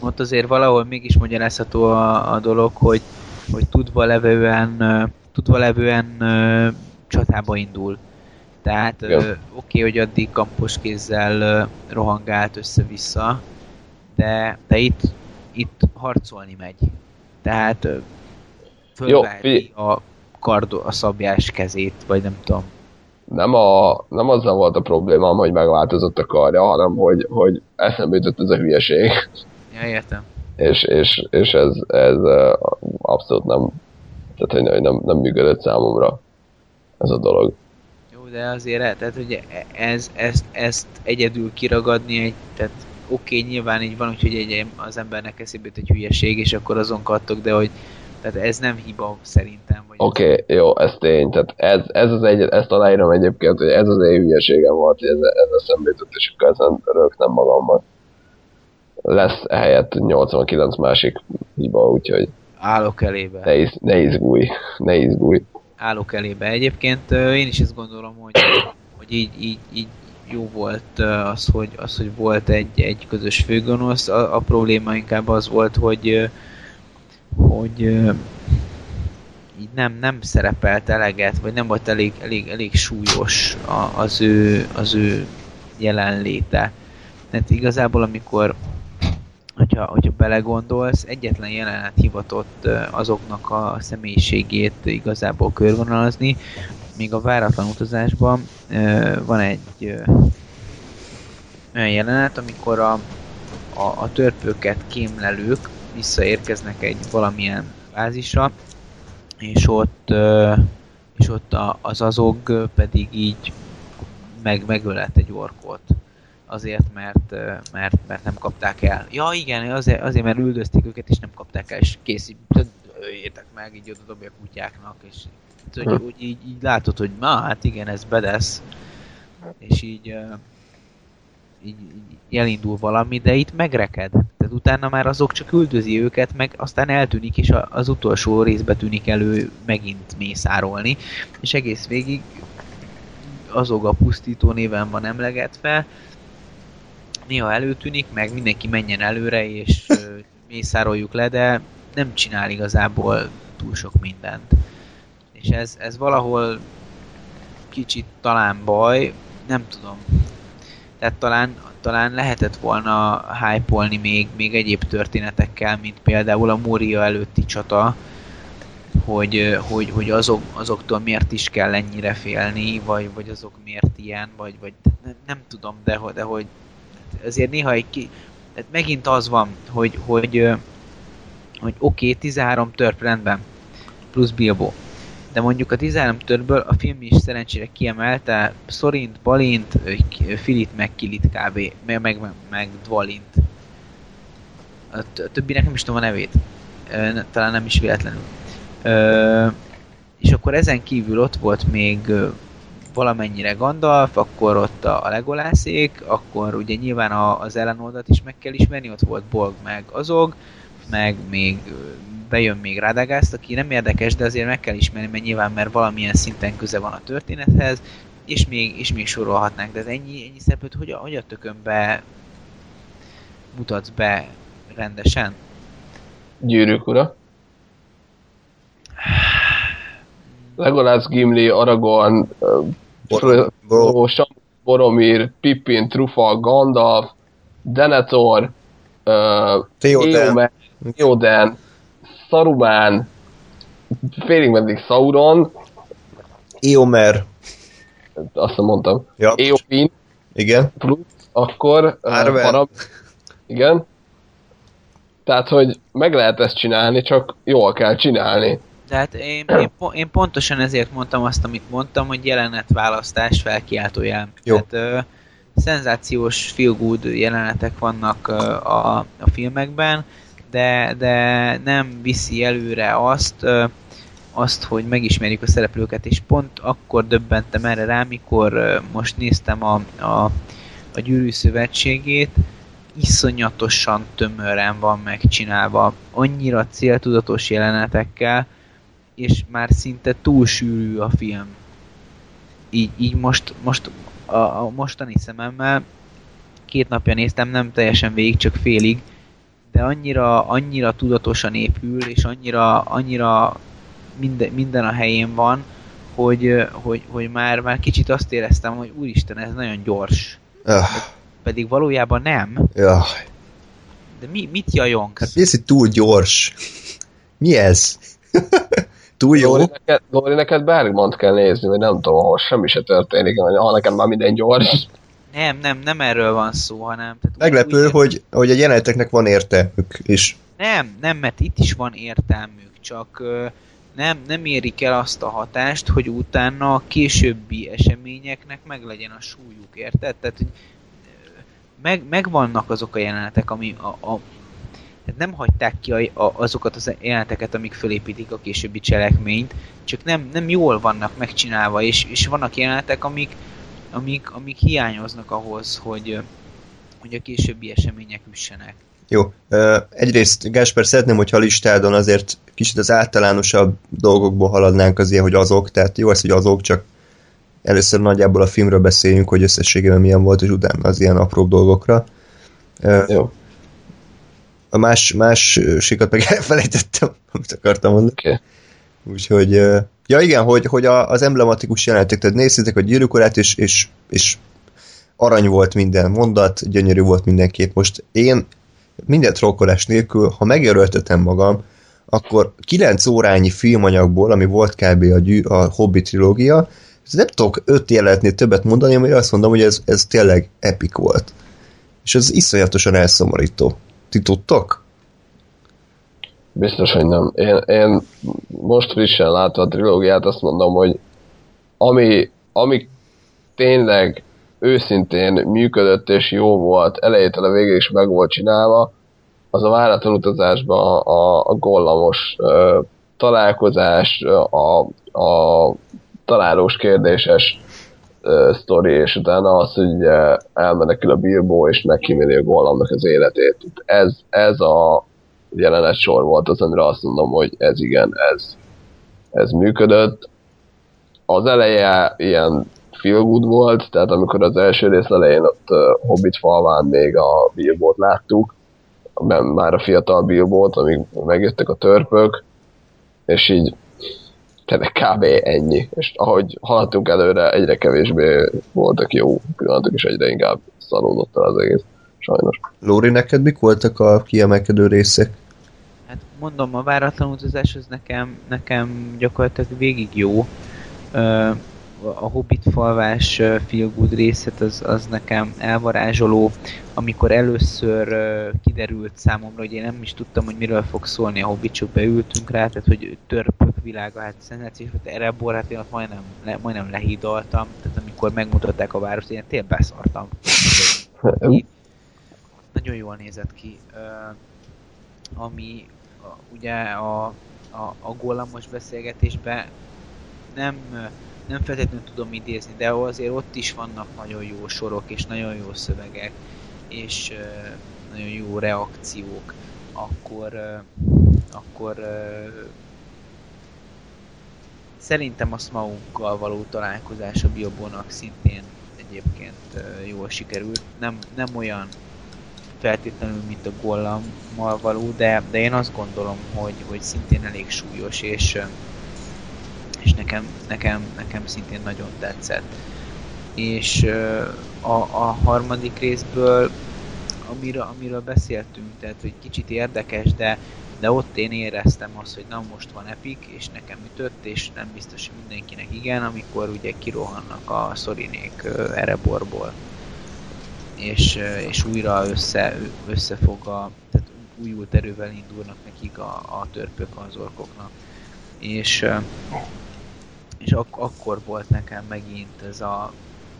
ott azért valahol mégis magyarázható a, a dolog, hogy, hogy tudva levően, tudva levően csatába indul. Tehát oké, hogy addig kampos kézzel ö, rohangált össze-vissza, de, de itt, itt harcolni megy. Tehát figyelj. a kardo, a szabjás kezét, vagy nem tudom. nem, a, nem azzal volt a problémám, hogy megváltozott a karja, hanem hogy, hogy eszembe jutott ez a hülyeség. Ja, értem. és, és, és ez, ez abszolút nem, tehát hogy nem, nem működött számomra ez a dolog. De azért, tehát ugye ez, ezt, ezt egyedül kiragadni egy, tehát oké, nyilván így van, úgyhogy egy, az embernek eszébe egy hülyeség, és akkor azon kattok, de hogy tehát ez nem hiba szerintem. Vagy Oké, okay, jó, ez tény, tehát ez, ez az egy, ezt aláírom egyébként, hogy ez az én hülyeségem volt, hogy ez, ez eszembe jutott, és akkor ezen rögtem magammal. Lesz ehelyett 89 másik hiba, úgyhogy Állok elébe. ne, iz, ne izgulj, ne izgulj. Állok elébe. Egyébként én is ezt gondolom, hogy, hogy így, így, így jó volt az, hogy, az, hogy volt egy, egy közös főgonosz. A, a probléma inkább az volt, hogy hogy így nem, nem szerepelt eleget, vagy nem volt elég, elég, elég súlyos a, az, ő, az ő jelenléte. Tehát igazából, amikor hogyha, hogyha belegondolsz, egyetlen jelenet hivatott azoknak a személyiségét igazából körvonalazni, még a váratlan utazásban van egy olyan jelenet, amikor a, a, a törpöket kémlelők visszaérkeznek egy valamilyen bázisra, és ott, és ott az azog ö, pedig így meg, megölt egy orkot azért, mert, mert, mert nem kapták el. Ja igen, azért, azért mert üldözték őket, és nem kapták el, és kész, így, öljétek meg, így oda dobja a kutyáknak, és hogy, Hm. úgy, így, így látod, hogy na, hát igen, ez bedesz, és így, így, így elindul valami, de itt megreked. Tehát utána már azok csak üldözi őket, meg aztán eltűnik, és az utolsó részbe tűnik elő megint mészárolni, és egész végig azok a pusztító néven van emlegetve, néha előtűnik, meg mindenki menjen előre, és mészároljuk le, de nem csinál igazából túl sok mindent. És ez, ez valahol kicsit talán baj, nem tudom. Tehát talán, talán lehetett volna hype még, még egyéb történetekkel, mint például a Moria előtti csata, hogy, hogy, hogy azok, azoktól miért is kell ennyire félni, vagy, vagy azok miért ilyen, vagy, vagy nem, nem tudom, de, de hogy azért néha egy ki... Tehát megint az van, hogy, hogy, hogy oké, okay, 13 törp rendben, plusz Bilbo. De mondjuk a 13 törből a film is szerencsére kiemelte Szorint, Balint, Filit, meg Kilit kb. Meg, meg, meg, Dvalint. A többinek nem is tudom a nevét. Talán nem is véletlenül. Ö, és akkor ezen kívül ott volt még valamennyire Gandalf, akkor ott a, Legolászék, akkor ugye nyilván a, az ellenoldat is meg kell ismerni, ott volt Bolg meg Azog, meg még bejön még Radagast, aki nem érdekes, de azért meg kell ismerni, mert nyilván mert valamilyen szinten köze van a történethez, és még, és még sorolhatnánk, de ez ennyi, ennyi szereplőt hogy a, hogy a tökönbe mutatsz be rendesen? Gyűrűk ura. Legolász, Gimli, Aragorn, Frodo, Sam, Boromir, Pippin, Trufa, Gandalf, Denethor, uh, Theoden. Saruman, félig meddig Sauron, Eomer. azt mondtam, Ja, Eowyn, igen. plusz, akkor Arwen. Barab, igen. Tehát, hogy meg lehet ezt csinálni, csak jól kell csinálni. De hát én, én, po- én pontosan ezért mondtam azt, amit mondtam, hogy jelenetválasztás felkiáltójel. Jó. Tehát ö, szenzációs feel good jelenetek vannak ö, a, a filmekben, de, de nem viszi előre azt, ö, azt, hogy megismerjük a szereplőket, és pont akkor döbbentem erre rá, mikor ö, most néztem a, a, a Gyűrű Szövetségét, iszonyatosan tömören van megcsinálva, annyira céltudatos jelenetekkel, és már szinte túl sűrű a film. Így, így most, most a, a mostani szememmel két napja néztem, nem teljesen végig, csak félig, de annyira, annyira tudatosan épül, és annyira, annyira minden, minden a helyén van, hogy, hogy, hogy már, már kicsit azt éreztem, hogy úristen, ez nagyon gyors. Öh, Pedig valójában nem. ja. De mi, mit jajongsz? Hát ez itt túl gyors. Mi ez? Túl jó? Lóri, neked, Lóri, neked Bergmont kell nézni, vagy nem tudom, ahol semmi se történik, vagy ha nekem már minden gyors. Nem, nem, nem erről van szó, hanem... Tehát Meglepő, úgy- hogy, hogy a jeleneteknek van értelmük, és Nem, nem, mert itt is van értelmük, csak nem, nem érik el azt a hatást, hogy utána a későbbi eseményeknek meg legyen a súlyuk, érted? Tehát, hogy meg, megvannak azok a jelenetek, ami a, a tehát nem hagyták ki a, a, azokat az jeleneteket, amik fölépítik a későbbi cselekményt, csak nem, nem jól vannak megcsinálva, és, és vannak jelenetek, amik, amik, amik hiányoznak ahhoz, hogy, hogy a későbbi események üssenek. Jó. Egyrészt, Gásper, szeretném, hogyha a listádon azért kicsit az általánosabb dolgokból haladnánk azért, hogy azok, tehát jó az, hogy azok, csak először nagyjából a filmről beszéljünk, hogy összességében milyen volt, és utána az ilyen apróbb dolgokra. Jó, A más, más sikat meg (laughs) elfelejtettem, amit akartam mondani. Okay. Úgyhogy, ja igen, hogy, hogy a, az emblematikus jelenetek, tehát nézzétek a gyűrűkorát, és, és, és arany volt minden mondat, gyönyörű volt minden kép. Most én minden trollkodás nélkül, ha megjelöltetem magam, akkor 9 órányi filmanyagból, ami volt kb. a, gyű, a Hobbit trilógia, nem tudok 5 jelenetnél többet mondani, amire azt mondom, hogy ez, ez tényleg epic volt. És ez iszonyatosan elszomorító. Ti tudtok? Biztos, hogy nem. Én, én most frissen látva a trilógiát azt mondom, hogy ami, ami tényleg őszintén működött és jó volt, elejétől a végéig is meg volt csinálva, az a váratlan utazásban a, a gollamos ö, találkozás, a, a találós kérdéses uh, sztori, és utána az, hogy ugye elmenekül a Bilbo, és megkíméli a Gollamnak az életét. Ez, ez a jelenet sor volt az, amire azt mondom, hogy ez igen, ez, ez működött. Az eleje ilyen feel good volt, tehát amikor az első rész elején ott uh, Hobbit falván még a Bilbót láttuk, már a fiatal Bilbót, amíg megjöttek a törpök, és így tényleg kb. ennyi. És ahogy haladtunk előre, egyre kevésbé voltak jó pillanatok, és egyre inkább szalódott el az egész. Sajnos. Lóri, neked mik voltak a kiemelkedő részek? Hát mondom, a váratlan utazás az nekem, nekem gyakorlatilag végig jó. Ö, a Hobbit falvás feel good részet az, az nekem elvarázsoló, amikor először kiderült számomra, hogy én nem is tudtam, hogy miről fog szólni a Hobbit, csak beültünk rá, tehát hogy törpök világa, hát szenzációs volt, erre a hát én ott majdnem, le, majdnem lehídaltam, tehát amikor megmutatták a várost, én tényleg beszartam. nagyon jól nézett ki. Ami ugye a, a, a gollamos beszélgetésben nem nem feltétlenül tudom idézni, de azért ott is vannak nagyon jó sorok, és nagyon jó szövegek, és nagyon jó reakciók, akkor, akkor szerintem a Smauggal való találkozás a Biobónak szintén egyébként jól sikerült. Nem, nem olyan feltétlenül, mint a Gollammal való, de, de én azt gondolom, hogy, hogy szintén elég súlyos, és és nekem, nekem, nekem szintén nagyon tetszett. És a, a harmadik részből, amiről, amiről beszéltünk, tehát hogy kicsit érdekes, de, de ott én éreztem azt, hogy na most van Epic, és nekem ütött, és nem biztos, hogy mindenkinek igen, amikor ugye kirohannak a szorinék Ereborból. És, és újra össze, összefog a, tehát újult erővel indulnak nekik a, a törpök az orkoknak. És és ak- akkor volt nekem megint ez a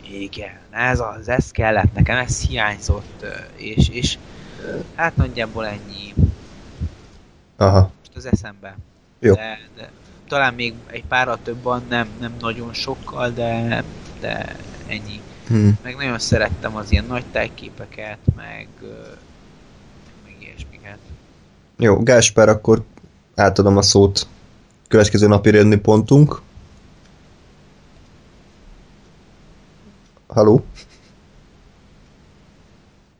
igen, ez az, ez kellett nekem, ez hiányzott, és, és hát nagyjából ennyi. Aha. Most az eszembe. Jó. De, de, talán még egy párral többen, nem, nem nagyon sokkal, de, de ennyi. Hmm. Meg nagyon szerettem az ilyen nagy tájképeket, meg, meg ilyesmiket. Jó, Gáspár, akkor átadom a szót. Következő napi pontunk. Haló?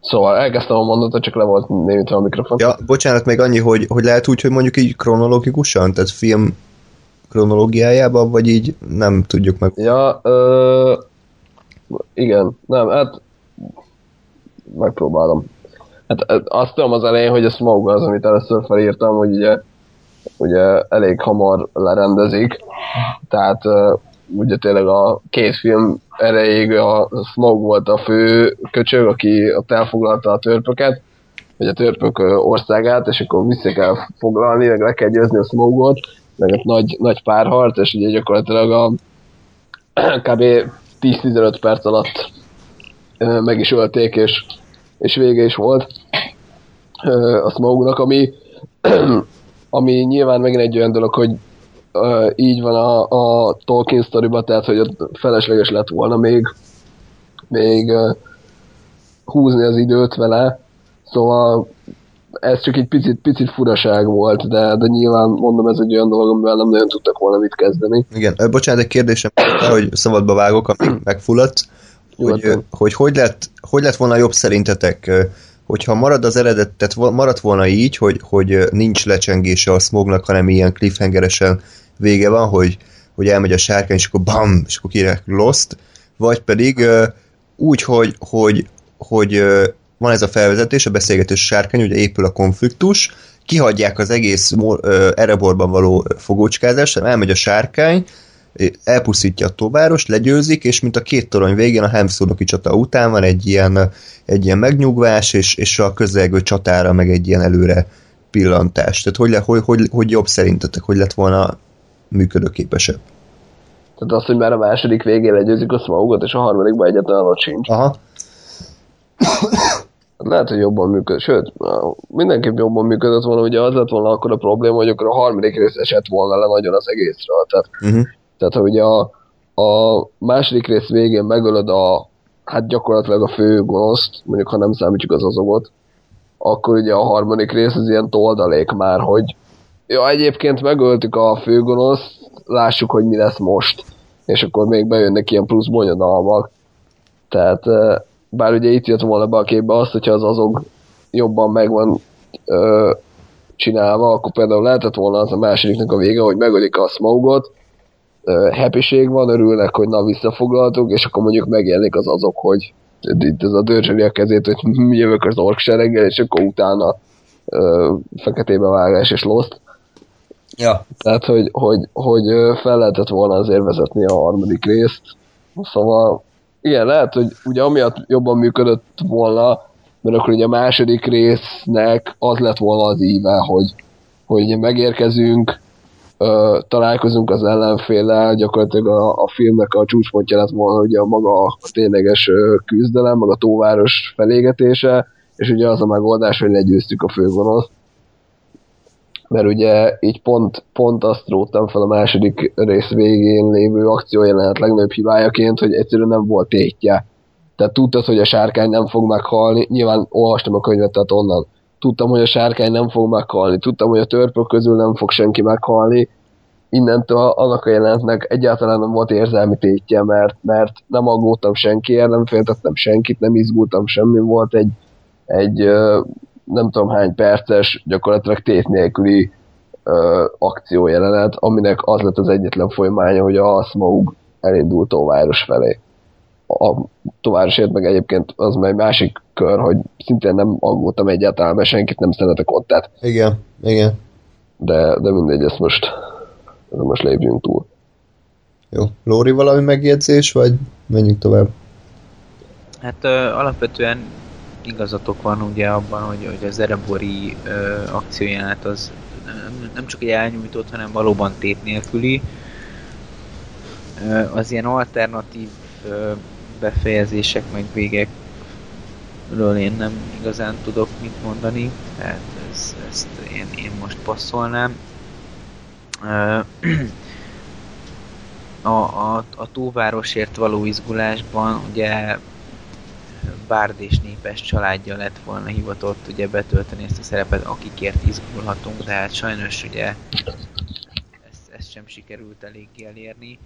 Szóval elkezdtem a mondatot, csak le volt némítve a mikrofon. Ja, bocsánat, még annyi, hogy, hogy lehet úgy, hogy mondjuk így kronológikusan, tehát film kronológiájában, vagy így nem tudjuk meg. Ja, ö, igen, nem, hát megpróbálom. Hát azt tudom az elején, hogy a Smoke az, amit először felírtam, hogy ugye, ugye elég hamar lerendezik, tehát ugye tényleg a két film erejéig a Smaug volt a fő köcsög, aki ott elfoglalta a törpöket, vagy a törpök országát, és akkor vissza kell foglalni, meg le kell győzni a Smaugot, meg ott nagy, nagy párharc, és ugye gyakorlatilag a (clears throat) kb. 10-15 perc alatt meg is ölték, és, és vége is volt a Smaugnak, ami, (clears throat) ami nyilván megint egy olyan dolog, hogy így van a, a Tolkien sztoriba, tehát hogy ott felesleges lett volna még, még húzni az időt vele, szóval ez csak egy picit, picit furaság volt, de, de nyilván mondom, ez egy olyan dolog, amivel nem nagyon tudtak volna mit kezdeni. Igen, bocsánat, egy kérdésem, hogy szabadba vágok, ami megfulladt, hogy, hogy, hogy, lett, hogy lett volna jobb szerintetek, hogyha marad az eredet, tehát maradt volna így, hogy, hogy nincs lecsengése a smognak, hanem ilyen cliffhangeresen vége van, hogy, hogy elmegy a sárkány, és akkor bam, és akkor kire Lost, vagy pedig úgy, hogy, hogy, hogy van ez a felvezetés, a beszélgetés sárkány, ugye épül a konfliktus, kihagyják az egész uh, Ereborban való fogócskázást, elmegy a sárkány, elpusztítja a továrost, legyőzik, és mint a két torony végén a Hemszónoki csata után van egy ilyen, egy ilyen megnyugvás, és, és a közelgő csatára meg egy ilyen előre pillantás. Tehát hogy, le, hogy, hogy, hogy jobb szerintetek, hogy lett volna működőképesebb. Tehát az, hogy már a második végén legyőzik a Smaugot, és a harmadikban egyetlen ott sincs. Aha. Lehet, hogy jobban működött, sőt, mindenképp jobban működött volna, ugye az lett volna akkor a probléma, hogy akkor a harmadik rész esett volna le nagyon az egészről. Tehát, uh-huh. tehát hogy a, a második rész végén megölöd a, hát gyakorlatilag a fő gonoszt, mondjuk ha nem számítjuk az azogot, akkor ugye a harmadik rész az ilyen toldalék már, hogy ja, egyébként megöltük a főgonoszt, lássuk, hogy mi lesz most. És akkor még bejönnek ilyen plusz bonyodalmak. Tehát, bár ugye itt jött volna be a képbe azt, hogyha az azok jobban megvan ö, csinálva, akkor például lehetett volna az a másodiknak a vége, hogy megölik a smogot, happység van, örülnek, hogy na visszafoglaltuk, és akkor mondjuk megjelenik az azok, hogy itt ez a dörzsöli a kezét, hogy (laughs) jövök az ork sereggel, és akkor utána ö, feketébe vágás és lost. Ja. Tehát, hogy, hogy, hogy fel lehetett volna azért vezetni a harmadik részt. Szóval, igen, lehet, hogy ugye amiatt jobban működött volna, mert akkor ugye a második résznek az lett volna az íve, hogy, hogy megérkezünk, ö, találkozunk az ellenféllel, gyakorlatilag a, a filmnek a csúcspontja lett volna ugye a maga a tényleges küzdelem, maga a tóváros felégetése, és ugye az a megoldás, hogy legyőztük a főgonoszt. Mert ugye így pont, pont azt róttam fel a második rész végén lévő akciójelenet legnagyobb hibájaként, hogy egyszerűen nem volt tétje. Tehát tudtad, hogy a sárkány nem fog meghalni, nyilván olvastam a könyvet, tehát onnan tudtam, hogy a sárkány nem fog meghalni, tudtam, hogy a törpök közül nem fog senki meghalni, innentől annak a jelentnek egyáltalán nem volt érzelmi tétje, mert, mert nem aggódtam senkiért, nem féltettem senkit, nem izgultam semmi, volt egy, egy nem tudom hány perces, gyakorlatilag tét nélküli akciójelenet, aminek az lett az egyetlen folyamánya, hogy a Smaug elindult Tóváros felé a továrosért, meg egyébként az meg másik kör, hogy szintén nem aggódtam egyáltalán, mert senkit nem szeretek ott, tehát. Igen, igen. De, de mindegy, ezt most, ezt most lépjünk túl. Jó. Lóri, valami megjegyzés, vagy menjünk tovább? Hát ö, alapvetően igazatok van ugye abban, hogy, hogy az Erebori ö, akciójánát az nem, csak egy elnyújtott, hanem valóban tét nélküli. Az ilyen alternatív ö, befejezések meg végekről én nem igazán tudok mit mondani, tehát ez, ezt én, én most passzolnám. (clears throat) A, a, a túlvárosért való izgulásban ugye Bárd és népes családja lett volna hivatott ugye betölteni ezt a szerepet, akikért izgulhatunk, de hát sajnos ugye ezt, ezt sem sikerült eléggé elérni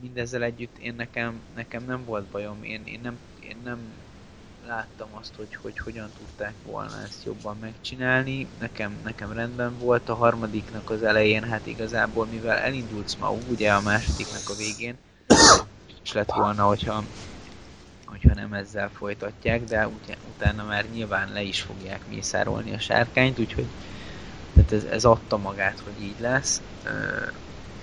mindezzel együtt én nekem, nekem nem volt bajom, én, én, nem, én nem láttam azt, hogy, hogy hogyan tudták volna ezt jobban megcsinálni. Nekem, nekem rendben volt a harmadiknak az elején, hát igazából mivel elindult ma ugye a másodiknak a végén, és lett volna, hogyha, hogyha nem ezzel folytatják, de ut- utána már nyilván le is fogják mészárolni a sárkányt, úgyhogy tehát ez, ez adta magát, hogy így lesz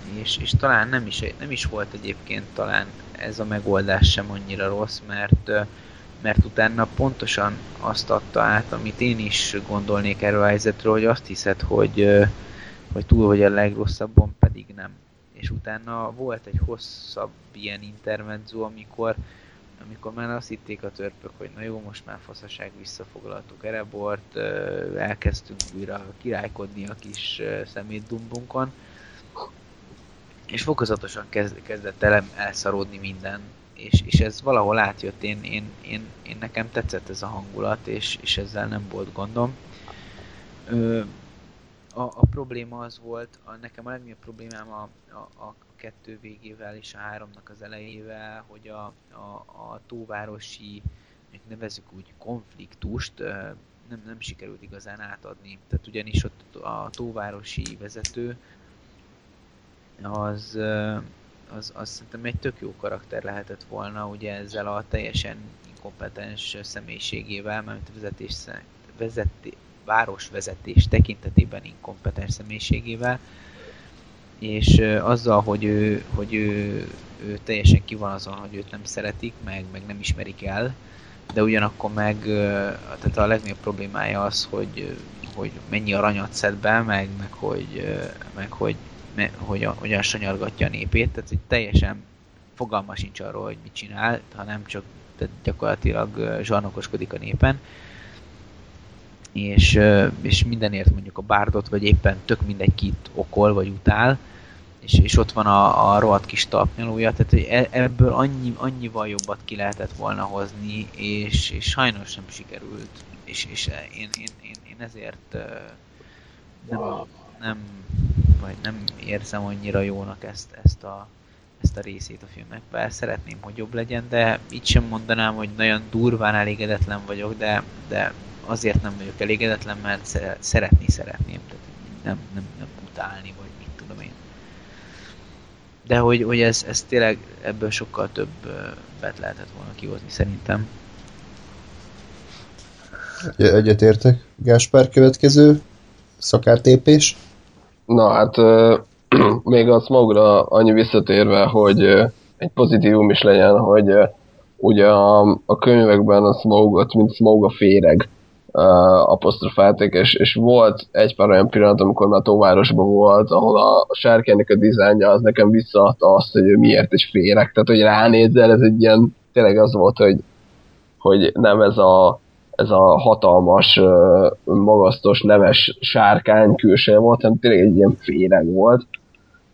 és, és talán nem is, nem is volt egyébként talán ez a megoldás sem annyira rossz, mert, mert utána pontosan azt adta át, amit én is gondolnék erről a helyzetről, hogy azt hiszed, hogy, hogy túl vagy a legrosszabban, pedig nem. És utána volt egy hosszabb ilyen intermezzo, amikor amikor már azt hitték a törpök, hogy na jó, most már faszaság visszafoglaltuk Erebort, elkezdtünk újra királykodni a kis szemétdumbunkon, és fokozatosan kezd, kezdett el elszaródni minden, és, és ez valahol átjött, én, én, én, én nekem tetszett ez a hangulat, és, és ezzel nem volt gondom. Ö, a, a probléma az volt, a, nekem a legnagyobb problémám a, a, a kettő végével és a háromnak az elejével, hogy a, a, a tóvárosi, nevezük úgy konfliktust, nem, nem sikerült igazán átadni. Tehát ugyanis ott a tóvárosi vezető az, az, az szerintem egy tök jó karakter lehetett volna, ugye ezzel a teljesen inkompetens személyiségével, mert vezetés, vezeti, városvezetés tekintetében inkompetens személyiségével, és azzal, hogy ő, hogy ő, ő teljesen ki van azon, hogy őt nem szeretik, meg, meg nem ismerik el, de ugyanakkor meg tehát a legnagyobb problémája az, hogy, hogy mennyi aranyat szed be, meg, meg, hogy, meg hogy hogyan, hogyan sanyargatja a népét, tehát hogy teljesen fogalma sincs arról, hogy mit csinál, hanem csak tehát gyakorlatilag zsarnokoskodik a népen. És, és mindenért mondjuk a bárdot, vagy éppen tök mindegy kit okol, vagy utál, és, és ott van a, a rohadt kis talpnyalója, tehát hogy e, ebből annyi, annyival jobbat ki lehetett volna hozni, és, és sajnos nem sikerült, és, és én, én, én, én ezért nem, nem, vagy nem érzem annyira jónak ezt, ezt a, ezt a részét a filmnek. Bár szeretném, hogy jobb legyen, de így sem mondanám, hogy nagyon durván elégedetlen vagyok, de, de azért nem vagyok elégedetlen, mert szeretni szeretném, tehát nem, nem, nem utálni, vagy mit tudom én. De hogy, hogy ez, ez tényleg ebből sokkal bet lehetett volna kihozni szerintem. Egyetértek. Gáspár következő szakártépés. Na hát (clears throat) még a smogra annyi visszatérve, hogy egy pozitívum is legyen, hogy ugye a, a könyvekben a smogot, mint smog a féreg uh, és, és volt egy pár olyan pillanat, amikor már Tóvárosban volt, ahol a, sárkánynak a dizájnja az nekem visszaadta azt, hogy ő miért is féreg, tehát hogy ránézzel, ez egy ilyen, tényleg az volt, hogy, hogy nem ez a ez a hatalmas, magasztos, neves sárkány külső volt, hanem tényleg egy ilyen féreg volt,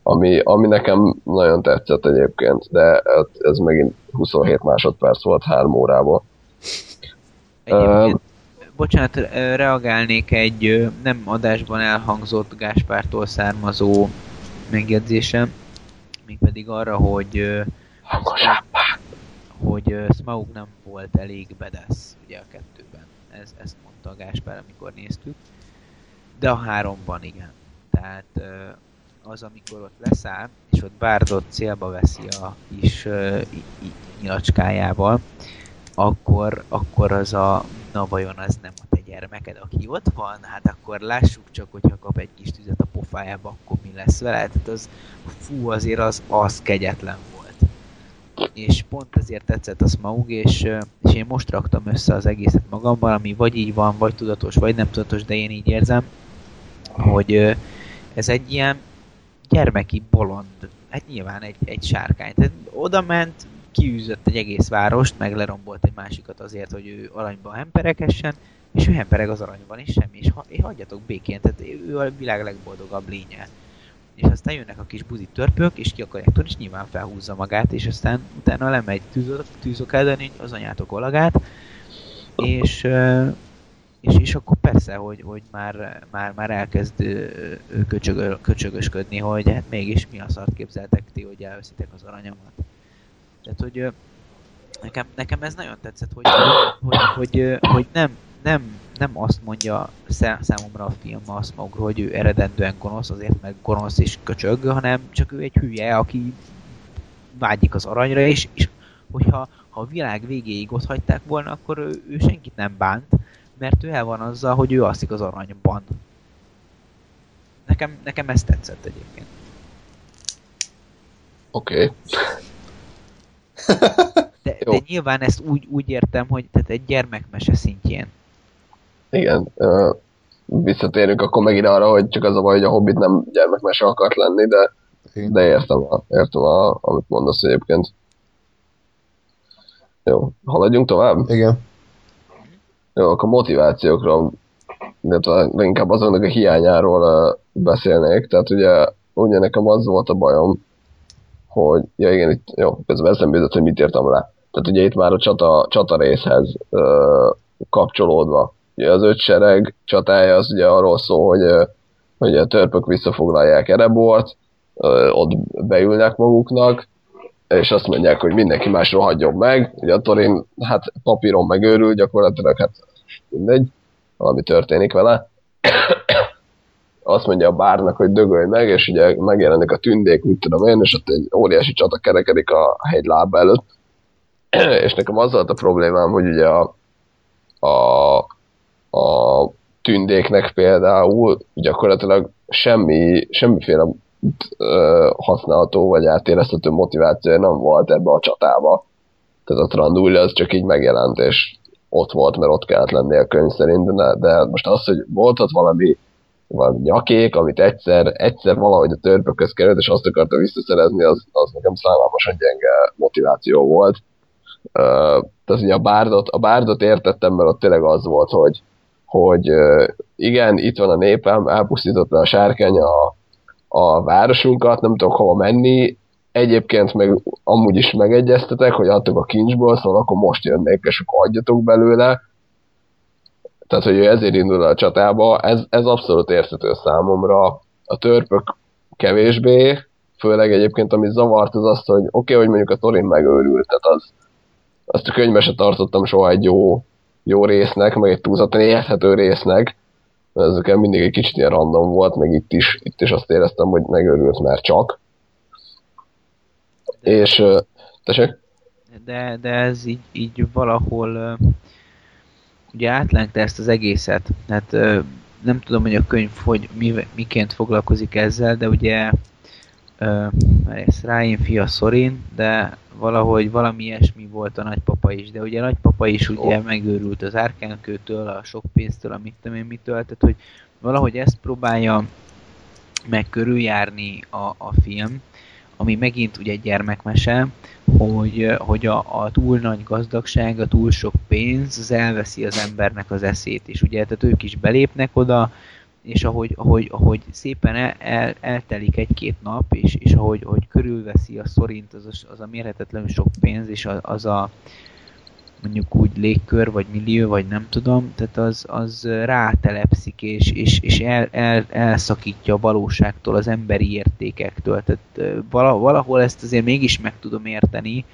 ami, ami nekem nagyon tetszett egyébként, de ez megint 27 másodperc volt három órában. Egyébként, bocsánat, reagálnék egy nem adásban elhangzott Gáspártól származó megjegyzésem, mégpedig arra, hogy Hangosabbá! hogy Smaug nem volt elég bedesz ugye a kettőben. Ez, ezt mondta a Gáspár, amikor néztük. De a háromban igen. Tehát az, amikor ott leszáll, és ott Bárdot célba veszi a kis nyilacskájával, akkor, akkor az a, na vajon az nem a te gyermeked, aki ott van? Hát akkor lássuk csak, hogyha kap egy kis tüzet a pofájába, akkor mi lesz vele? Tehát az, fú, azért az, az kegyetlen volt. És pont ezért tetszett a Smaug, és, és én most raktam össze az egészet magamban, ami vagy így van, vagy tudatos, vagy nem tudatos, de én így érzem, hogy ez egy ilyen gyermeki bolond, hát nyilván egy, egy sárkány. Tehát oda ment, kiűzött egy egész várost, meg lerombolt egy másikat azért, hogy ő aranyban hemperekessen, és ő hempereg az aranyban, és semmi, és, ha, és hagyjatok békén, tehát ő a világ legboldogabb lénye. És aztán jönnek a kis buzi törpök, és ki akarják tudni, és nyilván felhúzza magát, és aztán utána lemegy tűzok ellen, az anyátok olagát, és és, és akkor persze, hogy, hogy már, már, már elkezd köcsögö, köcsögösködni, hogy hát mégis mi a szart képzeltek ti, hogy elveszitek az aranyamat. Tehát, hogy nekem, nekem ez nagyon tetszett, hogy, hogy, hogy, hogy nem, nem, nem azt mondja számomra a film azt maga, hogy ő eredendően gonosz, azért meg gonosz és köcsög, hanem csak ő egy hülye, aki vágyik az aranyra, és, és hogyha ha a világ végéig ott hagyták volna, akkor ő, ő senkit nem bánt, mert ő el van azzal, hogy ő alszik az aranyban. Nekem, nekem ez tetszett egyébként. Oké. Okay. (laughs) de, de nyilván ezt úgy, úgy értem, hogy tehát egy gyermekmese szintjén. Igen. Uh, visszatérünk akkor megint arra, hogy csak az a baj, hogy a Hobbit nem gyermekmese akart lenni, de, de értem, a, értem a, amit mondasz egyébként. Jó, haladjunk tovább? Igen. Jó, akkor motivációkról, illetve inkább azoknak a hiányáról beszélnék. Tehát ugye, ugye nekem az volt a bajom, hogy, ja igen, itt, jó, közben eszembe jutott, hogy mit írtam le. Tehát ugye itt már a csata, csata részhez ö, kapcsolódva. Ugye az öt sereg csatája az ugye arról szól, hogy, hogy a törpök visszafoglalják Erebort, ö, ott beülnek maguknak, és azt mondják, hogy mindenki más rohadjon meg. Ugye a Torin, hát papíron megőrül, gyakorlatilag hát mindegy, valami történik vele. Azt mondja a bárnak, hogy dögölj meg, és ugye megjelenik a tündék, mit tudom én, és ott egy óriási csata kerekedik a hegy lába előtt. (clears throat) és nekem az volt a problémám, hogy ugye a, a, a tündéknek például gyakorlatilag semmi, semmiféle használható vagy átérezhető motiváció nem volt ebbe a csatába. Tehát a Trandulli az csak így megjelent, és ott volt, mert ott kellett lenni a könyv szerint, de, de most az, hogy volt ott valami, valami nyakék, amit egyszer, egyszer valahogy a törpökhöz került, és azt akarta visszaszerezni, az, az nekem szállalmasan gyenge motiváció volt. Uh, tehát a bárdot, a bárdot értettem, mert ott tényleg az volt, hogy, hogy uh, igen, itt van a népem, elpusztította a sárkány a, a városunkat, nem tudok hova menni, egyébként meg amúgy is megegyeztetek, hogy adtuk a kincsből, szóval akkor most jönnék, és akkor adjatok belőle. Tehát, hogy ő ezért indul a csatába, ez, ez abszolút érthető számomra. A törpök kevésbé, főleg egyébként, ami zavart, az az, hogy oké, okay, hogy mondjuk a Torin megőrült, tehát az, azt a könyvbe se tartottam soha egy jó, jó résznek, meg egy túlzottan érthető résznek, ezeken mindig egy kicsit ilyen random volt, meg itt is, itt is azt éreztem, hogy megőrült már csak. És, tessék? De, de ez így, így valahol ugye átlengte ezt az egészet. Hát nem tudom, hogy a könyv hogy mi, miként foglalkozik ezzel, de ugye ez Ráin fia Szorin, de valahogy valami ilyesmi volt a nagypapa is, de ugye a nagypapa is ugye oh. megőrült az árkánkőtől, a sok pénztől, amit tudom én mitől, tehát hogy valahogy ezt próbálja meg körüljárni a, a film, ami megint ugye egy gyermekmese, hogy, hogy a, a túl nagy gazdagság, a túl sok pénz, az elveszi az embernek az eszét is, ugye, tehát ők is belépnek oda, és ahogy, ahogy, ahogy szépen el, el, eltelik egy-két nap, és, és ahogy, ahogy körülveszi a szorint az, az a mérhetetlenül sok pénz, és az, az a mondjuk úgy légkör, vagy millió, vagy nem tudom, tehát az, az rátelepszik, és, és, és el, el, elszakítja a valóságtól, az emberi értékektől. Tehát valahol ezt azért mégis meg tudom érteni,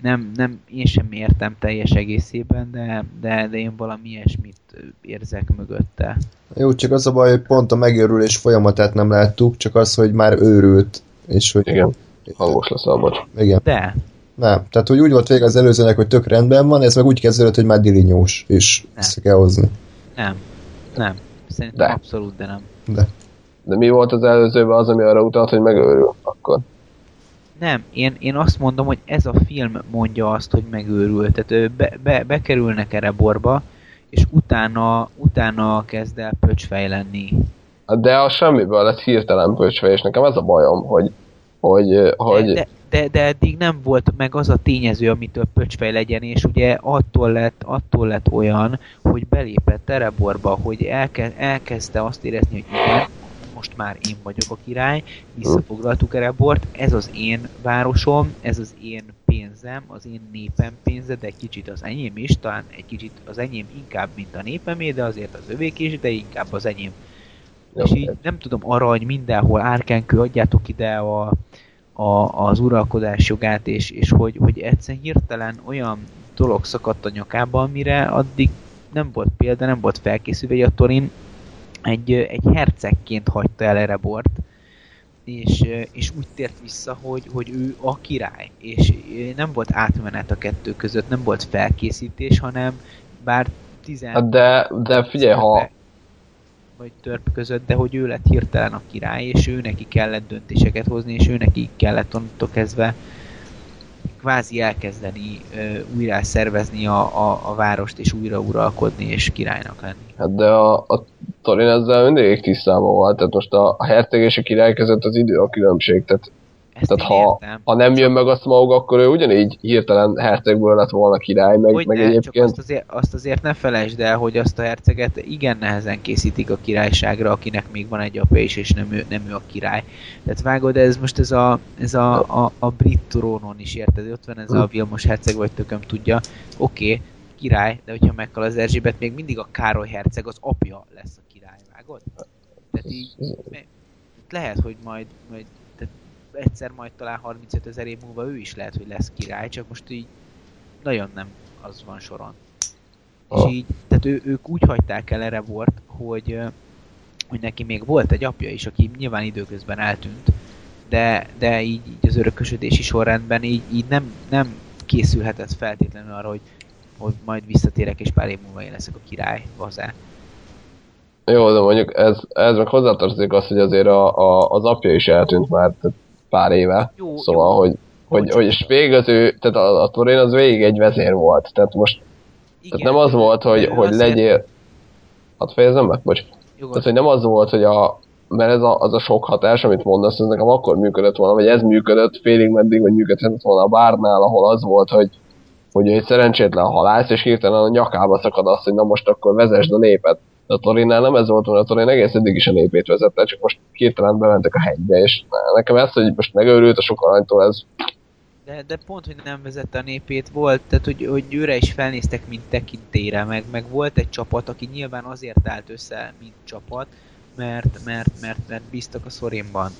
nem, nem, én sem értem teljes egészében, de, de, de én valami ilyesmit érzek mögötte. Jó, csak az a baj, hogy pont a megőrülés folyamatát nem láttuk, csak az, hogy már őrült. És hogy... Igen, hangos lesz a Igen. De. Nem, tehát hogy úgy volt vége az előzőnek, hogy tök rendben van, ez meg úgy kezdődött, hogy már dilinyós, és nem. ezt kell hozni. Nem, nem. Szerintem de. abszolút, de nem. De. De mi volt az előzőben az, ami arra utalt, hogy megőrül akkor? Nem, én, én azt mondom, hogy ez a film mondja azt, hogy megőrül. Tehát be, be, bekerülnek erre borba, és utána, utána kezd el pöcsfej lenni. De a semmiből lett hirtelen pöcsfej, és nekem ez a bajom, hogy... hogy, hogy... De, de, de, de eddig nem volt meg az a tényező, amitől pöcsfej legyen, és ugye attól lett, attól lett olyan, hogy belépett Ereborba, hogy elke, elkezdte azt érezni, hogy igen, most már én vagyok a király, visszafoglaltuk Erebort, ez az én városom, ez az én pénzem, az én népem pénze, de egy kicsit az enyém is, talán egy kicsit az enyém inkább, mint a népemé, de azért az övék is, de inkább az enyém. Jó, és így nem tudom, arany mindenhol, árkánkő, adjátok ide a, a, az uralkodás jogát, és, és hogy, hogy egyszerűen hirtelen olyan dolog szakadt a nyakába, amire addig nem volt példa, nem volt felkészülve, hogy a Torin egy, egy hercegként hagyta el Erebort, és, és úgy tért vissza, hogy, hogy ő a király, és nem volt átmenet a kettő között, nem volt felkészítés, hanem bár tizen... Hát de, de figyelj, ha... Vagy törp között, de hogy ő lett hirtelen a király, és ő neki kellett döntéseket hozni, és ő neki kellett onnantól kezdve kvázi elkezdeni ö, újra szervezni a, a, a várost, és újra uralkodni, és királynak lenni. Hát de a, a Torin ezzel mindig tisztában volt, tehát most a, a herceg és a király között az idő a különbség, tehát ezt Tehát ha, ha nem jön meg a Smaug, akkor ő ugyanígy hirtelen hercegből lett volna király, meg, hogy meg ne, egyébként... Csak azt azért, azt azért ne felejtsd el, hogy azt a herceget igen nehezen készítik a királyságra, akinek még van egy apja is, és nem ő, nem ő a király. Tehát vágod, ez most ez a, ez a, a, a brit trónon is, érted? Ott van ez a hm. Vilmos herceg, vagy tököm tudja. Oké, okay, király, de hogyha meghal az Erzsébet, még mindig a Károly herceg az apja lesz a király, vágod? Tehát így, lehet, hogy majd, majd egyszer majd talán 35 ezer év múlva ő is lehet, hogy lesz király, csak most így nagyon nem az van soron. Oh. És ah. így, tehát ő, ők úgy hagyták el erre volt, hogy, hogy neki még volt egy apja is, aki nyilván időközben eltűnt, de, de így, így az örökösödési sorrendben így, így nem, nem készülhetett feltétlenül arra, hogy, hogy majd visszatérek és pár év múlva én leszek a király, vazá. Jó, de mondjuk ez, ez meg hozzátartozik az, hogy azért a, a, az apja is eltűnt már, tehát pár éve. Jó, szóval, jó. hogy, hogy, hogy és végig az ő, tehát a, a Torin az végig egy vezér volt. Tehát most Igen, tehát nem az volt, hogy, hogy legyél... Hát fejezem meg, bocs. Jogos. Tehát, hogy nem az volt, hogy a, mert ez a, az a sok hatás, amit mondasz, ez nekem akkor működött volna, vagy ez működött félig meddig, vagy működhetett volna a bárnál, ahol az volt, hogy, hogy egy szerencsétlen halász, és hirtelen a nyakába szakad azt, hogy na most akkor vezesd a népet. De a Torinnál nem ez volt volna, a Torin egész eddig is a népét vezette, csak most hirtelen bementek a hegybe, és nekem ez, hogy most megőrült a sok aranytól, ez De, de pont, hogy nem vezette a népét, volt, tehát hogy, hogy őre is felnéztek, mint tekintére, meg, meg volt egy csapat, aki nyilván azért állt össze, mint csapat, mert, mert, mert, mert bíztak a szorénban.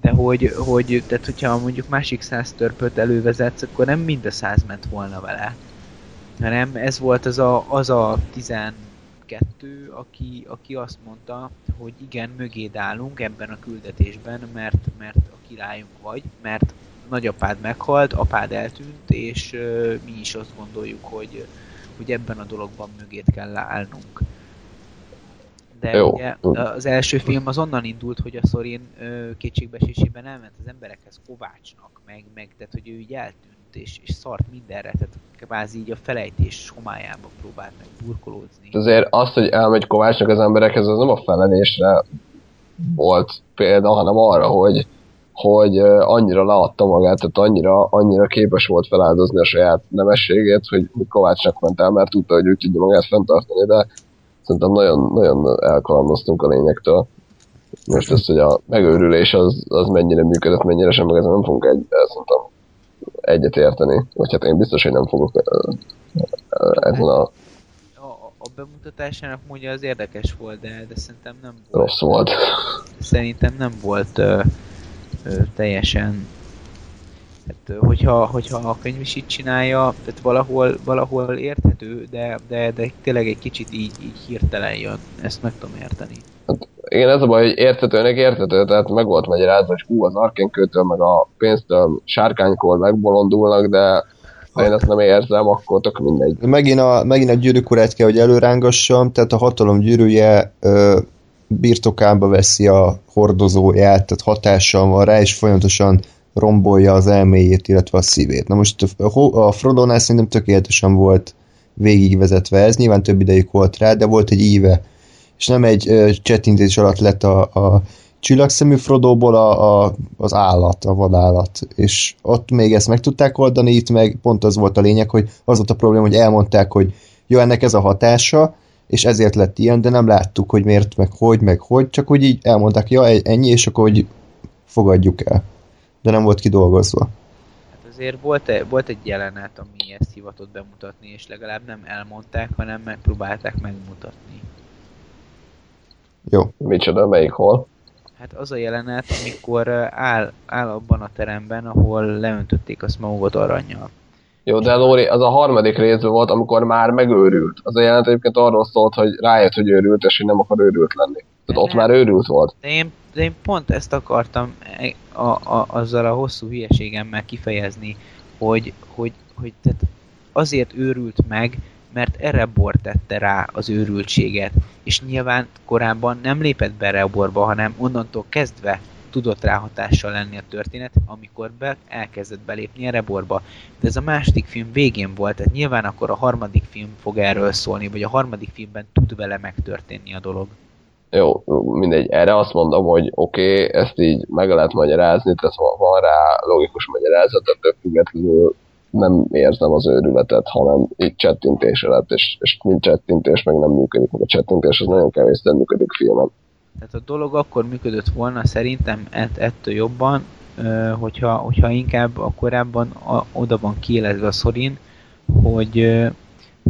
De hogy, hogy, tehát hogyha mondjuk másik száz törpöt elővezetsz, akkor nem mind a száz ment volna vele. Hanem ez volt az a, az a 12, aki, aki azt mondta, hogy igen, mögéd állunk ebben a küldetésben, mert, mert a királyunk vagy, mert nagyapád meghalt, apád eltűnt, és ö, mi is azt gondoljuk, hogy, hogy ebben a dologban mögét kell állnunk. De Jó. ugye az első film az onnan indult, hogy a Szorin ö, kétségbesésében elment az emberekhez Kovácsnak, meg, meg tehát hogy ő így eltűnt, és, és szart mindenre, tehát kvázi így a felejtés homályába próbált meg burkolódni. azért azt, hogy elmegy Kovácsnak az emberekhez, az nem a felelésre volt példa, hanem arra, hogy, hogy annyira leadta magát, tehát annyira, annyira képes volt feláldozni a saját nemességét, hogy Kovácsnak ment el, mert tudta, hogy ő tudja magát fenntartani, de szerintem nagyon, nagyon elkalandoztunk a lényektől. Most ez, hogy a megőrülés az, az mennyire működött, mennyire sem, meg ezen nem fogunk egy, szerintem egyet érteni. Vagy hát én biztos, hogy nem fogok ezen a a, a- a bemutatásának mondja az érdekes volt, de, de szerintem nem volt. rossz volt. Szerintem nem volt ö, ö, teljesen Hát, ö, hogyha, hogyha a könyv is így csinálja, tehát valahol, valahol érthető, de, de, de tényleg egy kicsit így, így hirtelen jön. Ezt meg tudom érteni. Igen, ez a baj, hogy értetőnek értető, tehát meg volt magyarázva, hogy hú, az arkénkőtől, meg a pénztől sárkánykor megbolondulnak, de ha én ezt nem érzem, akkor tök mindegy. Megint a, megint a gyűrűkurát kell, hogy előrángassam, tehát a hatalom gyűrűje ö, birtokába veszi a hordozóját, tehát hatással van rá, és folyamatosan rombolja az elméjét, illetve a szívét. Na most a, Frodónál szerintem tökéletesen volt végigvezetve ez, nyilván több idejük volt rá, de volt egy íve, és nem egy ö, alatt lett a, a csillagszemű Frodóból a, a, az állat, a vadállat. És ott még ezt meg tudták oldani, itt meg pont az volt a lényeg, hogy az volt a probléma, hogy elmondták, hogy jó, ennek ez a hatása, és ezért lett ilyen, de nem láttuk, hogy miért, meg hogy, meg hogy, csak hogy így elmondták, ja, ennyi, és akkor hogy fogadjuk el. De nem volt kidolgozva. Hát azért volt, e- volt egy jelenet, ami ezt hivatott bemutatni, és legalább nem elmondták, hanem megpróbálták megmutatni. Jó. Micsoda, melyik hol? Hát az a jelenet, amikor áll, áll abban a teremben, ahol leöntötték a Smaugot aranyjal. Jó, de Lóri, az a harmadik részben volt, amikor már megőrült. Az a jelent egyébként arról szólt, hogy rájött, hogy őrült, és hogy nem akar őrült lenni. Tehát ott már őrült volt. De én, de én pont ezt akartam e- a, a, azzal a hosszú hülyeségemmel kifejezni, hogy, hogy, hogy tehát azért őrült meg, mert Erebor tette rá az őrültséget, és nyilván korábban nem lépett be Ereborba, hanem onnantól kezdve tudott rá hatással lenni a történet, amikor be, elkezdett belépni Ereborba. De ez a második film végén volt, tehát nyilván akkor a harmadik film fog erről szólni, vagy a harmadik filmben tud vele megtörténni a dolog. Jó, mindegy. Erre azt mondom, hogy oké, okay, ezt így meg lehet magyarázni, tehát van, van rá logikus magyarázat, de függetlenül nem érzem az őrületet, hanem így csettintésre lett, és, és mint csettintés meg nem működik, meg a csettintés az nagyon kevés működik filmen. Tehát a dolog akkor működött volna szerintem ett, ettől jobban, hogyha, hogyha inkább a korábban a, oda van kiélezve a szorin, hogy,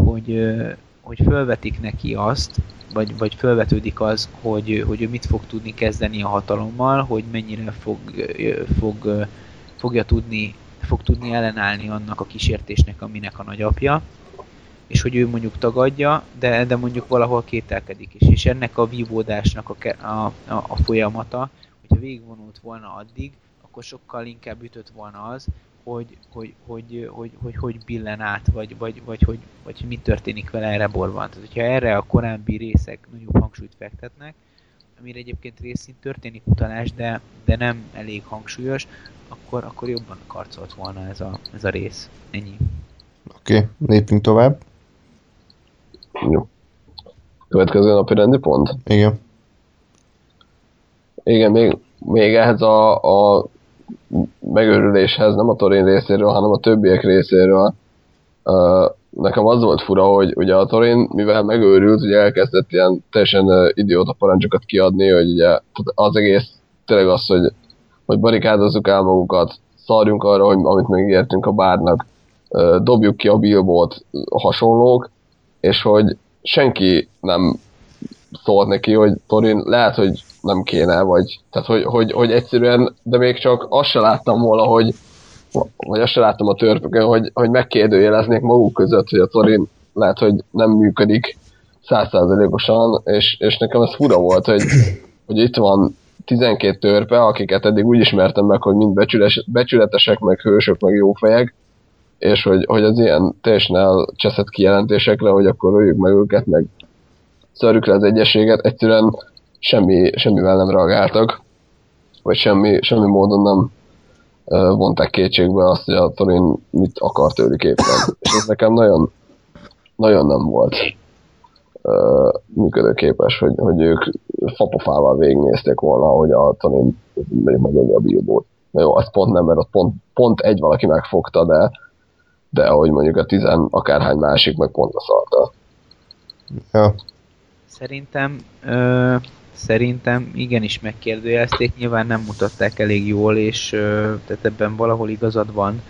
hogy, hogy fölvetik neki azt, vagy, vagy fölvetődik az, hogy, hogy ő mit fog tudni kezdeni a hatalommal, hogy mennyire fog, fog, fogja tudni, fog tudni ellenállni annak a kísértésnek, aminek a nagyapja, és hogy ő mondjuk tagadja, de, de mondjuk valahol kételkedik is. És ennek a vívódásnak a, a, a folyamata, hogyha végigvonult volna addig, akkor sokkal inkább ütött volna az, hogy hogy, hogy, hogy, hogy, hogy billen át, vagy, vagy, vagy, hogy, vagy hogy mi történik vele erre borban. Tehát, hogyha erre a korábbi részek nagyobb hangsúlyt fektetnek, amire egyébként részint történik utalás, de, de nem elég hangsúlyos, akkor, akkor jobban karcolt volna ez a, ez a rész. Ennyi. Oké, okay, lépjünk tovább. Jó. Következő napi rendi pont? Igen. Igen, még, még ehhez a, a megőrüléshez, nem a Torin részéről, hanem a többiek részéről. Uh, nekem az volt fura, hogy ugye a Torin, mivel megőrült, ugye elkezdett ilyen teljesen uh, idióta parancsokat kiadni, hogy ugye az egész tényleg az, hogy, hogy barikádozzuk el magunkat, szarjunk arra, hogy amit megígértünk a bárnak, uh, dobjuk ki a bilbót, hasonlók, és hogy senki nem szólt neki, hogy Torin lehet, hogy nem kéne, vagy tehát hogy, hogy, hogy egyszerűen, de még csak azt se láttam volna, hogy vagy azt se láttam a törpökön, hogy, hogy megkérdőjeleznék maguk között, hogy a Torin lehet, hogy nem működik százszázalékosan, és, és nekem ez fura volt, hogy, hogy itt van 12 törpe, akiket eddig úgy ismertem meg, hogy mind becsüles, becsületesek, meg hősök, meg jó fejek, és hogy, hogy az ilyen teljesen elcseszett kijelentésekre, hogy akkor öljük meg őket, meg szarjuk le az egyességet, egyszerűen semmi, semmivel nem reagáltak, vagy semmi, semmi módon nem vonták kétségbe azt, hogy a Torin mit akar tőlük éppen. És ez nekem nagyon, nagyon nem volt uh, működőképes, hogy, hogy ők fapofával végignézték volna, hogy a Torin megöli a Bilbót. Na jó, az pont nem, mert ott pont, pont egy valaki megfogta, de, de ahogy mondjuk a tizen akárhány másik meg pont szarta. Ja. Szerintem ö, szerintem igenis megkérdőjelezték, nyilván nem mutatták elég jól, és tehát ebben valahol igazad van,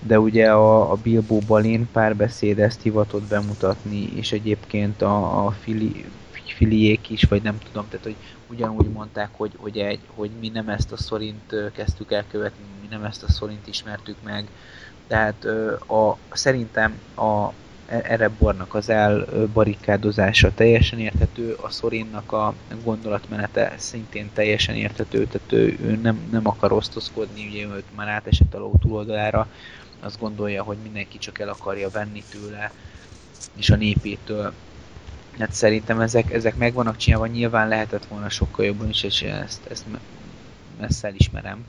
de ugye a, a Bilbo Balin párbeszéd ezt hivatott bemutatni, és egyébként a, a fili, filiék is, vagy nem tudom, tehát hogy ugyanúgy mondták, hogy, hogy, egy, hogy mi nem ezt a szorint kezdtük el követni, mi nem ezt a szorint ismertük meg, tehát a, szerintem a, Erebornak az elbarikádozása teljesen érthető, a Szorinnak a gondolatmenete szintén teljesen érthető, tehát ő, ő nem, nem akar osztozkodni, ugye őt már átesett a ló túloldalára, azt gondolja, hogy mindenki csak el akarja venni tőle, és a népétől. Hát szerintem ezek, ezek meg vannak csinálva, nyilván lehetett volna sokkal jobban is, és ezt, ezt messze ismerem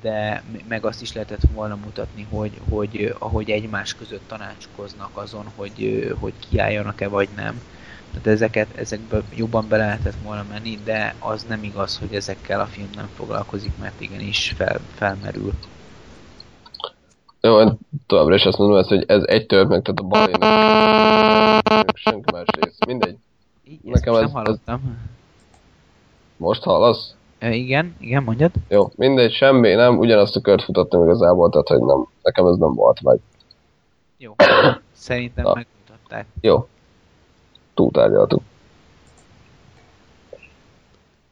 de meg azt is lehetett volna mutatni, hogy, hogy ahogy egymás között tanácskoznak azon, hogy, hogy kiálljanak-e vagy nem. Tehát ezeket, ezekbe jobban bele lehetett volna menni, de az nem igaz, hogy ezekkel a film nem foglalkozik, mert igenis fel, felmerül. Jó, én továbbra is azt mondom hogy ez egy tört meg, tehát a balé senki más rész. Mindegy. Így, Nekem ez, nem hallottam. Ez... Most hallasz? Igen, igen, mondjad. Jó, mindegy, semmi, nem, ugyanazt a kört futottam igazából, tehát hogy nem, nekem ez nem volt meg. Jó, (coughs) szerintem Na. megmutatták. Jó, túltárgyaltuk.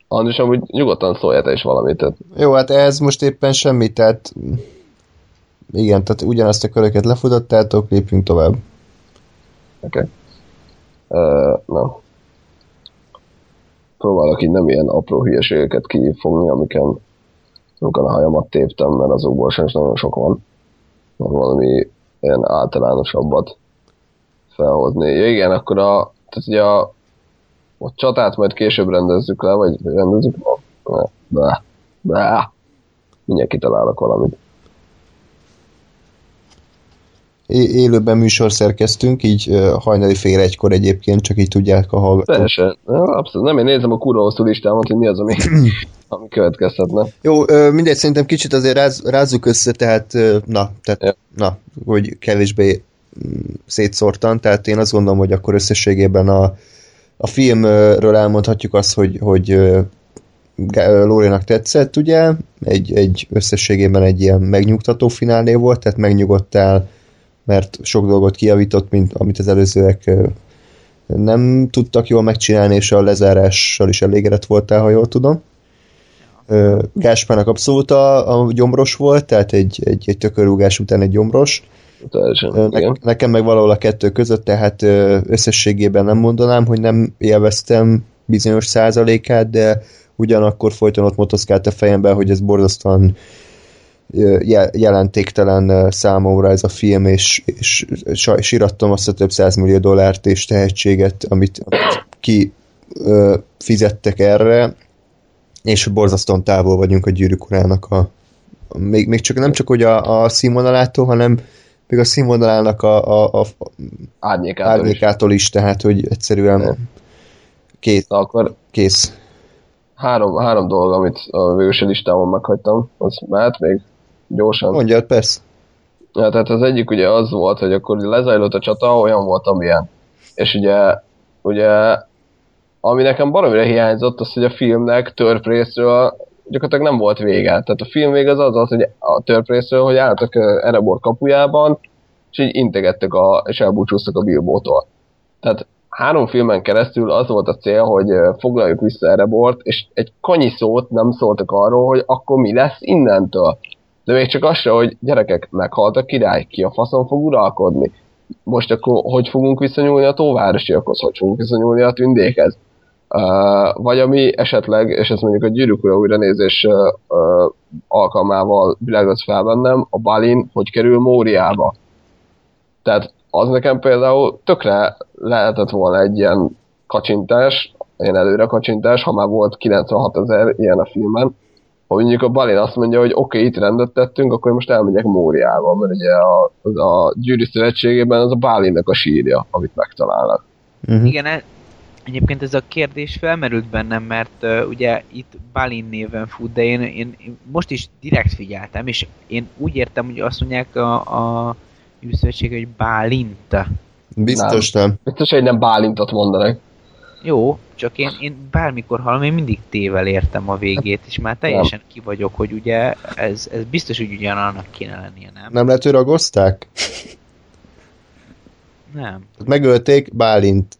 Andris, amúgy nyugodtan szólj te is valamit. Tehát... Jó, hát ez most éppen semmi, tehát igen, tehát ugyanazt a köröket lefutottátok, lépjünk tovább. Oké. Okay. Uh, na próbálok így nem ilyen apró hülyeségeket kifogni, amiken, amiken a hajamat téptem, mert azokból sem nagyon sok van. Van valami ilyen általánosabbat felhozni. Ja, igen, akkor a, tehát ugye a, a csatát majd később rendezzük le, vagy rendezzük le? Be, be. Mindjárt kitalálok valamit élőben műsor szerkeztünk, így hajnali fél egykor egyébként, csak így tudják a hallgatók. Persze, abszolút. Nem, én nézem a kurva hosszú listámat, hogy mi az, ami, (clears throat) ami következhetne. Jó, mindegy, szerintem kicsit azért ráz, rázzuk össze, tehát, na, tehát, ja. na, hogy kevésbé mm, szétszórtan, tehát én azt gondolom, hogy akkor összességében a, a filmről elmondhatjuk azt, hogy, hogy Lórénak tetszett, ugye, egy, egy összességében egy ilyen megnyugtató finálné volt, tehát megnyugodtál mert sok dolgot kijavított, mint amit az előzőek nem tudtak jól megcsinálni, és a lezárással is elégedett voltál, ha jól tudom. Gáspának abszolút a, a gyomros volt, tehát egy, egy, egy tökörúgás után egy gyomros. ne, nekem meg valahol a kettő között, tehát összességében nem mondanám, hogy nem élveztem bizonyos százalékát, de ugyanakkor folyton ott motoszkált a fejemben, hogy ez borzasztóan jelentéktelen számomra ez a film, és, és sírattam azt a több százmillió dollárt és tehetséget, amit, amit ki ö, fizettek erre, és borzasztóan távol vagyunk a gyűrűk urának a, a még, még csak nem csak hogy a, a színvonalától, hanem még a színvonalának a, a, a árnyékától, árnyékától is. is, tehát hogy egyszerűen kész. akkor kész. Három, három dolog, amit a végül listámon meghagytam, az mehet még gyorsan. Mondjad, persze. Ja, tehát az egyik ugye az volt, hogy akkor lezajlott a csata, olyan volt, amilyen. És ugye, ugye ami nekem baromira hiányzott, az, hogy a filmnek törp részről gyakorlatilag nem volt vége. Tehát a film vége az az, az hogy a törp részről, hogy álltak Erebor kapujában, és így integettek a, és elbúcsúztak a Bilbótól. Tehát három filmen keresztül az volt a cél, hogy foglaljuk vissza Erebort, és egy kanyi szót nem szóltak arról, hogy akkor mi lesz innentől. De még csak az se, hogy gyerekek, meghalt a király, ki a faszon fog uralkodni. Most akkor hogy fogunk viszonyulni a tóvárosiakhoz, hogy fogunk viszonyulni a tündékhez. Uh, vagy ami esetleg, és ez mondjuk a gyűrűk ura újra nézés uh, uh, alkalmával világos fel bennem, a Balin hogy kerül Móriába. Tehát az nekem például tökre lehetett volna egy ilyen kacsintás, ilyen előre kacsintás, ha már volt 96 ezer ilyen a filmen, hogy mondjuk a Balin azt mondja, hogy oké, okay, itt rendet tettünk, akkor most elmegyek Móriába, mert ugye a, a gyűrű szövetségében az a Balinnek a sírja, amit megtalálnak. Uh-huh. Igen, e- Egyébként ez a kérdés felmerült bennem, mert uh, ugye itt Balin néven fut, de én, én, én most is direkt figyeltem, és én úgy értem, hogy azt mondják a, a Szövetség, hogy Bálint. Biztos nem. nem. Biztos, hogy nem Bálintot mondanak. Jó, csak én, én bármikor hallom, én mindig tével értem a végét, és már teljesen nem. ki vagyok, hogy ugye ez, ez biztos, hogy ugyanannak kéne lennie, nem? Nem lehet, hogy ragozták? Nem. Megölték Bálint.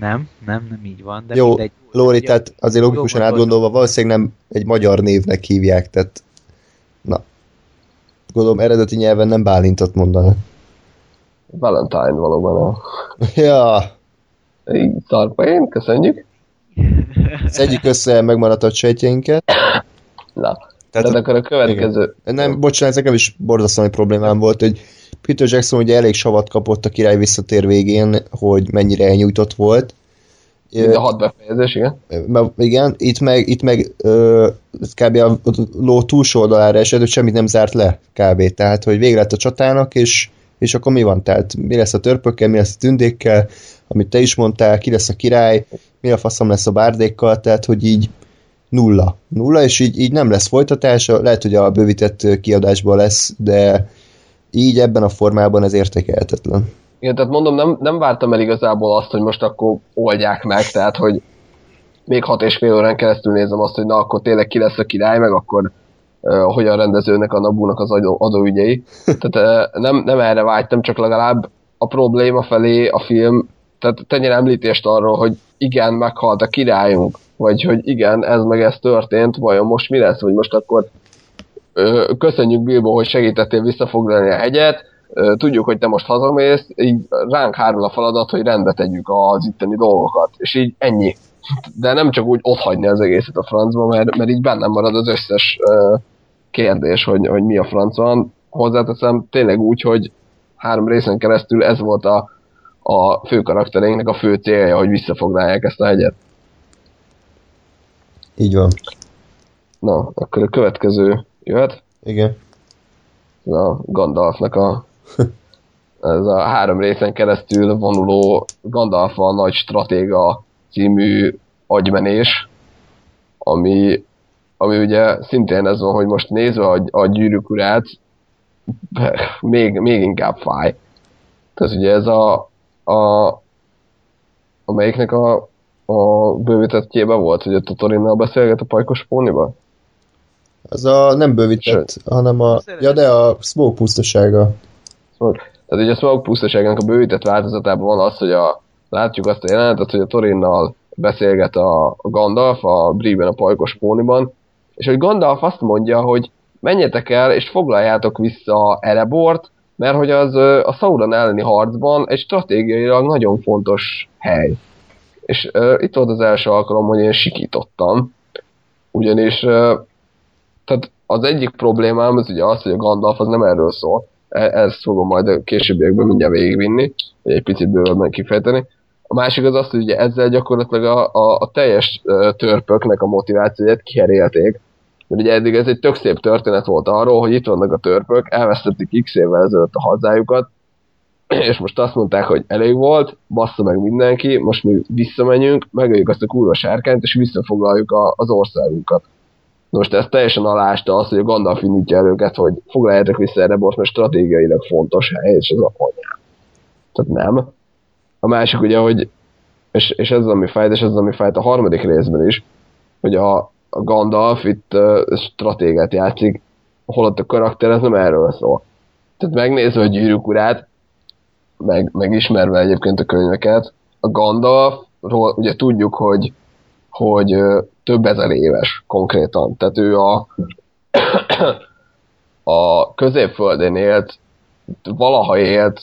nem, nem, nem így van. De Jó, mindegy, Lóri, tehát azért logikusan átgondolva valószínűleg nem egy magyar névnek hívják, tehát na. Gondolom eredeti nyelven nem Bálintot mondanak. Valentine valóban. A... ja. Szarpain, köszönjük. (laughs) Szedjük össze megmaradt sejtjeinket. Na, tehát akkor a következő... Igen. Nem, bocsánat, ez nekem is borzasztóan problémám volt, hogy Peter Jackson ugye elég savat kapott a király visszatér végén, hogy mennyire elnyújtott volt. Mind a hat befejezés, igen. Igen, itt meg, itt meg ö, kb. a ló túlsó oldalára esett, hogy semmit nem zárt le kb. Tehát, hogy vége lett a csatának, és, és akkor mi van? Tehát mi lesz a törpökkel, mi lesz a tündékkel, amit te is mondtál, ki lesz a király, mi a faszom lesz a bárdékkal, tehát, hogy így nulla. Nulla, és így, így nem lesz folytatása, lehet, hogy a bővített kiadásban lesz, de így ebben a formában ez értékelhetetlen. Igen, tehát mondom, nem, nem vártam el igazából azt, hogy most akkor oldják meg, tehát hogy még hat és fél órán keresztül nézem azt, hogy na akkor tényleg ki lesz a király, meg akkor uh, hogyan rendezőnek a Nabúnak az adó, adóügyei. Tehát uh, nem, nem erre vágytam, csak legalább a probléma felé a film, tehát tennyire említést arról, hogy igen, meghalt a királyunk, vagy hogy igen, ez meg ez történt, vajon most mi lesz, vagy most akkor ö, köszönjük Bilbo, hogy segítettél visszafoglalni a hegyet, ö, tudjuk, hogy te most hazamész, így ránk hárul a feladat, hogy rendbe tegyük az itteni dolgokat, és így ennyi. De nem csak úgy ott hagyni az egészet a francba, mert, mert így bennem marad az összes ö, kérdés, hogy, hogy mi a franc van. Hozzáteszem tényleg úgy, hogy három részen keresztül ez volt a, a fő karaktereinknek a fő célja, hogy visszafoglalják ezt a hegyet. Így van. Na, akkor a következő jöhet. Igen. Ez a Gandalfnak a (laughs) ez a három részen keresztül vonuló Gandalf a nagy stratéga című agymenés, ami, ami ugye szintén ez van, hogy most nézve a, a gyűrűk urát, (laughs) még, még inkább fáj. Tehát ugye ez a, a amelyiknek a, a bővítettjében volt, hogy ott a Torinnal beszélget a pajkos póniba? Az a nem bővített, Sőt. hanem a... Ja, de a Smoke pusztasága. Smoke. Tehát ugye a Smoke pusztaságának a bővített változatában van az, hogy a, látjuk azt a jelenetet, hogy a Torinnal beszélget a, Gandalf a Bríben a pajkos póniban, és hogy Gandalf azt mondja, hogy menjetek el és foglaljátok vissza Erebort, mert hogy az a Sauron elleni harcban egy stratégiailag nagyon fontos hely. És uh, itt volt az első alkalom, hogy én sikítottam, ugyanis uh, tehát az egyik problémám az ugye az, hogy a Gandalf az nem erről szól, e, ezt fogom majd a későbbiekben mindjárt végigvinni, egy picit bővebben kifejteni. A másik az az, hogy ugye ezzel gyakorlatilag a, a, a teljes törpöknek a motivációját kiherélték, mert ugye eddig ez egy tök szép történet volt arról, hogy itt vannak a törpök, elvesztették x évvel ezelőtt a hazájukat, és most azt mondták, hogy elég volt, bassza meg mindenki, most mi visszamenjünk, megöljük azt a kurva sárkányt, és visszafoglaljuk a, az országunkat. Most ez teljesen alásta azt, hogy a Gandalf indítja el őket, hogy foglaljátok vissza erre most, mert stratégiailag fontos hely, és ez a anyám. Tehát nem. A másik ugye, hogy és, és ez az, ami fájt, és ez az, ami fájt a harmadik részben is, hogy a, a Gandalf itt uh, stratégát játszik, holott a karakter ez nem erről szól. Tehát megnézve a gyűrűk urát, meg, megismerve egyébként a könyveket, a Gandalfról ugye tudjuk, hogy, hogy több ezer éves konkrétan. Tehát ő a, (coughs) a középföldén élt, valaha élt,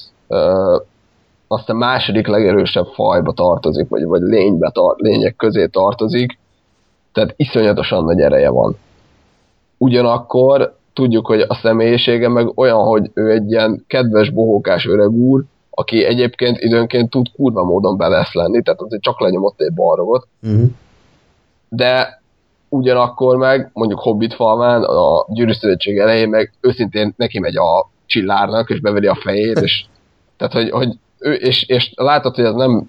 azt a második legerősebb fajba tartozik, vagy, vagy lénybe tar- lények közé tartozik, tehát iszonyatosan nagy ereje van. Ugyanakkor tudjuk, hogy a személyisége meg olyan, hogy ő egy ilyen kedves, bohókás öreg úr, aki egyébként időnként tud kurva módon belesz lenni, tehát azért csak lenyomott egy balrogot, uh-huh. de ugyanakkor meg, mondjuk Hobbit falván, a Gyűrű Szövetség elején meg őszintén neki megy a csillárnak, és beveri a fejét, és (laughs) tehát, hogy, hogy ő, és, és látod, hogy ez nem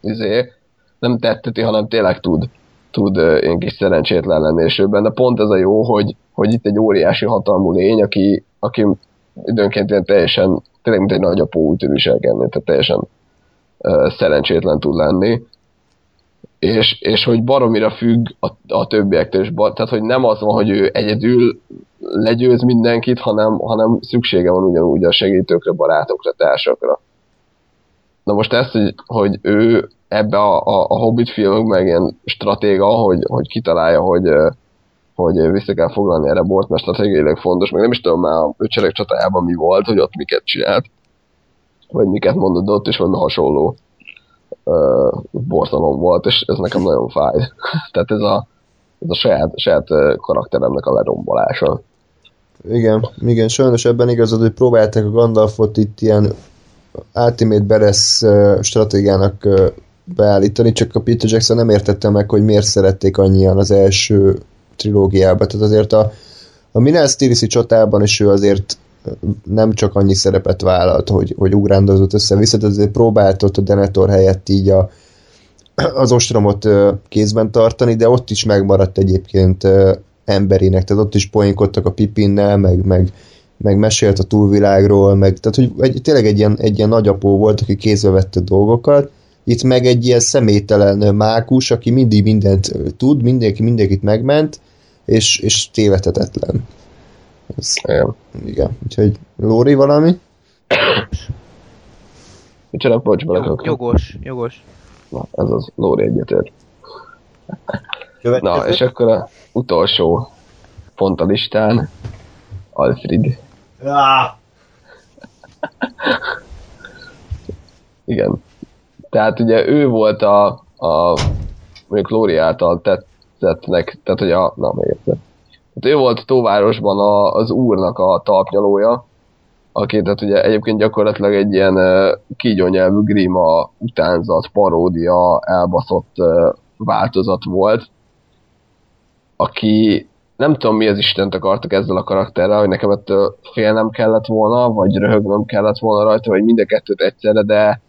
izé, nem tetteti, hanem tényleg tud, tud én kis szerencsétlen lenni, és benne pont ez a jó, hogy, hogy itt egy óriási hatalmú lény, aki, aki időnként ilyen teljesen, tényleg mint egy nagyapó úgy tud viselkedni, tehát teljesen uh, szerencsétlen tud lenni, és, és hogy baromira függ a, a többiektől, és bar, tehát hogy nem az van, hogy ő egyedül legyőz mindenkit, hanem, hanem szüksége van ugyanúgy a segítőkre, barátokra, társakra. Na most ezt, hogy, hogy ő ebbe a, a, a Hobbit filmek meg ilyen stratéga, hogy, hogy kitalálja, hogy, hogy vissza kell foglalni erre bort, mert stratégiailag fontos, meg nem is tudom már a öcserek csatájában mi volt, hogy ott miket csinált, vagy miket mondott ott, és valami hasonló uh, borzalom volt, és ez nekem nagyon fáj. (laughs) Tehát ez a, ez a saját, saját karakteremnek a lerombolása. Igen, igen, sajnos ebben igazad, hogy próbálták a Gandalfot itt ilyen Ultimate Beres stratégiának beállítani, csak a Peter Jackson nem értette meg, hogy miért szerették annyian az első trilógiában. Tehát azért a, a Minas Tirith csatában is ő azért nem csak annyi szerepet vállalt, hogy, hogy ugrándozott össze-vissza, tehát azért próbált ott a Denethor helyett így a, az ostromot kézben tartani, de ott is megmaradt egyébként emberének, tehát ott is poénkodtak a Pipinnel, meg, meg meg mesélt a túlvilágról, meg, tehát hogy egy, tényleg egy ilyen, egy ilyen nagyapó volt, aki kézbe vette dolgokat, itt meg egy ilyen személytelen mákus, aki mindig mindent tud, mindenki mindenkit megment, és, és tévedhetetlen. Ez, igen. igen. Úgyhogy Lóri valami? Micsoda, bocs, belekök. Jogos, jogos. Na, ez az Lóri egyetért. Na, és akkor a utolsó pont a listán, Alfred. Igen. Tehát ugye ő volt a, a mondjuk Lóri által tettnek, tehát hogy a, na még egyszer. Tehát ő volt Tóvárosban a, az úrnak a talpnyalója, aki tehát ugye egyébként gyakorlatilag egy ilyen uh, kígyónyelvű grima utánzat, paródia, elbaszott uh, változat volt, aki nem tudom mi az Istent akartak ezzel a karakterrel, hogy nekem ettől félnem kellett volna, vagy röhögnöm kellett volna rajta, vagy mind a kettőt egyszerre, de,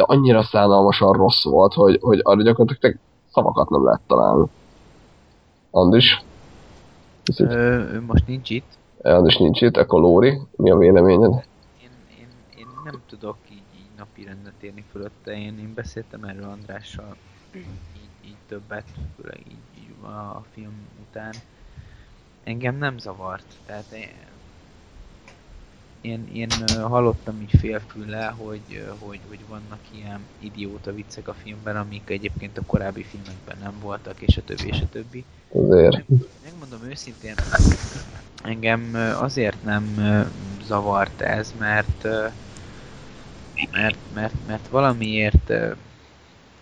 de annyira szánalmasan rossz volt, hogy, hogy arra gyakorlatilag szavakat nem lehet találni. Andis? Ö, most nincs itt. Andis nincs itt, akkor Lóri, mi a véleményed? Én, én, én nem tudok így, így napi rendet érni fölötte, én, én beszéltem erről Andrással így, így többet, főleg így, így a film után engem nem zavart. Tehát én, én, én hallottam így félfülle, hogy, hogy, hogy vannak ilyen idióta viccek a filmben, amik egyébként a korábbi filmekben nem voltak, és a többi, és a többi. Azért. Megmondom őszintén, engem azért nem zavart ez, mert mert, mert, mert valamiért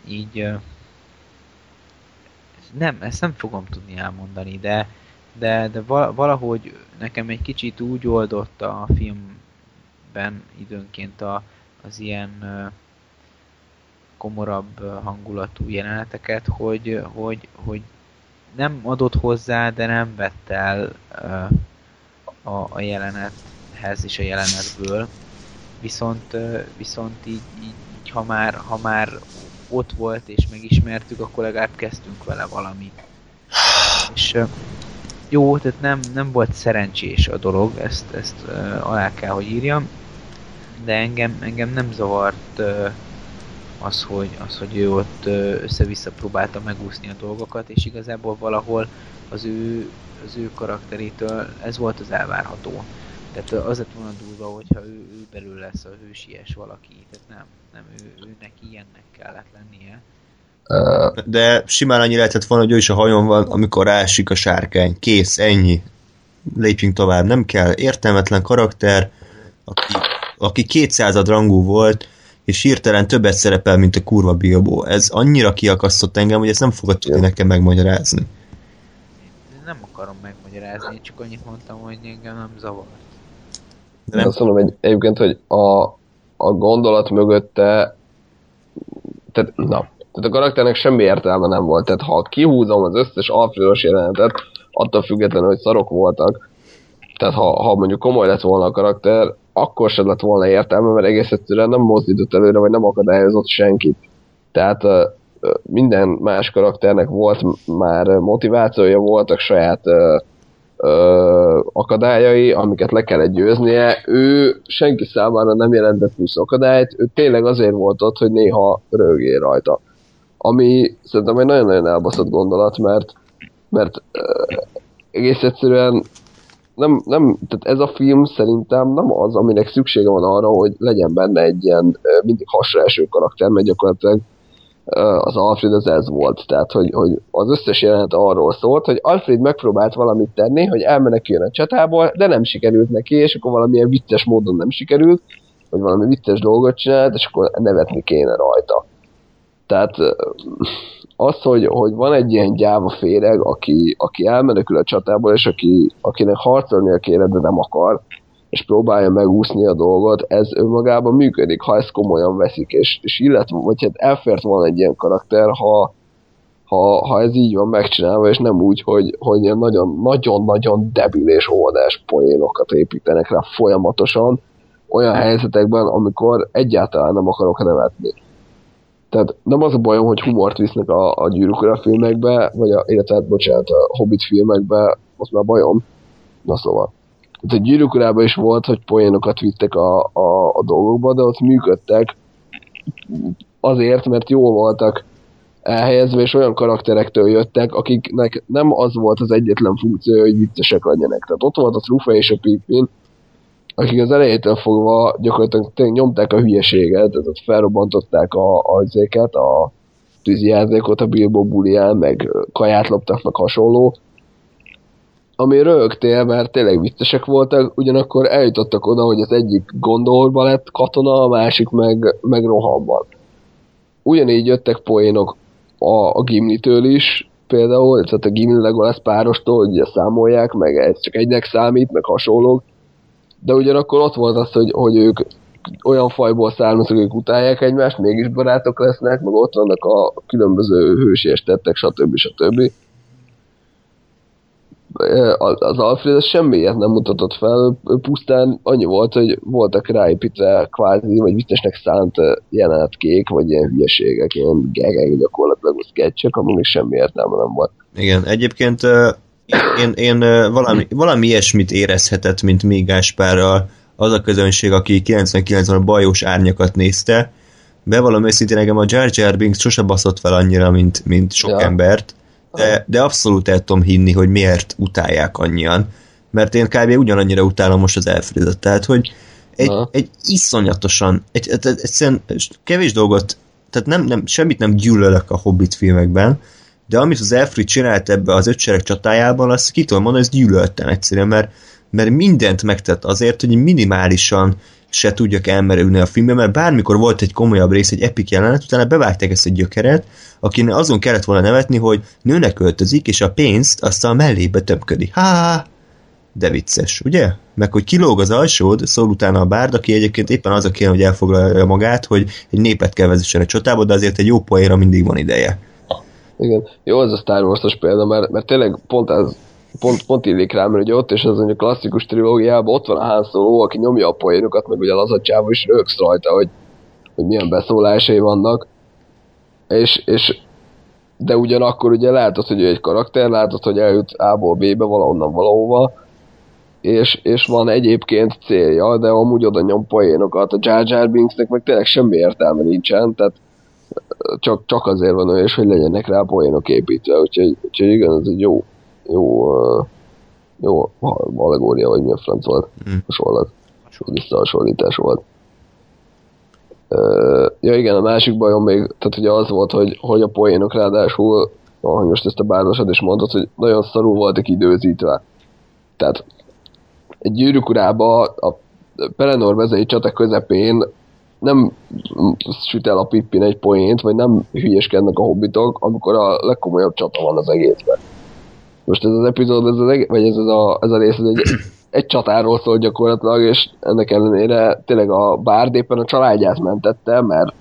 így nem, ezt nem fogom tudni elmondani, de de, de valahogy nekem egy kicsit úgy oldott a filmben időnként a, az ilyen komorabb hangulatú jeleneteket, hogy, hogy, hogy nem adott hozzá, de nem vett el a, a jelenethez és a jelenetből. Viszont, viszont így, így, ha, már, ha már ott volt és megismertük, akkor legalább kezdtünk vele valamit. És jó, tehát nem, nem volt szerencsés a dolog, ezt, ezt uh, alá kell, hogy írjam, de engem, engem nem zavart uh, az, hogy, az, hogy ő ott uh, össze-vissza próbálta megúszni a dolgokat, és igazából valahol az ő, az ő karakterétől ez volt az elvárható. Tehát az lett volna durva, hogyha ő, ő belül lesz a hősies valaki, tehát nem, nem ő, ő neki ilyennek kellett lennie. De simán annyi lehetett volna, hogy ő is a hajón van, amikor rásik a sárkány. Kész, ennyi. Lépjünk tovább. Nem kell. Értelmetlen karakter, aki, aki 200 rangú volt, és hirtelen többet szerepel, mint a kurva Bilbo. Ez annyira kiakasztott engem, hogy ezt nem fogod tudni nekem megmagyarázni. Nem akarom megmagyarázni, csak annyit mondtam, hogy engem nem zavart. De nem... Azt mondom egy, egyébként, hogy a, a gondolat mögötte tehát, na, tehát a karakternek semmi értelme nem volt. Tehát ha kihúzom az összes Alfredos jelenetet, attól függetlenül, hogy szarok voltak, tehát ha, ha mondjuk komoly lett volna a karakter, akkor sem lett volna értelme, mert egész egyszerűen nem mozdított előre, vagy nem akadályozott senkit. Tehát uh, minden más karakternek volt már motivációja, voltak saját uh, uh, akadályai, amiket le kellett győznie. Ő senki számára nem jelentett plusz akadályt, ő tényleg azért volt ott, hogy néha rögé rajta ami szerintem egy nagyon-nagyon elbaszott gondolat, mert, mert uh, egész egyszerűen nem, nem, tehát ez a film szerintem nem az, aminek szüksége van arra, hogy legyen benne egy ilyen uh, mindig hasra eső karakter, mert gyakorlatilag uh, az Alfred az ez volt. Tehát, hogy, hogy az összes jelenet arról szólt, hogy Alfred megpróbált valamit tenni, hogy elmeneküljön a csatából, de nem sikerült neki, és akkor valamilyen vicces módon nem sikerült, vagy valami vicces dolgot csinált, és akkor nevetni kéne rajta. Tehát az, hogy, hogy van egy ilyen gyáva féreg, aki, aki elmenekül a csatából, és aki, akinek harcolnia kéne, de nem akar, és próbálja megúszni a dolgot, ez önmagában működik, ha ezt komolyan veszik, és, és illetve, vagy hát elfért volna egy ilyen karakter, ha, ha, ha ez így van megcsinálva, és nem úgy, hogy, hogy nagyon-nagyon debil és oldás poénokat építenek rá folyamatosan, olyan helyzetekben, amikor egyáltalán nem akarok nevetni. Tehát nem az a bajom, hogy humort visznek a, a gyűrűkora filmekbe, vagy a, illetve, hát, bocsánat, a Hobbit filmekbe, az már bajom. Na szóval. Tehát a gyűrűkorában is volt, hogy poénokat vittek a, a, a dolgokba, de ott működtek azért, mert jól voltak elhelyezve, és olyan karakterektől jöttek, akiknek nem az volt az egyetlen funkció, hogy viccesek legyenek. Tehát ott volt a Trufa és a Pippin, akik az elejétől fogva gyakorlatilag nyomták a hülyeséget, tehát felrobbantották a, a tűzijátékot a Bilbo bulián, meg kaját loptak, meg hasonló, ami rögtél, mert tényleg viccesek voltak, ugyanakkor eljutottak oda, hogy az egyik gondolba lett katona, a másik meg, meg rohamban. Ugyanígy jöttek poénok a, a Gimli-től is, például, tehát a Gimli Legolas párostól, hogy ugye számolják, meg ez csak egynek számít, meg hasonlók, de ugyanakkor ott volt az, hogy, hogy ők olyan fajból származnak, ők utálják egymást, mégis barátok lesznek, meg ott vannak a különböző hősies tettek, stb. stb. Az Alfred az semmiért nem mutatott fel, pusztán annyi volt, hogy voltak ráépítve kvázi, vagy viccesnek szánt jelenetkék, vagy ilyen hülyeségek, ilyen gegek gyakorlatilag, vagy sketchek, aminek semmi értelme nem volt. Igen, egyébként én, én valami, valami ilyesmit érezhetett, mint még Gáspárral az a közönség, aki 99-ben a bajós árnyakat nézte. Bevallom őszintén, nekem a Jar Jar Binks sose baszott fel annyira, mint, mint sok ja. embert, de, de abszolút el tudom hinni, hogy miért utálják annyian. Mert én kb. ugyanannyira utálom most az Elfredet. Tehát, hogy egy, egy iszonyatosan, egy, egy, egyszerűen kevés dolgot, tehát nem, nem, semmit nem gyűlölök a Hobbit filmekben, de amit az Elfrid csinált ebbe az ötsereg csatájában, azt ki tudom mondani, ezt gyűlöltem egyszerűen, mert, mert mindent megtett azért, hogy minimálisan se tudjak elmerülni a filmbe, mert bármikor volt egy komolyabb rész, egy epic jelenet, utána bevágták ezt a gyökeret, akinek azon kellett volna nevetni, hogy nőnek öltözik, és a pénzt azt a mellébe tömködi. Ha, de vicces, ugye? Meg hogy kilóg az alsód, szól utána a bárd, aki egyébként éppen az a kéne, hogy elfoglalja magát, hogy egy népet kell vezessen a csatába, de azért egy jó poénra mindig van ideje. Igen. Jó, ez a Star Wars-os példa, mert, mert tényleg pont ez pont, pont illik rá, mert ugye ott is az a klasszikus trilógiában ott van a Han Solo, aki nyomja a poénokat, meg ugye az a csáva is rögsz rajta, hogy, hogy milyen beszólásai vannak. És, és de ugyanakkor ugye látod, hogy ő egy karakter, látod, hogy eljut A-ból B-be valahonnan valahova, és, és van egyébként célja, de amúgy oda nyom poénokat. A Jar Jar Binksnek meg tényleg semmi értelme nincsen, tehát csak, csak azért van olyan, és hogy legyenek rá poénok építve, úgyhogy, úgyhogy igen, ez egy jó, jó, jó allegória, vagy mi a franc volt, mm. hasonlat, visszahasonlítás volt. Ja igen, a másik bajom még, tehát ugye az volt, hogy, hogy a poénok ráadásul, ahogy most ezt a bárdosod is mondtad, hogy nagyon szarul voltak időzítve. Tehát egy gyűrűk urába a Pelenor mezei csata közepén nem süt el a Pippin egy poént, vagy nem hülyeskednek a hobbitok, amikor a legkomolyabb csata van az egészben. Most ez az epizód, ez, az, vagy ez, a, ez a rész, ez egy, egy csatáról szól gyakorlatilag, és ennek ellenére tényleg a bárd éppen a családját mentette, mert,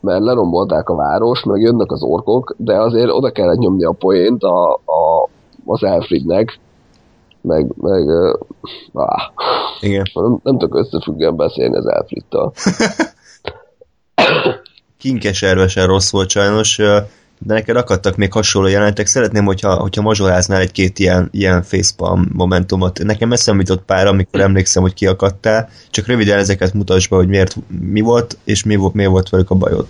mert lerombolták a város, meg jönnek az orkok, de azért oda kellett nyomni a poént a, a, az Elfridnek, meg, meg áh, Igen. Nem, nem tudok összefüggően beszélni az Elfrittal. Kinkeservesen rossz volt sajnos, de neked akadtak még hasonló jelentek. Szeretném, hogyha, hogyha mazsoláznál egy-két ilyen, ilyen facepalm momentumot. Nekem eszem jutott pár, amikor emlékszem, hogy kiakadtál. Csak röviden ezeket mutasd be, hogy miért, mi volt, és mi volt, miért volt velük a bajod.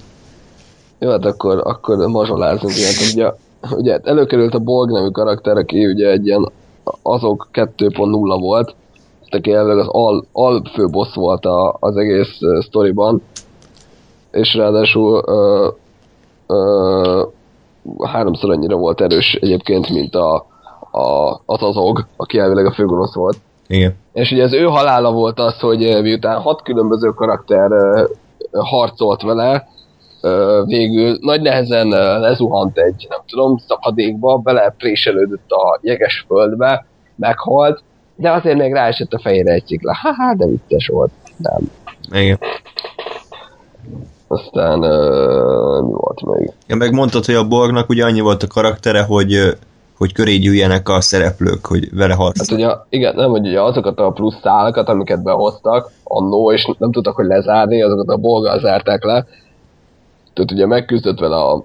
Jó, hát akkor, akkor mazsolázunk ilyet. Ugye, ugye előkerült a Borg nevű karakter, aki ugye egy ilyen azok 2.0 volt, aki az al, al főbossz volt a, az egész uh, sztoriban, és ráadásul uh, uh, háromszor annyira volt erős egyébként, mint a, a, az azog, aki elvileg a főgonosz volt. Igen. És ugye az ő halála volt az, hogy miután hat különböző karakter harcolt vele, végül nagy nehezen uh, lezuhant egy, nem tudom, szakadékba, belepréselődött a jeges földbe, meghalt, de azért még ráesett a fejére egy cikla. Haha, de vicces volt. Nem. Igen. Aztán uh, mi volt még? Ja, meg mondtad, hogy a Borgnak ugye annyi volt a karaktere, hogy hogy köré gyűjjenek a szereplők, hogy vele harcolnak. Hát ugye, igen, nem, hogy ugye azokat a plusz szálakat, amiket behoztak annó, és nem tudtak, hogy lezárni, azokat a bolgál zárták le. Tehát ugye megküzdött vele a,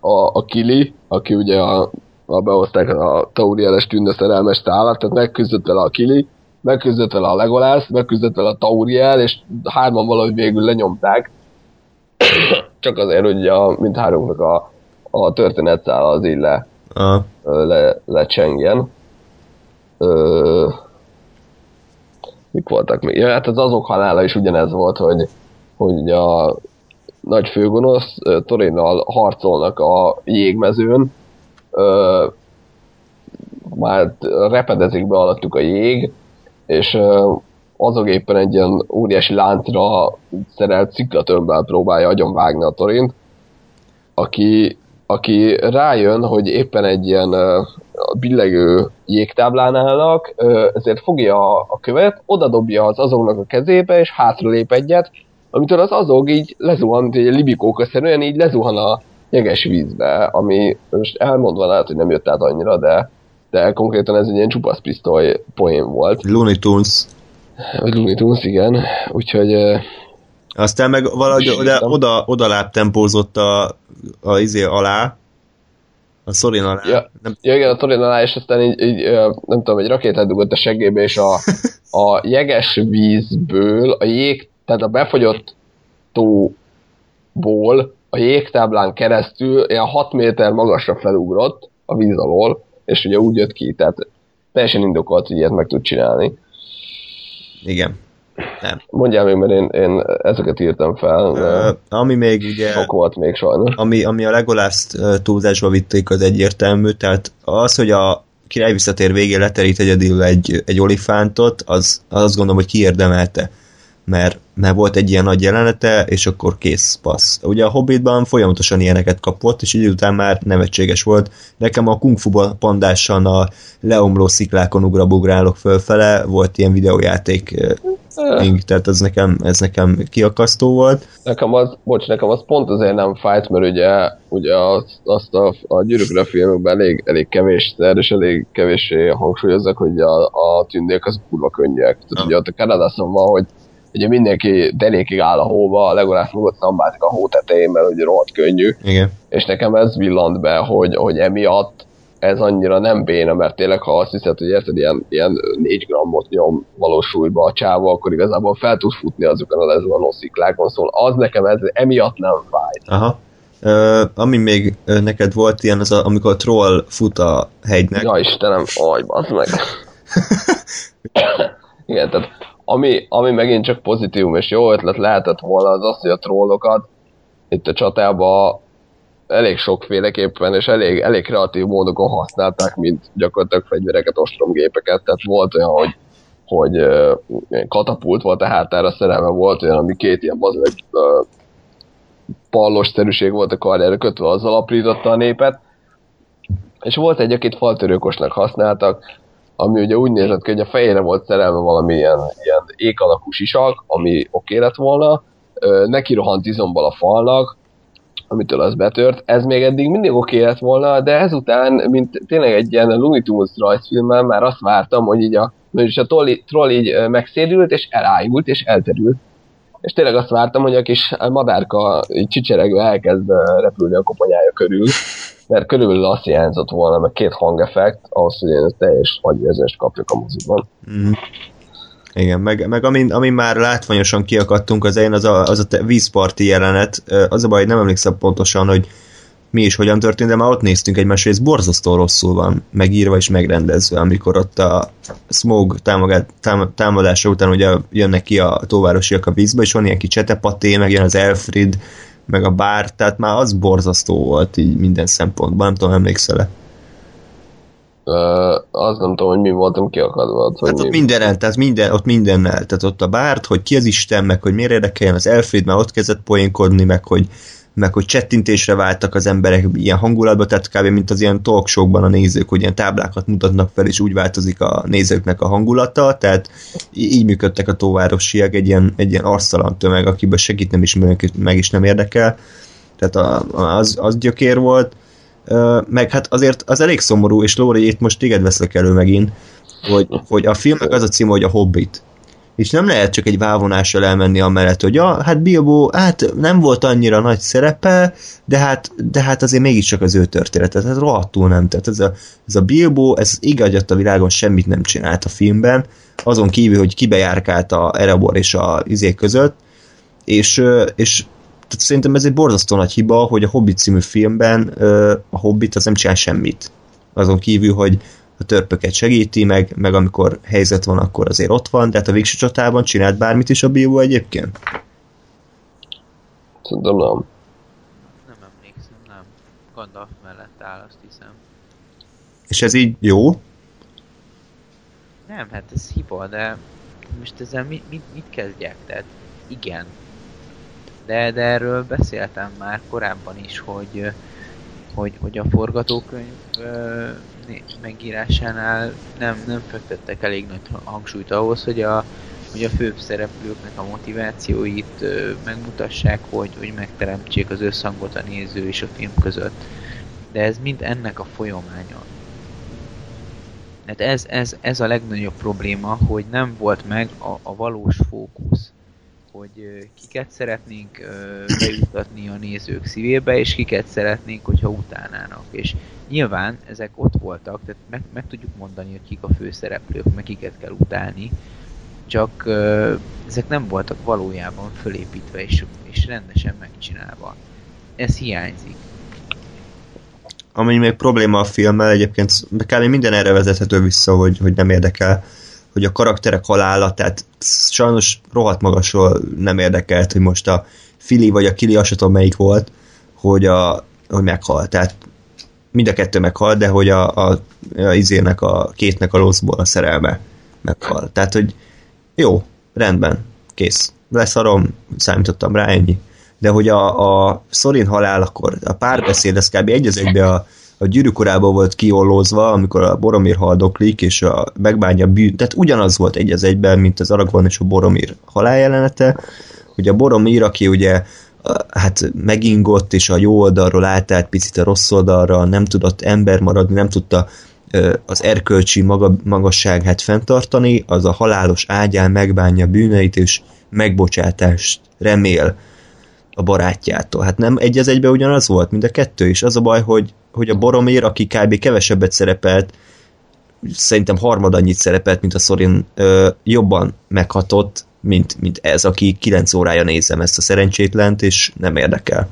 a, a Kili, aki ugye a, a behozták a Taurieles tünde szerelmes tálat, tehát megküzdött vele a Kili, megküzdött vele a Legolász, megküzdött vele a Tauriel, és hárman valahogy végül lenyomták. (coughs) Csak azért, hogy a, mint háromnak a, a történetszála az így le, le, lecsengjen. Ö, mik voltak még? Ja, hát az azok halála is ugyanez volt, hogy, hogy a nagy főgonosz Torinnal harcolnak a jégmezőn, ö, már repedezik be alattuk a jég, és ö, azok éppen egy ilyen óriási láncra szerelt ciklatörbbel próbálja agyonvágni a torint, aki, aki rájön, hogy éppen egy ilyen uh, billegő jégtáblán állnak, ezért fogja a, követ, odadobja az azoknak a kezébe, és hátralép egyet, amitől az azog így lezuhan, egy libikóka szerűen így lezuhan a jeges vízbe, ami most elmondva lehet, hogy nem jött át annyira, de, de konkrétan ez egy ilyen csupasz pisztoly poén volt. Looney Tunes. Vagy Looney Tunes, igen. Úgyhogy aztán meg valahogy oda, oda, oda lábtempózott a, a izé alá, a Szorin alá. Ja, nem... ja igen, a Torin alá, és aztán így, így nem tudom, egy rakétát dugott a seggébe, és a, (laughs) a jeges vízből, a jég, tehát a befagyott tóból a jégtáblán keresztül ilyen 6 méter magasra felugrott a víz alól, és ugye úgy jött ki, tehát teljesen indokolt, hogy ilyet meg tud csinálni. Igen. Nem. Mondjál még, mert én, én ezeket írtam fel. De uh, ami még ugye... Sok volt még sajnos. Ami, ami a Legolaszt uh, túlzásba vitték, az egyértelmű, tehát az, hogy a király visszatér végén leterít egyedül egy, egy olifántot, az, az azt gondolom, hogy kiérdemelte mert, mert volt egy ilyen nagy jelenete, és akkor kész, passz. Ugye a Hobbitban folyamatosan ilyeneket kapott, és így után már nevetséges volt. Nekem a Kung Fu pandásan a leomló sziklákon ugrabugrálok fölfele, volt ilyen videójáték Ing, tehát ez nekem, ez nekem kiakasztó volt. Nekem az, bocs, nekem az pont azért nem fájt, mert ugye, ugye azt, azt a, a gyűrűkre filmekben elég, elég kevés szer, és elég kevés hangsúlyozzak, hogy a, a tündék az kurva könnyűek. Tehát ugye ott a Kanadason van, hogy ugye mindenki delékig áll a hóba, legalább nyugodt szambázik a hó tetején, mert ugye rohadt könnyű. Igen. és nekem ez villant be, hogy, hogy emiatt ez annyira nem béna, mert tényleg ha azt hiszed, hogy érted, ilyen, ilyen 4 grammot nyom valósulba a csáva, akkor igazából fel tud futni azokon a lezuhanó sziklákon, szóval az nekem ez emiatt nem fájt. Aha. Uh, ami még neked volt ilyen, az a, amikor a troll fut a hegynek. Ja Istenem, aj, bazd meg. (laughs) Igen, tehát ami, ami megint csak pozitívum és jó ötlet lehetett volna, az az, hogy a trollokat itt a csatában elég sokféleképpen és elég, elég kreatív módokon használták, mint gyakorlatilag fegyvereket, ostromgépeket, tehát volt olyan, hogy hogy katapult volt a hátára szerelme, volt olyan, ami két ilyen bazd egy uh, pallos-szerűség volt a karjára kötve, azzal aprította a népet. És volt egy, akit faltörőkosnak használtak, ami ugye úgy nézett ki, hogy a fejére volt szerelve valami ilyen, ilyen ék alakú sisak, ami oké lett volna, neki rohant izomból a falnak, amitől az betört. Ez még eddig mindig oké lett volna, de ezután, mint tényleg egy ilyen Looney Tunes rajzfilmmel, már azt vártam, hogy így a, a troll, troll így megszérült, és elájult, és elterült. És tényleg azt vártam, hogy a kis madárka így csicseregve elkezd repülni a koponyája körül, mert körülbelül azt hiányzott volna, meg két hangeffekt, ahhoz, hogy én teljes agyérzést kapjak a moziban. Mm. Igen, meg, meg amin, amin már látványosan kiakadtunk az én, az a, az a vízparti jelenet. Az a baj, nem emlékszem pontosan, hogy mi is hogyan történt, de már ott néztünk egymásra, és ez borzasztó rosszul van megírva és megrendezve, amikor ott a Smog támadása után ugye jönnek ki a tóvárosiak a vízbe, és van ilyen kis csetepaté, meg jön az Elfrid, meg a bár, tehát már az borzasztó volt így minden szempontban, nem tudom, emlékszel-e? Uh, azt nem tudom, hogy mi voltam kiakadva. Ott, hát ott mi... mindennel, tehát minden, ott mindennel, tehát ott a bárt, hogy ki az Isten, meg hogy miért érdekeljen az Elfrid, már ott kezdett poénkodni, meg hogy meg hogy csettintésre váltak az emberek ilyen hangulatba, tehát kb. mint az ilyen talkshowkban a nézők, hogy ilyen táblákat mutatnak fel, és úgy változik a nézőknek a hangulata, tehát így működtek a tóvárosiak, egy ilyen, egy ilyen arsztalan tömeg, akiben segít nem ismernek, meg is nem érdekel, tehát a, az, az gyökér volt, meg hát azért az elég szomorú, és Lóri, itt most téged veszek elő megint, hogy, hogy a filmnek az a cím, hogy a Hobbit és nem lehet csak egy vávonással elmenni amellett, hogy ja, hát Bilbo, hát nem volt annyira nagy szerepe, de hát, de hát azért mégiscsak az ő története, tehát rohadtul nem. Tehát ez a, ez a Bilbo, ez igazat a világon semmit nem csinált a filmben, azon kívül, hogy kibejárkált a Erebor és a izék között, és, és tehát szerintem ez egy borzasztó nagy hiba, hogy a Hobbit című filmben a Hobbit az nem csinál semmit. Azon kívül, hogy a törpöket segíti, meg, meg amikor helyzet van, akkor azért ott van, de hát a végső csatában csinált bármit is a Bilbo egyébként? Szerintem nem. Nem emlékszem, nem. Gandalf mellett áll, azt hiszem. És ez így jó? Nem, hát ez hiba, de most ezzel mit, mit, mit kezdjek? Tehát igen. De, de erről beszéltem már korábban is, hogy hogy, hogy a forgatókönyv megírásánál nem, nem fektettek elég nagy hangsúlyt ahhoz, hogy a, hogy a főbb szereplőknek a motivációit ö, megmutassák, hogy, hogy megteremtsék az összhangot a néző és a film között. De ez mind ennek a folyamánya. Hát ez, ez, ez a legnagyobb probléma, hogy nem volt meg a, a valós fókusz hogy kiket szeretnénk bejutatni a nézők szívébe, és kiket szeretnénk, hogyha utánának. És nyilván ezek ott voltak, tehát meg, meg tudjuk mondani, hogy kik a főszereplők, meg kiket kell utálni, csak ezek nem voltak valójában fölépítve és, és rendesen megcsinálva. Ez hiányzik. Ami még probléma a filmmel, egyébként kb. minden erre vezethető vissza, hogy, hogy nem érdekel hogy a karakterek halála, tehát sajnos rohadt magasról nem érdekelt, hogy most a Fili vagy a Kili, azt melyik volt, hogy, a, hogy meghalt. Tehát mind a kettő meghalt, de hogy a, a, a izének, a kétnek a loszból a szerelme meghal. Tehát, hogy jó, rendben, kész. Leszarom, számítottam rá, ennyi. De hogy a, a Szorin halál, akkor a párbeszéd, ez kb. egy az egybe a, a gyűrűkorában volt kiollózva, amikor a Boromir haldoklik, és a megbánja bűn, tehát ugyanaz volt egy az egyben, mint az Aragorn és a Boromir haláljelenete, hogy a Boromir, aki ugye hát megingott, és a jó oldalról átállt picit a rossz oldalra, nem tudott ember maradni, nem tudta az erkölcsi maga, magasságát fenntartani, az a halálos ágyán megbánja bűneit, és megbocsátást remél a barátjától. Hát nem egy az egybe ugyanaz volt, mind a kettő is. Az a baj, hogy, hogy a Boromir, aki kb. kevesebbet szerepelt, szerintem harmad annyit szerepelt, mint a Sorin, ö, jobban meghatott, mint, mint ez, aki 9 órája nézem ezt a szerencsétlent, és nem érdekel.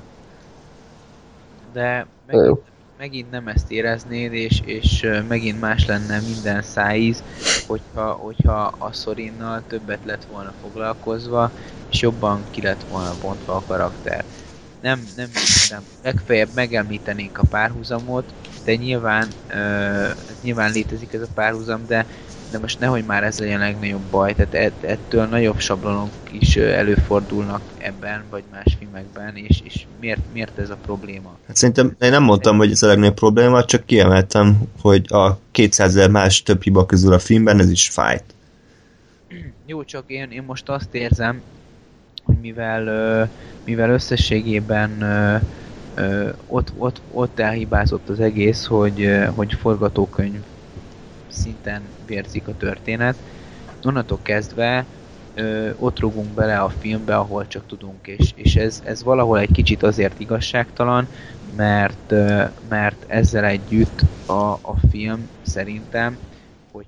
De megint, megint nem ezt éreznéd, és, és megint más lenne minden szájíz, hogyha, hogyha a Szorinnal többet lett volna foglalkozva, és jobban ki lett volna bontva a karakter. Nem, nem, nem. Legfeljebb megemlítenénk a párhuzamot, de nyilván, uh, nyilván létezik ez a párhuzam, de de most nehogy már ez legyen a legnagyobb baj, tehát ettől nagyobb sablonok is előfordulnak ebben, vagy más filmekben, és, és miért, miért ez a probléma? Hát szerintem én nem mondtam, hogy ez a legnagyobb probléma, csak kiemeltem, hogy a 200 ezer más több hiba közül a filmben ez is fájt. Jó, csak én, én most azt érzem, hogy mivel, mivel összességében ott, ott, ott elhibázott az egész, hogy, hogy forgatókönyv szinten vérzik a történet. Onnantól kezdve ö, ott rugunk bele a filmbe, ahol csak tudunk, és, és ez, ez valahol egy kicsit azért igazságtalan, mert, mert ezzel együtt a, a film szerintem,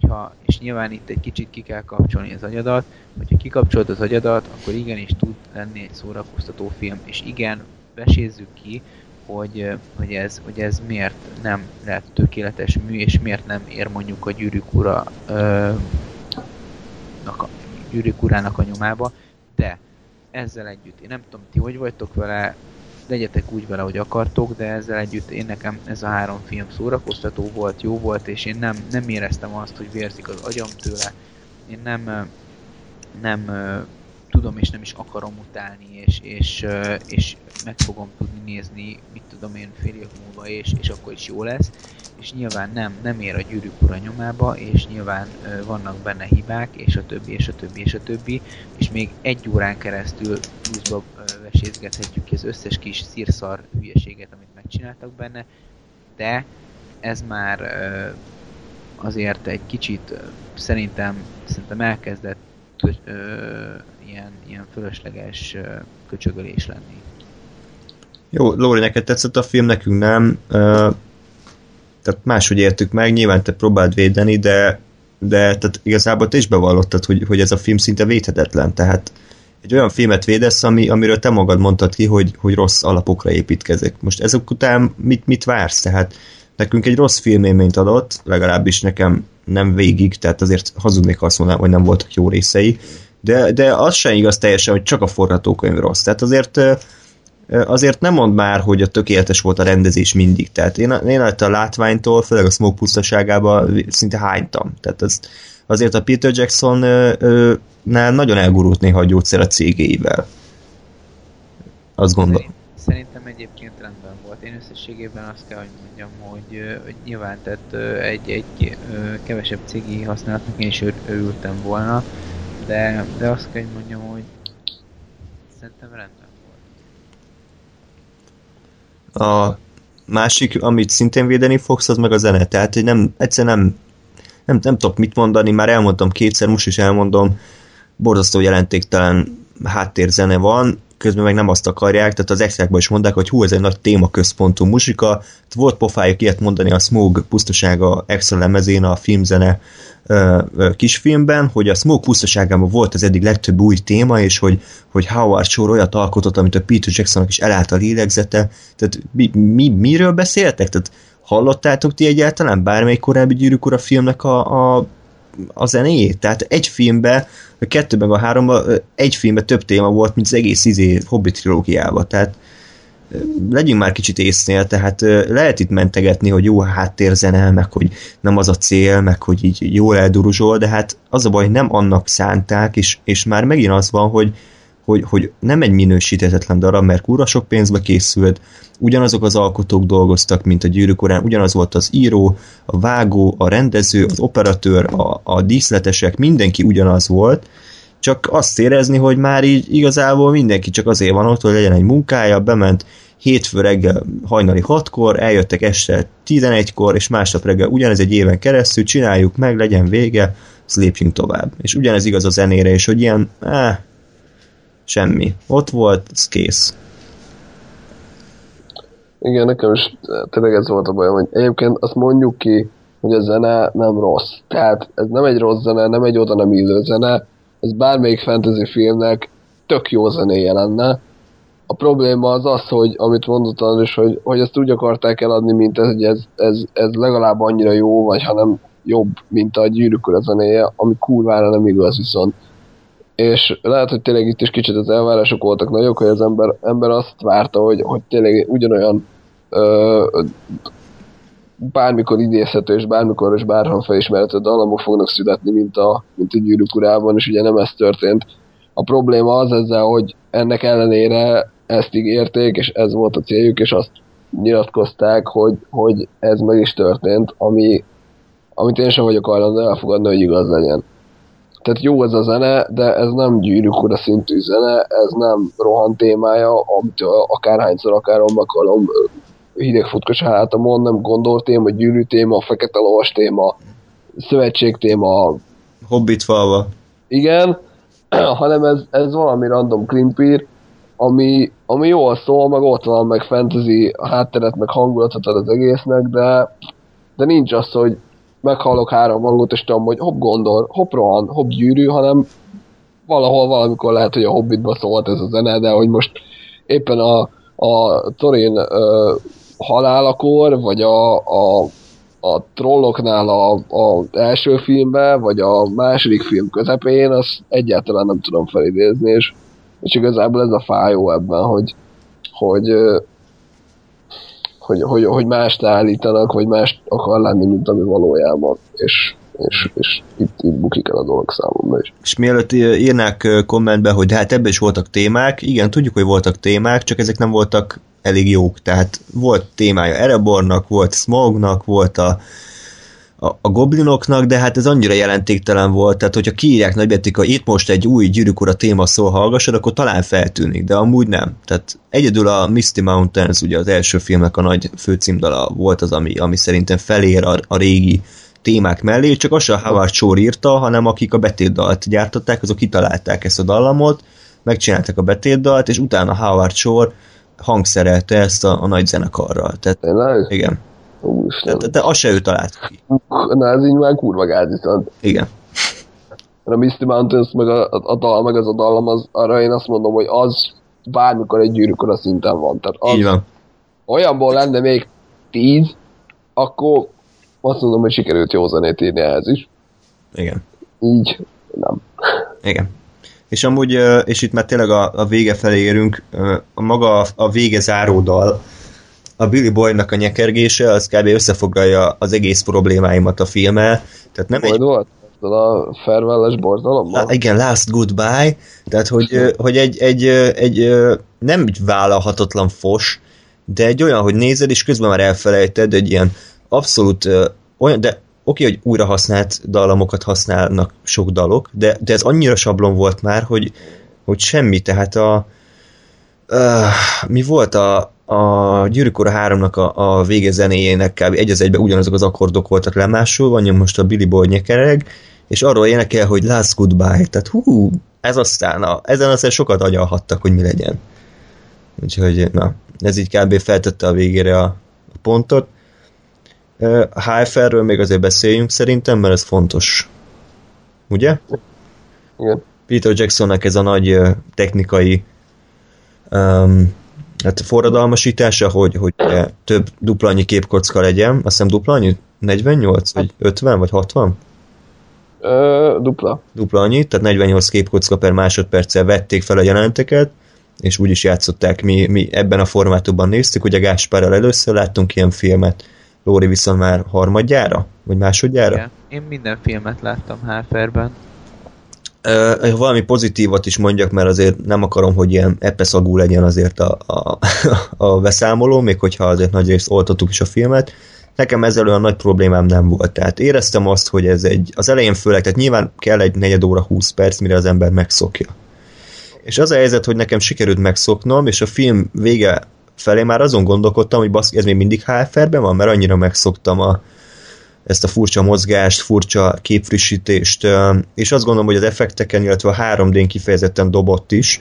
hogyha, és nyilván itt egy kicsit ki kell kapcsolni az agyadat, hogyha kikapcsolod az agyadat, akkor igenis tud lenni egy szórakoztató film, és igen, vesézzük ki, hogy, hogy, ez, hogy ez miért nem lehet tökéletes mű, és miért nem ér mondjuk a gyűrűk ura, ö, a gyűrűk urának a nyomába, de ezzel együtt, én nem tudom, ti hogy vagytok vele, legyetek úgy vele, hogy akartok, de ezzel együtt én nekem ez a három film szórakoztató volt, jó volt, és én nem, nem éreztem azt, hogy vérzik az agyam tőle. Én nem, nem tudom és nem is akarom utálni, és, és, és meg fogom tudni nézni, mit tudom én, fél év múlva, és, és akkor is jó lesz. És nyilván nem, nem ér a gyűrűk ura nyomába, és nyilván vannak benne hibák, és a többi, és a többi, és a többi, és még egy órán keresztül pluszba vesézgethetjük ki az összes kis szírszar hülyeséget, amit megcsináltak benne, de ez már azért egy kicsit szerintem, szerintem elkezdett ilyen, ilyen fölösleges köcsögölés lenni. Jó, Lóri, neked tetszett a film, nekünk nem. Tehát máshogy értük meg, nyilván te próbáld védeni, de, de tehát igazából te is bevallottad, hogy, hogy ez a film szinte védhetetlen, tehát egy olyan filmet védesz, ami, amiről te magad mondtad ki, hogy, hogy rossz alapokra építkezik. Most ezek után mit, mit vársz? Tehát nekünk egy rossz filmélményt adott, legalábbis nekem nem végig, tehát azért hazudnék azt mondanám, hogy nem voltak jó részei, de, de az sem igaz teljesen, hogy csak a forgatókönyv rossz. Tehát azért azért nem mond már, hogy a tökéletes volt a rendezés mindig. Tehát én, én a látványtól, főleg a Smoke pusztaságában szinte hánytam. Tehát az, azért a Peter Jackson nál nagyon elgurult néha a gyógyszer a cégéivel. Azt gondolom. Szerintem egyébként rendben volt. Én összességében azt kell, hogy mondjam, hogy, hogy nyilván tehát egy, egy kevesebb cégi használatnak én is örültem volna, de, de azt kell, hogy mondjam, hogy szerintem rendben volt. A másik, amit szintén védeni fogsz, az meg a zene. Tehát, hogy nem, egyszer nem, nem, nem tudok mit mondani, már elmondtam kétszer, most is elmondom, borzasztó jelentéktelen háttérzene van, közben meg nem azt akarják, tehát az extrákban is mondták, hogy hú, ez egy nagy témaközpontú muzsika, volt pofájuk ilyet mondani a Smog pusztasága extra lemezén a filmzene kisfilmben, hogy a Smog pusztaságában volt az eddig legtöbb új téma, és hogy, hogy Howard Shore olyat alkotott, amit a Peter Jacksonnak is elállt a lélegzete, tehát mi, mi, miről beszéltek? Tehát hallottátok ti egyáltalán bármelyik korábbi gyűrűk ura filmnek a, a a zenéjét. Tehát egy filmben, a kettő meg a háromban, egy filmben több téma volt, mint az egész izé Hobbit trilógiában. Tehát legyünk már kicsit észnél, tehát lehet itt mentegetni, hogy jó háttérzene, meg hogy nem az a cél, meg hogy így jól elduruzsol, de hát az a baj, nem annak szánták, és, és már megint az van, hogy, hogy, hogy nem egy minősíthetetlen darab, mert kurva sok pénzbe készült, ugyanazok az alkotók dolgoztak, mint a gyűrűk urán, ugyanaz volt az író, a vágó, a rendező, az operatőr, a, a díszletesek, mindenki ugyanaz volt, csak azt érezni, hogy már így igazából mindenki csak azért van ott, hogy legyen egy munkája, bement hétfő reggel hajnali hatkor, eljöttek este 11-kor, és másnap reggel ugyanez egy éven keresztül, csináljuk meg, legyen vége, az lépjünk tovább. És ugyanez igaz a zenére, és hogy ilyen, áh, semmi. Ott volt, ez kész. Igen, nekem is tényleg ez volt a bajom, hogy egyébként azt mondjuk ki, hogy a zene nem rossz. Tehát ez nem egy rossz zene, nem egy oda nem illő zene, ez bármelyik fantasy filmnek tök jó zenéje lenne. A probléma az az, hogy amit mondott is, hogy, hogy ezt úgy akarták eladni, mint ez, hogy ez, ez, ez legalább annyira jó, vagy hanem jobb, mint a gyűrűk a zenéje, ami kurvára nem igaz viszont. És lehet, hogy tényleg itt is kicsit az elvárások voltak nagyok, hogy az ember, ember azt várta, hogy, hogy tényleg ugyanolyan ö, bármikor idézhető és bármikor és bárhol felismerhető dallamok fognak születni, mint a, mint a gyűrűk urában, és ugye nem ez történt. A probléma az ezzel, hogy ennek ellenére ezt ígérték, és ez volt a céljuk, és azt nyilatkozták, hogy, hogy ez meg is történt, ami, amit én sem vagyok hajlandó elfogadni, hogy igaz legyen. Tehát jó ez a zene, de ez nem gyűrűk ura szintű zene, ez nem rohan témája, amit akárhányszor akarom, akarom hideg futkos hátamon, nem gondol téma, gyűrű téma, fekete lovas téma, szövetség téma. Hobbit falva. Igen, (clears throat) hanem ez, ez valami random klimpír, ami, ami jól szól, meg ott van, meg fantasy hátteret, meg hangulatot ad az egésznek, de, de nincs az, hogy meghallok három hangot, és tudom, hogy hopp gondol, hopp rohan, hopp gyűrű, hanem valahol valamikor lehet, hogy a Hobbitba szólt ez a zene, de hogy most éppen a, a Torin uh, halálakor, vagy a, a, a trolloknál a, a első filmben, vagy a második film közepén, azt egyáltalán nem tudom felidézni, és, és igazából ez a fájó ebben, hogy, hogy, hogy, hogy, hogy mást állítanak, vagy mást akar lenni, mint ami valójában, és, és, és itt, itt bukik el a dolog számomra is. És mielőtt írnák kommentbe, hogy hát ebben is voltak témák, igen, tudjuk, hogy voltak témák, csak ezek nem voltak elég jók. Tehát volt témája Erebornak, volt Smognak, volt a, a, a goblinoknak, de hát ez annyira jelentéktelen volt, tehát hogyha kiírják nagybetűk, hogy itt most egy új gyűrűk ura téma szól, hallgassad, akkor talán feltűnik, de amúgy nem. Tehát egyedül a Misty Mountains, ugye az első filmnek a nagy főcímdala volt az, ami, ami szerintem felér a, a régi témák mellé, csak az a Howard Shore írta, hanem akik a betétdalt gyártották, azok kitalálták ezt a dallamot, megcsinálták a betétdalt, és utána Howard Shore hangszerelte ezt a, a nagy zenekarral. Tehát, Tényleg? Igen. Úristen. De, de azt se ő talált ki. Na ez így már kurva gáz viszont. Igen. A Misty Mountains, meg a, a, a dal, meg az a dallam, az, arra én azt mondom, hogy az bármikor egy gyűrűkor a szinten van. Tehát az Így van. olyanból lenne még tíz, akkor azt mondom, hogy sikerült jó zenét írni ehhez is. Igen. Így nem. Igen. És amúgy, és itt már tényleg a, a vége felé érünk, a maga a vége záródal, a Billy Boynak a nyekergése, az kb. összefoglalja az egész problémáimat a filmmel. Tehát nem Majd egy... volt? a farewell-es borzalomban? Lá, igen, last goodbye, tehát hogy, hogy egy, egy, egy, nem egy vállalhatatlan fos, de egy olyan, hogy nézed, és közben már elfelejted, egy ilyen abszolút olyan, de oké, hogy újra használt dallamokat használnak sok dalok, de, de ez annyira sablon volt már, hogy, hogy semmi, tehát a uh, mi volt a, a Gyűrűk Ura 3-nak a, a vége zenéjének kb. egy az egyben ugyanazok az akkordok voltak lemásolva, nyom most a Billy Boy nyekereg, és arról énekel, hogy last goodbye, tehát hú, ez aztán, a, ezen aztán sokat agyalhattak, hogy mi legyen. Úgyhogy, na, ez így kb. feltette a végére a, a pontot. A HFR-ről még azért beszéljünk szerintem, mert ez fontos. Ugye? Igen. Peter Jacksonnak ez a nagy technikai um, hát forradalmasítása, hogy, hogy több dupla annyi képkocka legyen. Azt hiszem dupla annyi? 48? Vagy 50? Vagy 60? Ö, dupla. Dupla annyi, tehát 48 képkocka per másodperccel vették fel a jelenteket, és úgy is játszották, mi, mi ebben a formátumban néztük, ugye Gáspárral először láttunk ilyen filmet, Lóri viszont már harmadjára? Vagy másodjára? Igen. Én minden filmet láttam HFR-ben. Uh, valami pozitívat is mondjak, mert azért nem akarom, hogy ilyen epeszagú legyen azért a, a, a beszámoló, még hogyha azért nagy részt oltottuk is a filmet. Nekem ezzel olyan nagy problémám nem volt. Tehát éreztem azt, hogy ez egy, az elején főleg, tehát nyilván kell egy negyed óra 20 perc, mire az ember megszokja. És az a helyzet, hogy nekem sikerült megszoknom, és a film vége felé már azon gondolkodtam, hogy baszki, ez még mindig HFR-ben van, mert annyira megszoktam a, ezt a furcsa mozgást, furcsa képfrissítést, és azt gondolom, hogy az effekteken, illetve a 3D-n kifejezetten dobott is,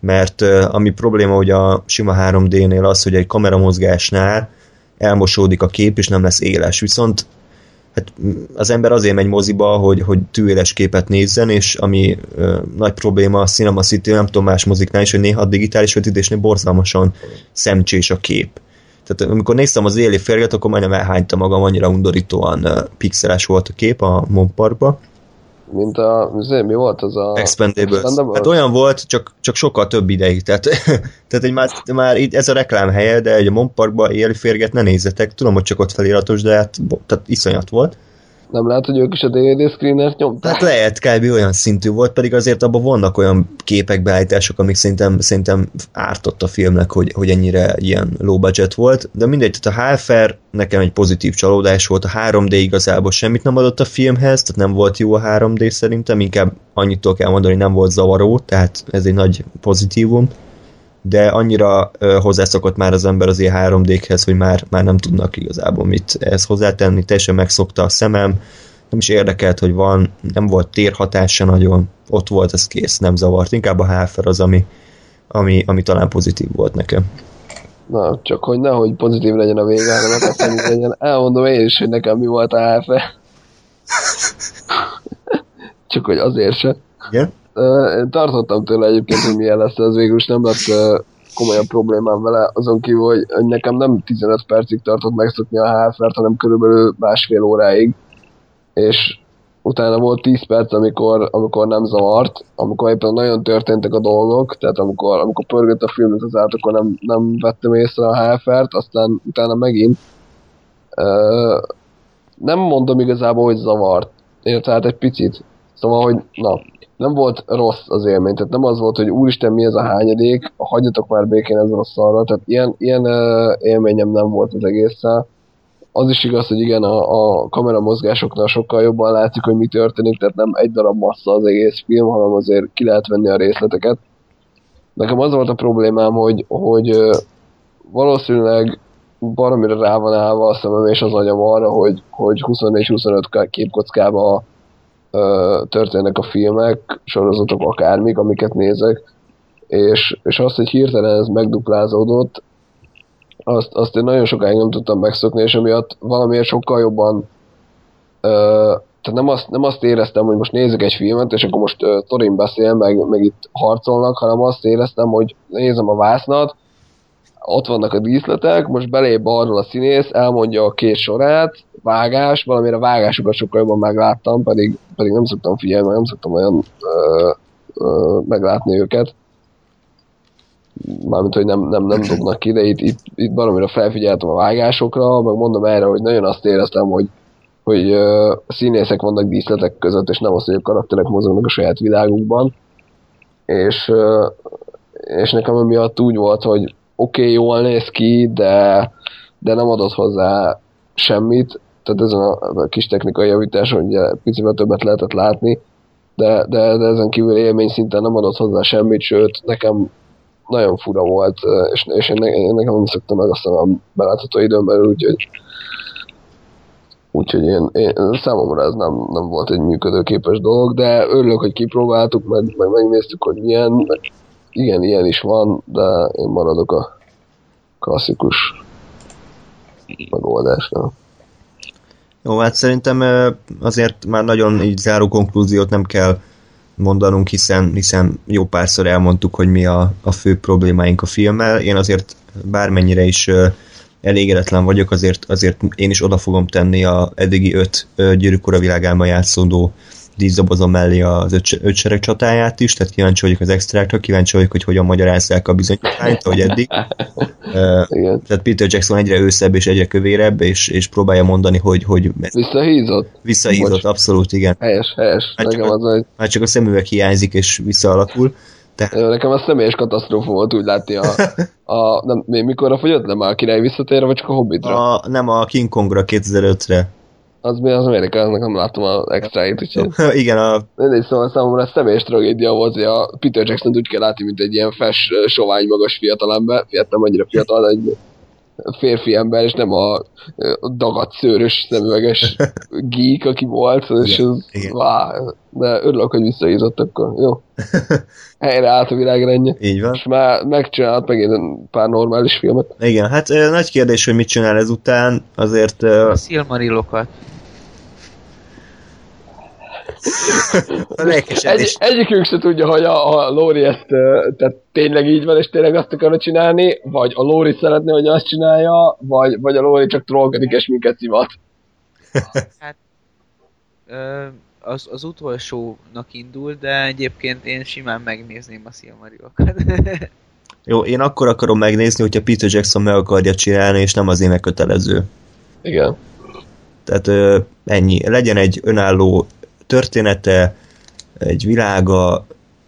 mert ami probléma hogy a sima 3D-nél az, hogy egy kameramozgásnál elmosódik a kép, és nem lesz éles. Viszont hát az ember azért megy moziba, hogy, hogy tűéles képet nézzen, és ami ö, nagy probléma a Cinema City, nem tudom más moziknál is, hogy néha a digitális vetítésnél borzalmasan szemcsés a kép. Tehát amikor néztem az éli férget, akkor majdnem elhányta magam, annyira undorítóan uh, pixeles volt a kép a Monparkba. Mint a, mi volt az a... Expendables. Expendables. Hát olyan volt, csak, csak sokkal több ideig. Tehát, (laughs) tehát egy már, már így ez a reklám helye, de egy a Monparkba éli férget ne nézzetek. Tudom, hogy csak ott feliratos, de hát tehát iszonyat volt. Nem lehet, hogy ők is a DVD screenert nyomták? Hát lehet, kb. olyan szintű volt, pedig azért abban vannak olyan képek, beállítások, amik szerintem, szerintem ártott a filmnek, hogy, hogy ennyire ilyen low budget volt, de mindegy, tehát a HFR nekem egy pozitív csalódás volt, a 3D igazából semmit nem adott a filmhez, tehát nem volt jó a 3D szerintem, inkább annyit kell mondani, hogy nem volt zavaró, tehát ez egy nagy pozitívum de annyira ö, hozzászokott már az ember az ilyen 3D-hez, hogy már, már nem tudnak igazából mit ehhez hozzátenni, teljesen megszokta a szemem, nem is érdekelt, hogy van, nem volt térhatása nagyon, ott volt, ez kész, nem zavart. Inkább a HFR az, ami, ami, ami talán pozitív volt nekem. Na, csak hogy nehogy pozitív legyen a vége, hanem azt legyen. Elmondom én is, hogy nekem mi volt a HFR. (laughs) csak hogy azért se. Igen? Én tartottam tőle egyébként, hogy milyen lesz, ez végül is nem lett komolyabb problémám vele, azon kívül, hogy, nekem nem 15 percig tartott megszokni a HFR-t, hanem körülbelül másfél óráig, és utána volt 10 perc, amikor, amikor nem zavart, amikor éppen nagyon történtek a dolgok, tehát amikor, amikor pörgött a filmet az át, akkor nem, nem vettem észre a HFR-t, aztán utána megint. Uh, nem mondom igazából, hogy zavart, én tehát egy picit. Szóval, hogy na, nem volt rossz az élmény, tehát nem az volt, hogy úristen mi ez a hányadék, hagyjatok már békén ezzel a szarra, tehát ilyen, ilyen élményem nem volt az egésszel. Az is igaz, hogy igen, a, a kamera mozgásoknál sokkal jobban látjuk, hogy mi történik, tehát nem egy darab massza az egész film, hanem azért ki lehet venni a részleteket. Nekem az volt a problémám, hogy, hogy valószínűleg baromira rá van állva a szemem és az agyam arra, hogy, hogy 24-25 képkockába történnek a filmek, sorozatok, akármik, amiket nézek, és, és azt, hogy hirtelen ez megduplázódott, azt, azt én nagyon sokáig nem tudtam megszokni, és emiatt valamiért sokkal jobban ö, tehát nem azt, nem azt éreztem, hogy most nézek egy filmet, és akkor most uh, Torin beszél, meg, meg itt harcolnak, hanem azt éreztem, hogy nézem a vásznat, ott vannak a díszletek, most belép arról a színész, elmondja a két sorát, vágás, valamire vágásokat sokkal jobban megláttam, pedig, pedig nem szoktam figyelni, nem szoktam olyan ö, ö, meglátni őket. Mármint, hogy nem, nem, nem dobnak ki, de itt, itt, itt valamire felfigyeltem a vágásokra, meg mondom erre, hogy nagyon azt éreztem, hogy, hogy ö, színészek vannak díszletek között, és nem az, hogy a karakterek mozognak a saját világukban. És, ö, és nekem emiatt úgy volt, hogy oké, okay, jól néz ki, de, de nem adott hozzá semmit, tehát ezen a, kis technikai javítás, hogy picivel többet lehetett látni, de, de, de ezen kívül élmény szinten nem adott hozzá semmit, sőt, nekem nagyon fura volt, és, és én, én nekem nem szoktam meg azt a belátható időn belül, úgyhogy Úgyhogy én, én, számomra ez nem, nem volt egy működőképes dolog, de örülök, hogy kipróbáltuk, meg, meg megnéztük, hogy milyen, meg igen, ilyen is van, de én maradok a klasszikus megoldásnál. Jó, hát szerintem azért már nagyon így záró konklúziót nem kell mondanunk, hiszen, hiszen jó párszor elmondtuk, hogy mi a, a fő problémáink a filmmel. Én azért bármennyire is elégedetlen vagyok, azért, azért én is oda fogom tenni a eddigi öt gyűrűk ura világában játszódó díszdobozom mellé az öt, ötsereg csatáját is, tehát kíváncsi vagyok az extrákra, kíváncsi vagyok, hogy hogyan magyarázzák a bizonyítványt, ahogy eddig. (laughs) uh, tehát Peter Jackson egyre őszebb és egyre kövérebb, és, és próbálja mondani, hogy... hogy visszahízott? Visszahízott, Bocs. abszolút, igen. Helyes, helyes. Már csak, az, hogy... már csak a szemüveg hiányzik, és visszaalakul. Tehát... Nekem a személyes katasztrófa volt úgy látni a, (laughs) a nem, mikor a fogyott már a király visszatérre, vagy csak a Hobbitra? A, nem, a King Kongra 2005-re. Az mi az Amerikának nem láttam az extrait, úgyhogy... (laughs) Igen, a... Mindegy, szóval számomra ez személyes tragédia volt, hogy a Peter Jackson úgy kell látni, mint egy ilyen fes, sovány, magas fiatalember, fiatal, annyira fiatal, de egy férfi ember, és nem a, dagadt szőrös szemüveges (laughs) geek, aki volt, és Igen, ez, igen. Vá, de örülök, hogy visszaízott akkor. Jó. (laughs) Helyre állt a világrendje. Így van. És már megcsinált megint pár normális filmet. Igen, hát ö, nagy kérdés, hogy mit csinál ezután, azért ö, A Silmarilokat. A lelkesedés. Egy, egyikünk se tudja, hogy a, a Lóri ezt tehát tényleg így van, és tényleg azt akarna csinálni, vagy a Lóri szeretné, hogy azt csinálja, vagy, vagy a Lóri csak trollkodik és minket szivat. Ö, az, az utolsónak indul, de egyébként én simán megnézném a Silmarilokat. (laughs) Jó, én akkor akarom megnézni, hogyha Peter Jackson meg akarja csinálni, és nem az én kötelező. Igen. Tehát ö, ennyi. Legyen egy önálló története, egy világa,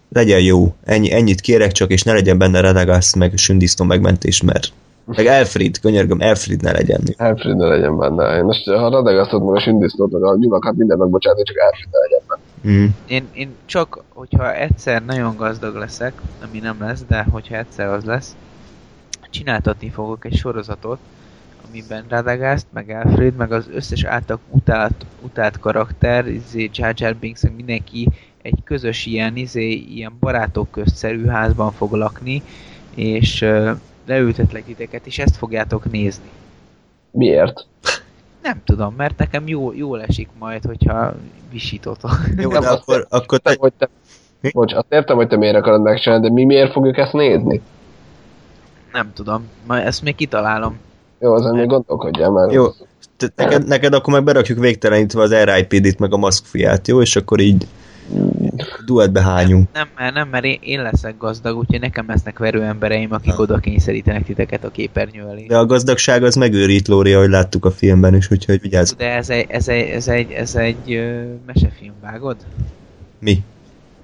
legyen jó. Ennyi, ennyit kérek csak, és ne legyen benne Radagast, meg Sündisznó megmentés, mert meg Elfrid, könyörgöm, Elfrid ne legyen. Alfred ne legyen benne. Én most, ha Radagasztot, meg a Sündisznót, meg a nyulakat minden megbocsátok, csak Alfred ne legyen benne. Mm. Én, én csak, hogyha egyszer nagyon gazdag leszek, ami nem lesz, de hogyha egyszer az lesz, csináltatni fogok egy sorozatot, amiben Radagast, meg Alfred, meg az összes által utált, utált karakter, izé, Jar Jar Binks, meg mindenki egy közös ilyen, izé, ilyen barátok közszerű házban fog lakni, és uh, leültetlek titeket, és ezt fogjátok nézni. Miért? Nem tudom, mert nekem jó, jól esik majd, hogyha visítotok. Jó, de akkor, akkor te, hogy te, Mi? bocs, azt értem, hogy te miért akarod megcsinálni, de mi miért fogjuk ezt nézni? Nem tudom, majd ezt még kitalálom. Jó, azon még gondolkodjál már. Jó. te- neked, neked akkor meg berakjuk végtelenítve az RIPD-t, meg a maszkfiát, jó? És akkor így duettbe hányunk. Nem, mert, nem, mert én, én leszek gazdag, úgyhogy nekem lesznek verőembereim, akik oda kényszerítenek titeket a képernyő elé. De a gazdagság az megőrít Lóri, ahogy láttuk a filmben is, úgyhogy vigyázz. De ez egy, ez egy, ez egy, ez egy ö, mesefilm, vágod? Mi?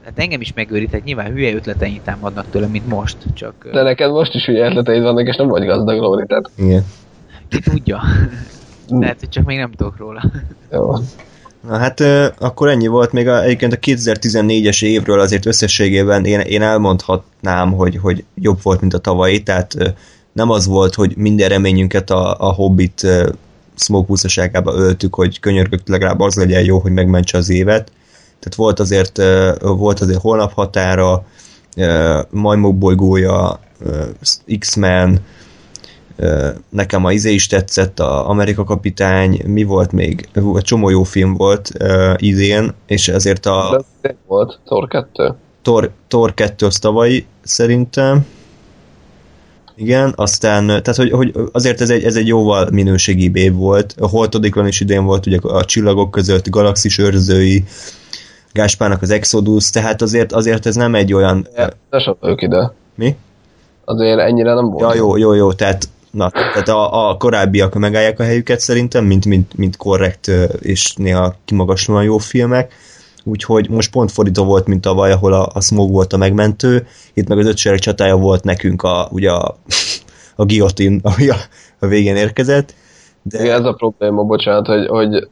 Hát engem is megőrít, egy nyilván hülye ötleteim támadnak tőle, mint most, csak ö, De neked most is hülye ötleteid vannak, és nem vagy gazdag, Lóri, tehát Igen. Ki tudja. Lehet, hogy csak még nem tudok róla. jó. Na hát ö, akkor ennyi volt, még a, egyébként a 2014-es évről azért összességében én, én elmondhatnám, hogy, hogy jobb volt, mint a tavalyi, tehát ö, nem az volt, hogy minden reményünket a, a Hobbit ö, smoke buszaságába öltük, hogy könyörgök legalább az legyen jó, hogy megmentse az évet. Tehát volt azért, ö, volt azért holnap határa, ö, Majmok bolygója, X-Men, nekem a izé is tetszett, a Amerika kapitány, mi volt még? Csomó jó film volt uh, idén, és ezért De a tényleg volt, Thor 2. Thor, Thor 2 az tavalyi szerintem. Igen, aztán, tehát hogy, hogy azért ez egy, ez egy jóval minőségibb év volt. A Holtodikon is idén volt ugye a csillagok között, galaxis őrzői, Gáspának az Exodus, tehát azért, azért ez nem egy olyan... Ne soroljuk ide. Mi? Azért ennyire nem volt. Ja, jó, jó, jó, tehát, na, tehát a, a korábbiak megállják a helyüket szerintem, mint, mint, mint korrekt és néha kimagaslóan jó filmek. Úgyhogy most pont fordító volt, mint tavaly, ahol a, a Smog volt a megmentő, itt meg az ötsereg csatája volt nekünk a, ugye a, a guillotine, ami a, a végén érkezett. De Igen, ez a probléma, bocsánat, hogy, hogy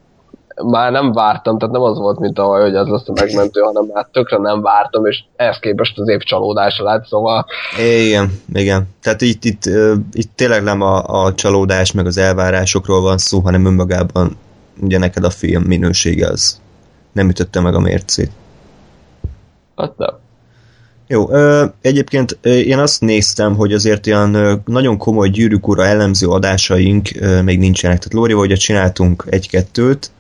már nem vártam, tehát nem az volt, mint tavaly, hogy ez lesz a megmentő, hanem már tökre nem vártam, és ehhez képest az év csalódása lett, szóval Igen, igen. Tehát itt, itt, itt tényleg nem a, a csalódás meg az elvárásokról van szó, hanem önmagában ugye neked a film minősége az nem ütötte meg a mércét. hát nem. Jó, ö, egyébként én azt néztem, hogy azért ilyen ö, nagyon komoly gyűrűk ura elemző adásaink ö, még nincsenek. Tehát Lóri, hogy csináltunk egy-kettőt,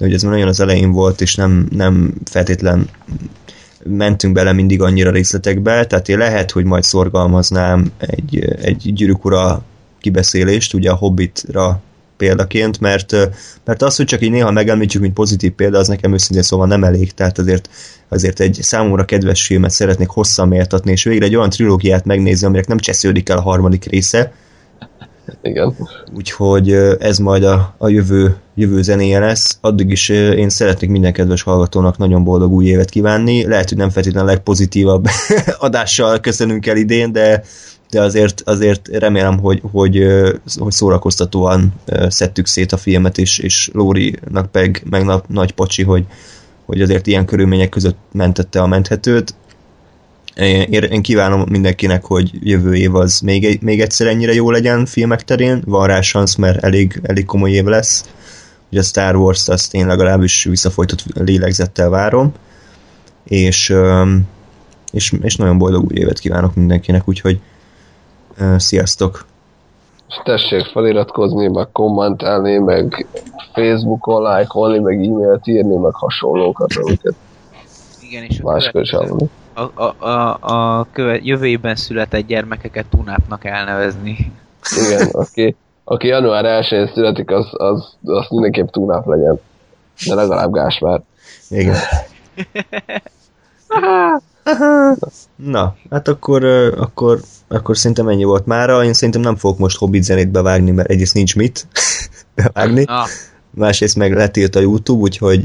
de hogy ez már nagyon az elején volt, és nem, nem feltétlen mentünk bele mindig annyira részletekbe, tehát én lehet, hogy majd szorgalmaznám egy, egy gyűrűk ura kibeszélést, ugye a Hobbitra példaként, mert, mert az, hogy csak így néha megemlítsük, mint pozitív példa, az nekem őszintén szóval nem elég, tehát azért, azért egy számomra kedves filmet szeretnék hosszan méltatni, és végre egy olyan trilógiát megnézni, aminek nem csesződik el a harmadik része, Igen. úgyhogy ez majd a, a jövő, jövő zenéje lesz. Addig is én szeretnék minden kedves hallgatónak nagyon boldog új évet kívánni. Lehet, hogy nem feltétlenül a legpozitívabb (laughs) adással köszönünk el idén, de, de azért, azért remélem, hogy, hogy, hogy szórakoztatóan szedtük szét a filmet, és, és Lórinak meg, meg na, nagy pacsi, hogy, hogy azért ilyen körülmények között mentette a menthetőt. Én, én kívánom mindenkinek, hogy jövő év az még, egy, még egyszer ennyire jó legyen filmek terén. Van rá szansz, mert elég, elég komoly év lesz. Ugye a Star Wars-t azt én legalábbis visszafolytott lélegzettel várom. És, és, és nagyon boldog új évet kívánok mindenkinek, úgyhogy sziasztok! És tessék feliratkozni, meg kommentálni, meg Facebookon lájkolni, meg e-mailt írni, meg hasonlókat, amiket Igen, és máskor hallani. A, a, a, a köve, jövő évben született gyermekeket Tunápnak elnevezni. Igen, aki, aki január 1-én születik, az, az, az mindenképp túlnáp legyen. De legalább Gásmár. Igen. Na, hát akkor, akkor, akkor szerintem ennyi volt mára. Én szerintem nem fogok most Hobbit zenét bevágni, mert egyrészt nincs mit (laughs) bevágni. Na, Másrészt meg letilt a YouTube, úgyhogy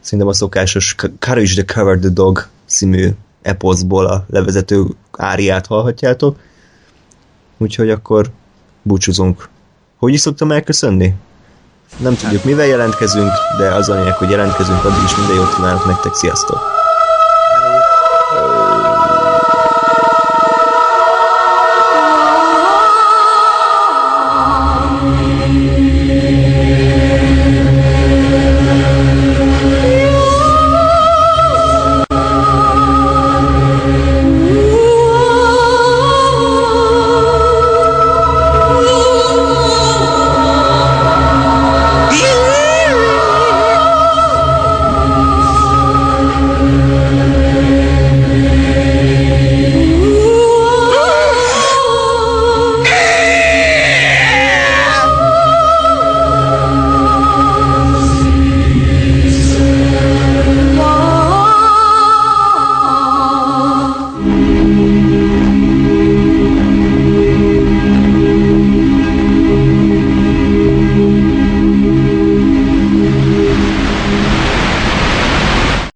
szerintem a szokásos Courage the Cover the Dog című eposzból a levezető áriát hallhatjátok. Úgyhogy akkor búcsúzunk. Hogy is szoktam elköszönni? Nem tudjuk, mivel jelentkezünk, de az a lényeg, hogy jelentkezünk, addig is minden jót kívánok nektek, sziasztok!